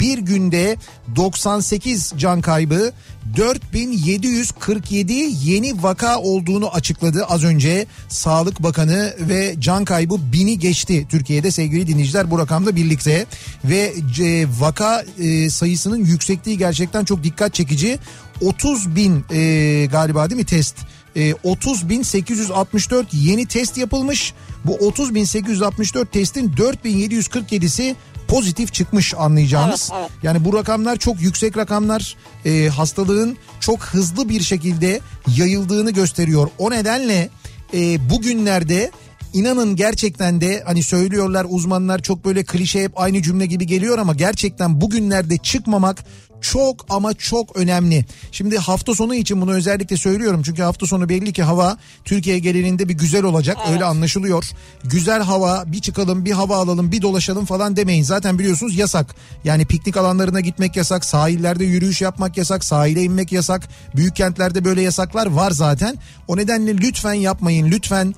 Speaker 1: bir günde 98 can kaybı 4747 yeni vaka olduğunu açıkladı az önce Sağlık Bakanı ve can kaybı bini geçti Türkiye'de sevgili dinleyiciler bu rakamda birlikte. Ve e, vaka e, sayısının yüksekliği gerçekten çok dikkat çekici. 30 bin e, galiba değil mi test? E, 30.864 yeni test yapılmış. Bu 30.864 testin 4.747'si pozitif çıkmış anlayacağınız.
Speaker 2: Evet, evet.
Speaker 1: Yani bu rakamlar çok yüksek rakamlar. E, hastalığın çok hızlı bir şekilde yayıldığını gösteriyor. O nedenle e, bugünlerde inanın gerçekten de hani söylüyorlar uzmanlar çok böyle klişe hep aynı cümle gibi geliyor ama gerçekten bugünlerde çıkmamak çok ama çok önemli. Şimdi hafta sonu için bunu özellikle söylüyorum çünkü hafta sonu belli ki hava Türkiye genelinde bir güzel olacak öyle anlaşılıyor. Güzel hava bir çıkalım bir hava alalım bir dolaşalım falan demeyin zaten biliyorsunuz yasak. Yani piknik alanlarına gitmek yasak sahillerde yürüyüş yapmak yasak sahile inmek yasak. Büyük kentlerde böyle yasaklar var zaten. O nedenle lütfen yapmayın lütfen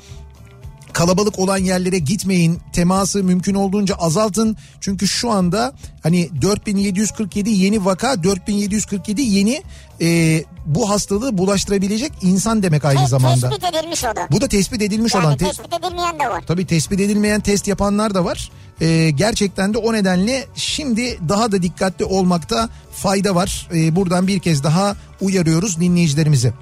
Speaker 1: kalabalık olan yerlere gitmeyin. Teması mümkün olduğunca azaltın. Çünkü şu anda hani 4747 yeni vaka, 4747 yeni e, bu hastalığı bulaştırabilecek insan demek aynı
Speaker 2: Te-
Speaker 1: zamanda.
Speaker 2: Tespit edilmiş o da.
Speaker 1: Bu da tespit edilmiş
Speaker 2: yani
Speaker 1: olan te-
Speaker 2: tespit edilmeyen de var.
Speaker 1: Tabii tespit edilmeyen test yapanlar da var. Ee, gerçekten de o nedenle şimdi daha da dikkatli olmakta fayda var. Ee, buradan bir kez daha uyarıyoruz dinleyicilerimizi.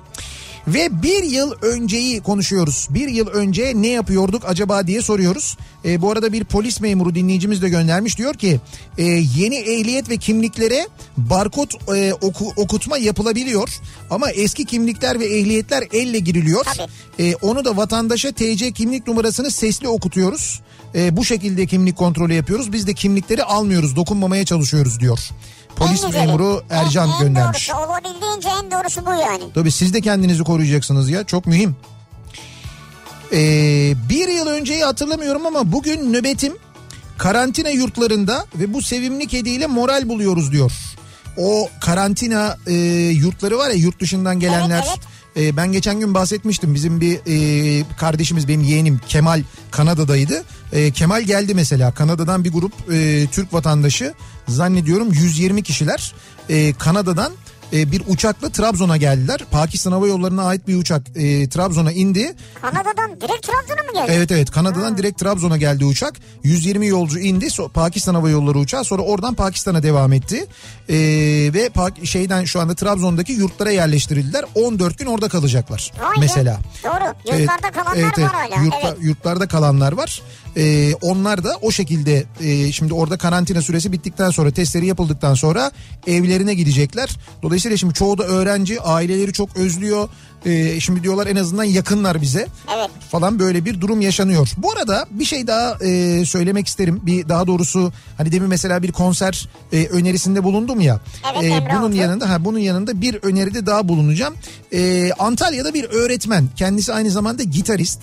Speaker 1: Ve bir yıl önceyi konuşuyoruz. Bir yıl önce ne yapıyorduk acaba diye soruyoruz. Ee, bu arada bir polis memuru dinleyicimiz de göndermiş diyor ki e, yeni ehliyet ve kimliklere barkod e, oku- okutma yapılabiliyor. Ama eski kimlikler ve ehliyetler elle giriliyor. E, onu da vatandaşa TC kimlik numarasını sesli okutuyoruz. E, bu şekilde kimlik kontrolü yapıyoruz. Biz de kimlikleri almıyoruz, dokunmamaya çalışıyoruz diyor. Polis
Speaker 2: En
Speaker 1: memuru Ercan
Speaker 2: en, en
Speaker 1: göndermiş.
Speaker 2: doğrusu olabildiğince en doğrusu bu yani.
Speaker 1: Tabii siz de kendinizi koruyacaksınız ya çok mühim. Ee, bir yıl önceyi hatırlamıyorum ama bugün nöbetim karantina yurtlarında ve bu sevimli kediyle moral buluyoruz diyor. O karantina e, yurtları var ya yurt dışından gelenler.
Speaker 2: Evet,
Speaker 1: E, ben geçen gün bahsetmiştim. Bizim bir e, kardeşimiz benim yeğenim Kemal Kanada'daydı. E, Kemal geldi mesela. Kanada'dan bir grup e, Türk vatandaşı. Zannediyorum 120 kişiler e, Kanada'dan e, bir uçakla Trabzon'a geldiler. Pakistan Hava Yolları'na ait bir uçak e, Trabzon'a indi.
Speaker 2: Kanada'dan direkt Trabzon'a mı geldi?
Speaker 1: Evet evet Kanada'dan direkt Trabzon'a geldi uçak. 120 yolcu indi. So- Pakistan Hava Yolları uçağı sonra oradan Pakistan'a devam etti. Ee, ve Pak- şeyden şu anda Trabzon'daki yurtlara yerleştirildiler. 14 gün orada kalacaklar
Speaker 2: Vay
Speaker 1: mesela.
Speaker 2: Doğru. Yurtlarda kalanlar
Speaker 1: evet, evet.
Speaker 2: var hala.
Speaker 1: Yurtla-
Speaker 2: evet.
Speaker 1: Yurtlarda kalanlar var. Ee, onlar da o şekilde e, şimdi orada karantina süresi bittikten sonra testleri yapıldıktan sonra evlerine gidecekler. Dolayısıyla şimdi çoğu da öğrenci aileleri çok özlüyor. Ee, şimdi diyorlar en azından yakınlar bize
Speaker 2: Evet.
Speaker 1: falan böyle bir durum yaşanıyor. Bu arada bir şey daha e, söylemek isterim. Bir daha doğrusu hani demin mesela bir konser e, önerisinde bulundum ya.
Speaker 2: Evet,
Speaker 1: E, bunun
Speaker 2: Altun.
Speaker 1: yanında ha bunun yanında bir öneride daha bulunacağım. E, Antalya'da bir öğretmen. Kendisi aynı zamanda gitarist.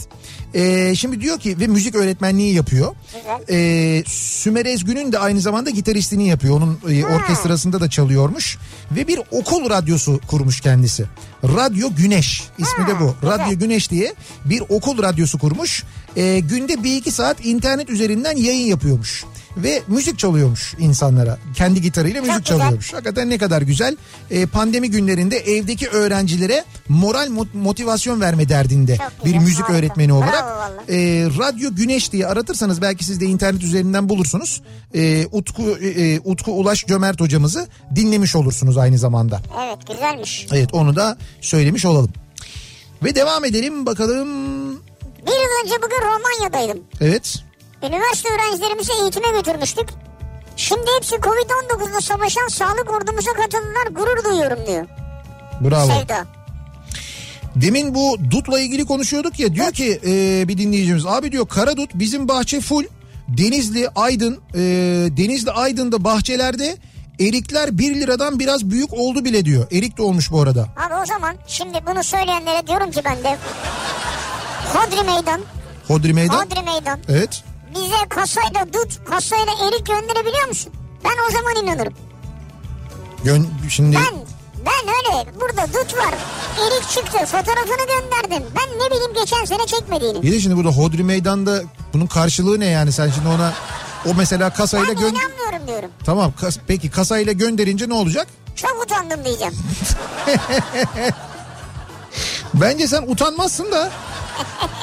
Speaker 1: E, şimdi diyor ki ve müzik öğretmenliği yapıyor.
Speaker 2: Güzel.
Speaker 1: E, Sümer Ezgün'ün de aynı zamanda gitaristliğini yapıyor. Onun e, orkestrasında da çalıyormuş. Ve bir okul radyosu kurmuş kendisi. Radyo Güneş ismi de bu. Radyo Güneş diye bir okul radyosu kurmuş. E, günde bir iki saat internet üzerinden yayın yapıyormuş. Ve müzik çalıyormuş insanlara. Kendi gitarıyla müzik
Speaker 2: güzel.
Speaker 1: çalıyormuş. Hakikaten ne kadar güzel. E, pandemi günlerinde evdeki öğrencilere moral mo- motivasyon verme derdinde
Speaker 2: Çok
Speaker 1: bir
Speaker 2: güzel,
Speaker 1: müzik
Speaker 2: harika.
Speaker 1: öğretmeni olarak. E, Radyo Güneş diye aratırsanız belki siz de internet üzerinden bulursunuz. E, Utku e, Utku Ulaş Cömert hocamızı dinlemiş olursunuz aynı zamanda.
Speaker 2: Evet güzelmiş.
Speaker 1: Evet onu da söylemiş olalım. Ve devam edelim bakalım.
Speaker 2: Bir yıl önce bugün Romanya'daydım.
Speaker 1: Evet.
Speaker 2: Üniversite öğrencilerimizi eğitime götürmüştük. Şimdi hepsi Covid-19'la savaşan sağlık ordumuza katıldılar gurur duyuyorum diyor.
Speaker 1: Bravo.
Speaker 2: Sevda.
Speaker 1: Demin bu dutla ilgili konuşuyorduk ya diyor ki e, bir dinleyicimiz abi diyor karadut bizim bahçe full Denizli Aydın e, Denizli Aydın'da bahçelerde Erikler 1 liradan biraz büyük oldu bile diyor. Erik de olmuş bu arada.
Speaker 2: Abi o zaman şimdi bunu söyleyenlere diyorum ki ben de Hodri meydan,
Speaker 1: Hodri meydan.
Speaker 2: Hodri meydan
Speaker 1: Evet.
Speaker 2: Bize kasayla dut, kasayla erik gönderebiliyor musun? Ben o zaman inanırım.
Speaker 1: Gön şimdi
Speaker 2: Ben, ben öyle burada dut var, erik çıktı, fotoğrafını gönderdim. Ben ne bileyim geçen sene çekmediğini.
Speaker 1: bir de şimdi burada Hodri meydanda bunun karşılığı ne yani sen şimdi ona o mesela kasayla
Speaker 2: Ben
Speaker 1: gön
Speaker 2: inanmıyorum diyorum.
Speaker 1: Tamam kas- peki kasayla gönderince ne olacak?
Speaker 2: Çok utandım diyeceğim.
Speaker 1: Bence sen utanmazsın da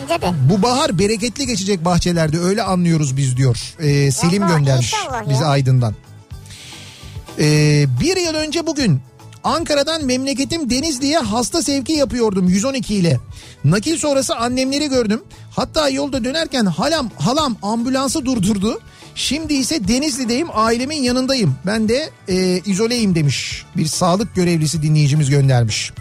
Speaker 2: Bence de.
Speaker 1: bu bahar bereketli geçecek bahçelerde öyle anlıyoruz biz diyor. Ee, Selim
Speaker 2: Vallahi
Speaker 1: göndermiş bize Aydın'dan. Ee, bir yıl önce bugün Ankara'dan memleketim Denizli'ye hasta sevki yapıyordum 112 ile. Nakil sonrası annemleri gördüm. Hatta yolda dönerken halam halam ambulansı durdurdu. Şimdi ise Denizli'deyim ailemin yanındayım. Ben de e, izoleyim demiş. Bir sağlık görevlisi dinleyicimiz göndermiş.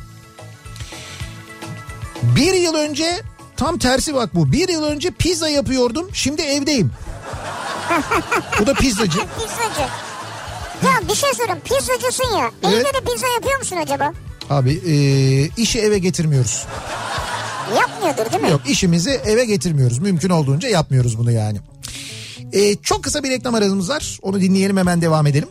Speaker 1: Bir yıl önce tam tersi bak bu. Bir yıl önce pizza yapıyordum. Şimdi evdeyim. Bu da pizzacı.
Speaker 2: Pizzacı. Ya bir şey sorayım pizzacısın ya.
Speaker 1: Evet.
Speaker 2: Evde de pizza yapıyor musun acaba?
Speaker 1: Abi e, işi eve getirmiyoruz.
Speaker 2: Yapmıyordur değil mi?
Speaker 1: Yok işimizi eve getirmiyoruz. Mümkün olduğunca yapmıyoruz bunu yani. E, çok kısa bir reklam aramız var. Onu dinleyelim hemen devam edelim.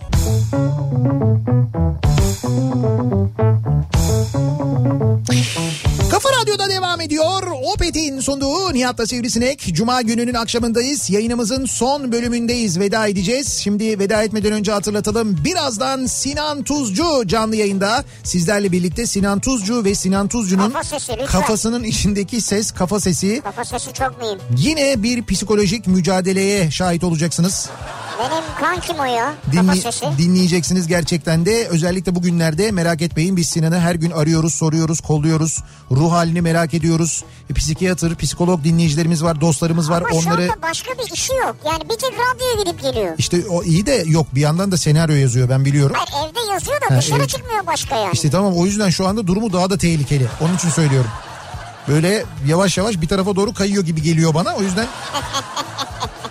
Speaker 1: Kafa Radyo'da devam ediyor. Opet'in sunduğu Nihat'la Sivrisinek. Cuma gününün akşamındayız. Yayınımızın son bölümündeyiz. Veda edeceğiz. Şimdi veda etmeden önce hatırlatalım. Birazdan Sinan Tuzcu canlı yayında. Sizlerle birlikte Sinan Tuzcu ve Sinan Tuzcu'nun
Speaker 2: Kafa sesi, lütfen.
Speaker 1: kafasının içindeki ses, kafa sesi.
Speaker 2: Kafa sesi çok mühim.
Speaker 1: Yine bir psikolojik mücadeleye şahit olacaksınız.
Speaker 2: Benim kankim o ya.
Speaker 1: Dinli-
Speaker 2: sesi.
Speaker 1: dinleyeceksiniz gerçekten de. Özellikle bugünlerde merak etmeyin biz Sinan'ı her gün arıyoruz, soruyoruz, kolluyoruz. Ruh halini merak ediyoruz. E, psikiyatr, psikolog dinleyicilerimiz var, dostlarımız var.
Speaker 2: Ama
Speaker 1: Onları
Speaker 2: şu anda başka bir işi yok. Yani bir tek radyoya gidip geliyor.
Speaker 1: işte o iyi de yok bir yandan da senaryo yazıyor ben biliyorum.
Speaker 2: Hayır evde yazıyor da
Speaker 1: Ha,
Speaker 2: dışarı
Speaker 1: evet.
Speaker 2: çıkmıyor başka yani.
Speaker 1: İşte tamam o yüzden şu anda durumu daha da tehlikeli. Onun için söylüyorum. Böyle yavaş yavaş bir tarafa doğru kayıyor gibi geliyor bana. O yüzden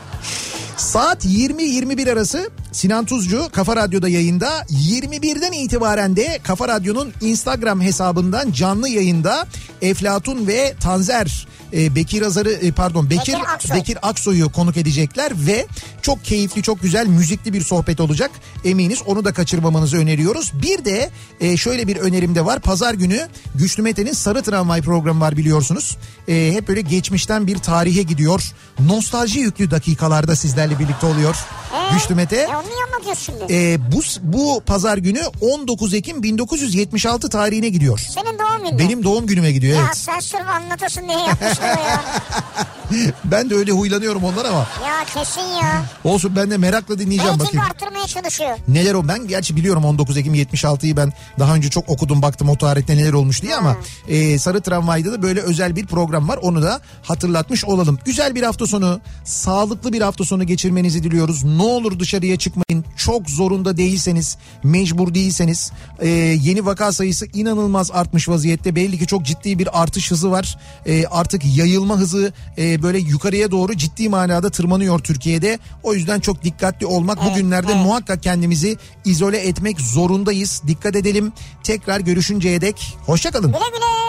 Speaker 1: Saat 20-21 arası Sinan Tuzcu Kafa Radyo'da yayında. 21'den itibaren de Kafa Radyo'nun Instagram hesabından canlı yayında Eflatun ve Tanzer e, Bekir Azar'ı e, pardon Bekir
Speaker 2: Bekir Aksoy.
Speaker 1: Bekir Aksoy'u konuk edecekler ve çok keyifli çok güzel müzikli bir sohbet olacak. Eminiz onu da kaçırmamanızı öneriyoruz. Bir de e, şöyle bir önerim de var. Pazar günü Güçlü Mete'nin Sarı Tramvay programı var biliyorsunuz. E, hep böyle geçmişten bir tarihe gidiyor. Nostalji yüklü dakikalarda sizlerle birlikte oluyor.
Speaker 2: Ee,
Speaker 1: Güçlü Mete.
Speaker 2: E onu niye anlatıyorsun şimdi?
Speaker 1: E, bu, bu pazar günü 19 Ekim 1976 tarihine gidiyor.
Speaker 2: Senin doğum günün.
Speaker 1: Benim doğum günüme gidiyor
Speaker 2: Ya
Speaker 1: evet.
Speaker 2: sen sırf anlatasın diye yapmışlar o ya.
Speaker 1: Ben de öyle huylanıyorum ondan ama
Speaker 2: Ya kesin ya.
Speaker 1: olsun ben de merakla dinleyeceğim
Speaker 2: Reyting
Speaker 1: bakayım.
Speaker 2: arttırmaya çalışıyor.
Speaker 1: Neler o ben gerçi biliyorum 19 Ekim 76'yı ben daha önce çok okudum baktım o tarihte neler olmuş diye ama e, Sarı Tramvay'da da böyle özel bir program var onu da hatırlatmış olalım. Güzel bir hafta sonu sağlıklı bir hafta sonu geçirmenizi diliyoruz. Ne olur dışarıya çıkmayın çok zorunda değilseniz mecbur değilseniz e, yeni vaka sayısı inanılmaz artmış vaziyette belli ki çok ciddi bir artış hızı var. E, artık yayılma hızı e, böyle yukarıya doğru ciddi manada tırmanıyor Türkiye'de. O yüzden çok dikkatli olmak bugünlerde muhakkak kendimizi izole etmek zorundayız. Dikkat edelim. Tekrar görüşünceye dek hoşçakalın.
Speaker 2: Güle güle.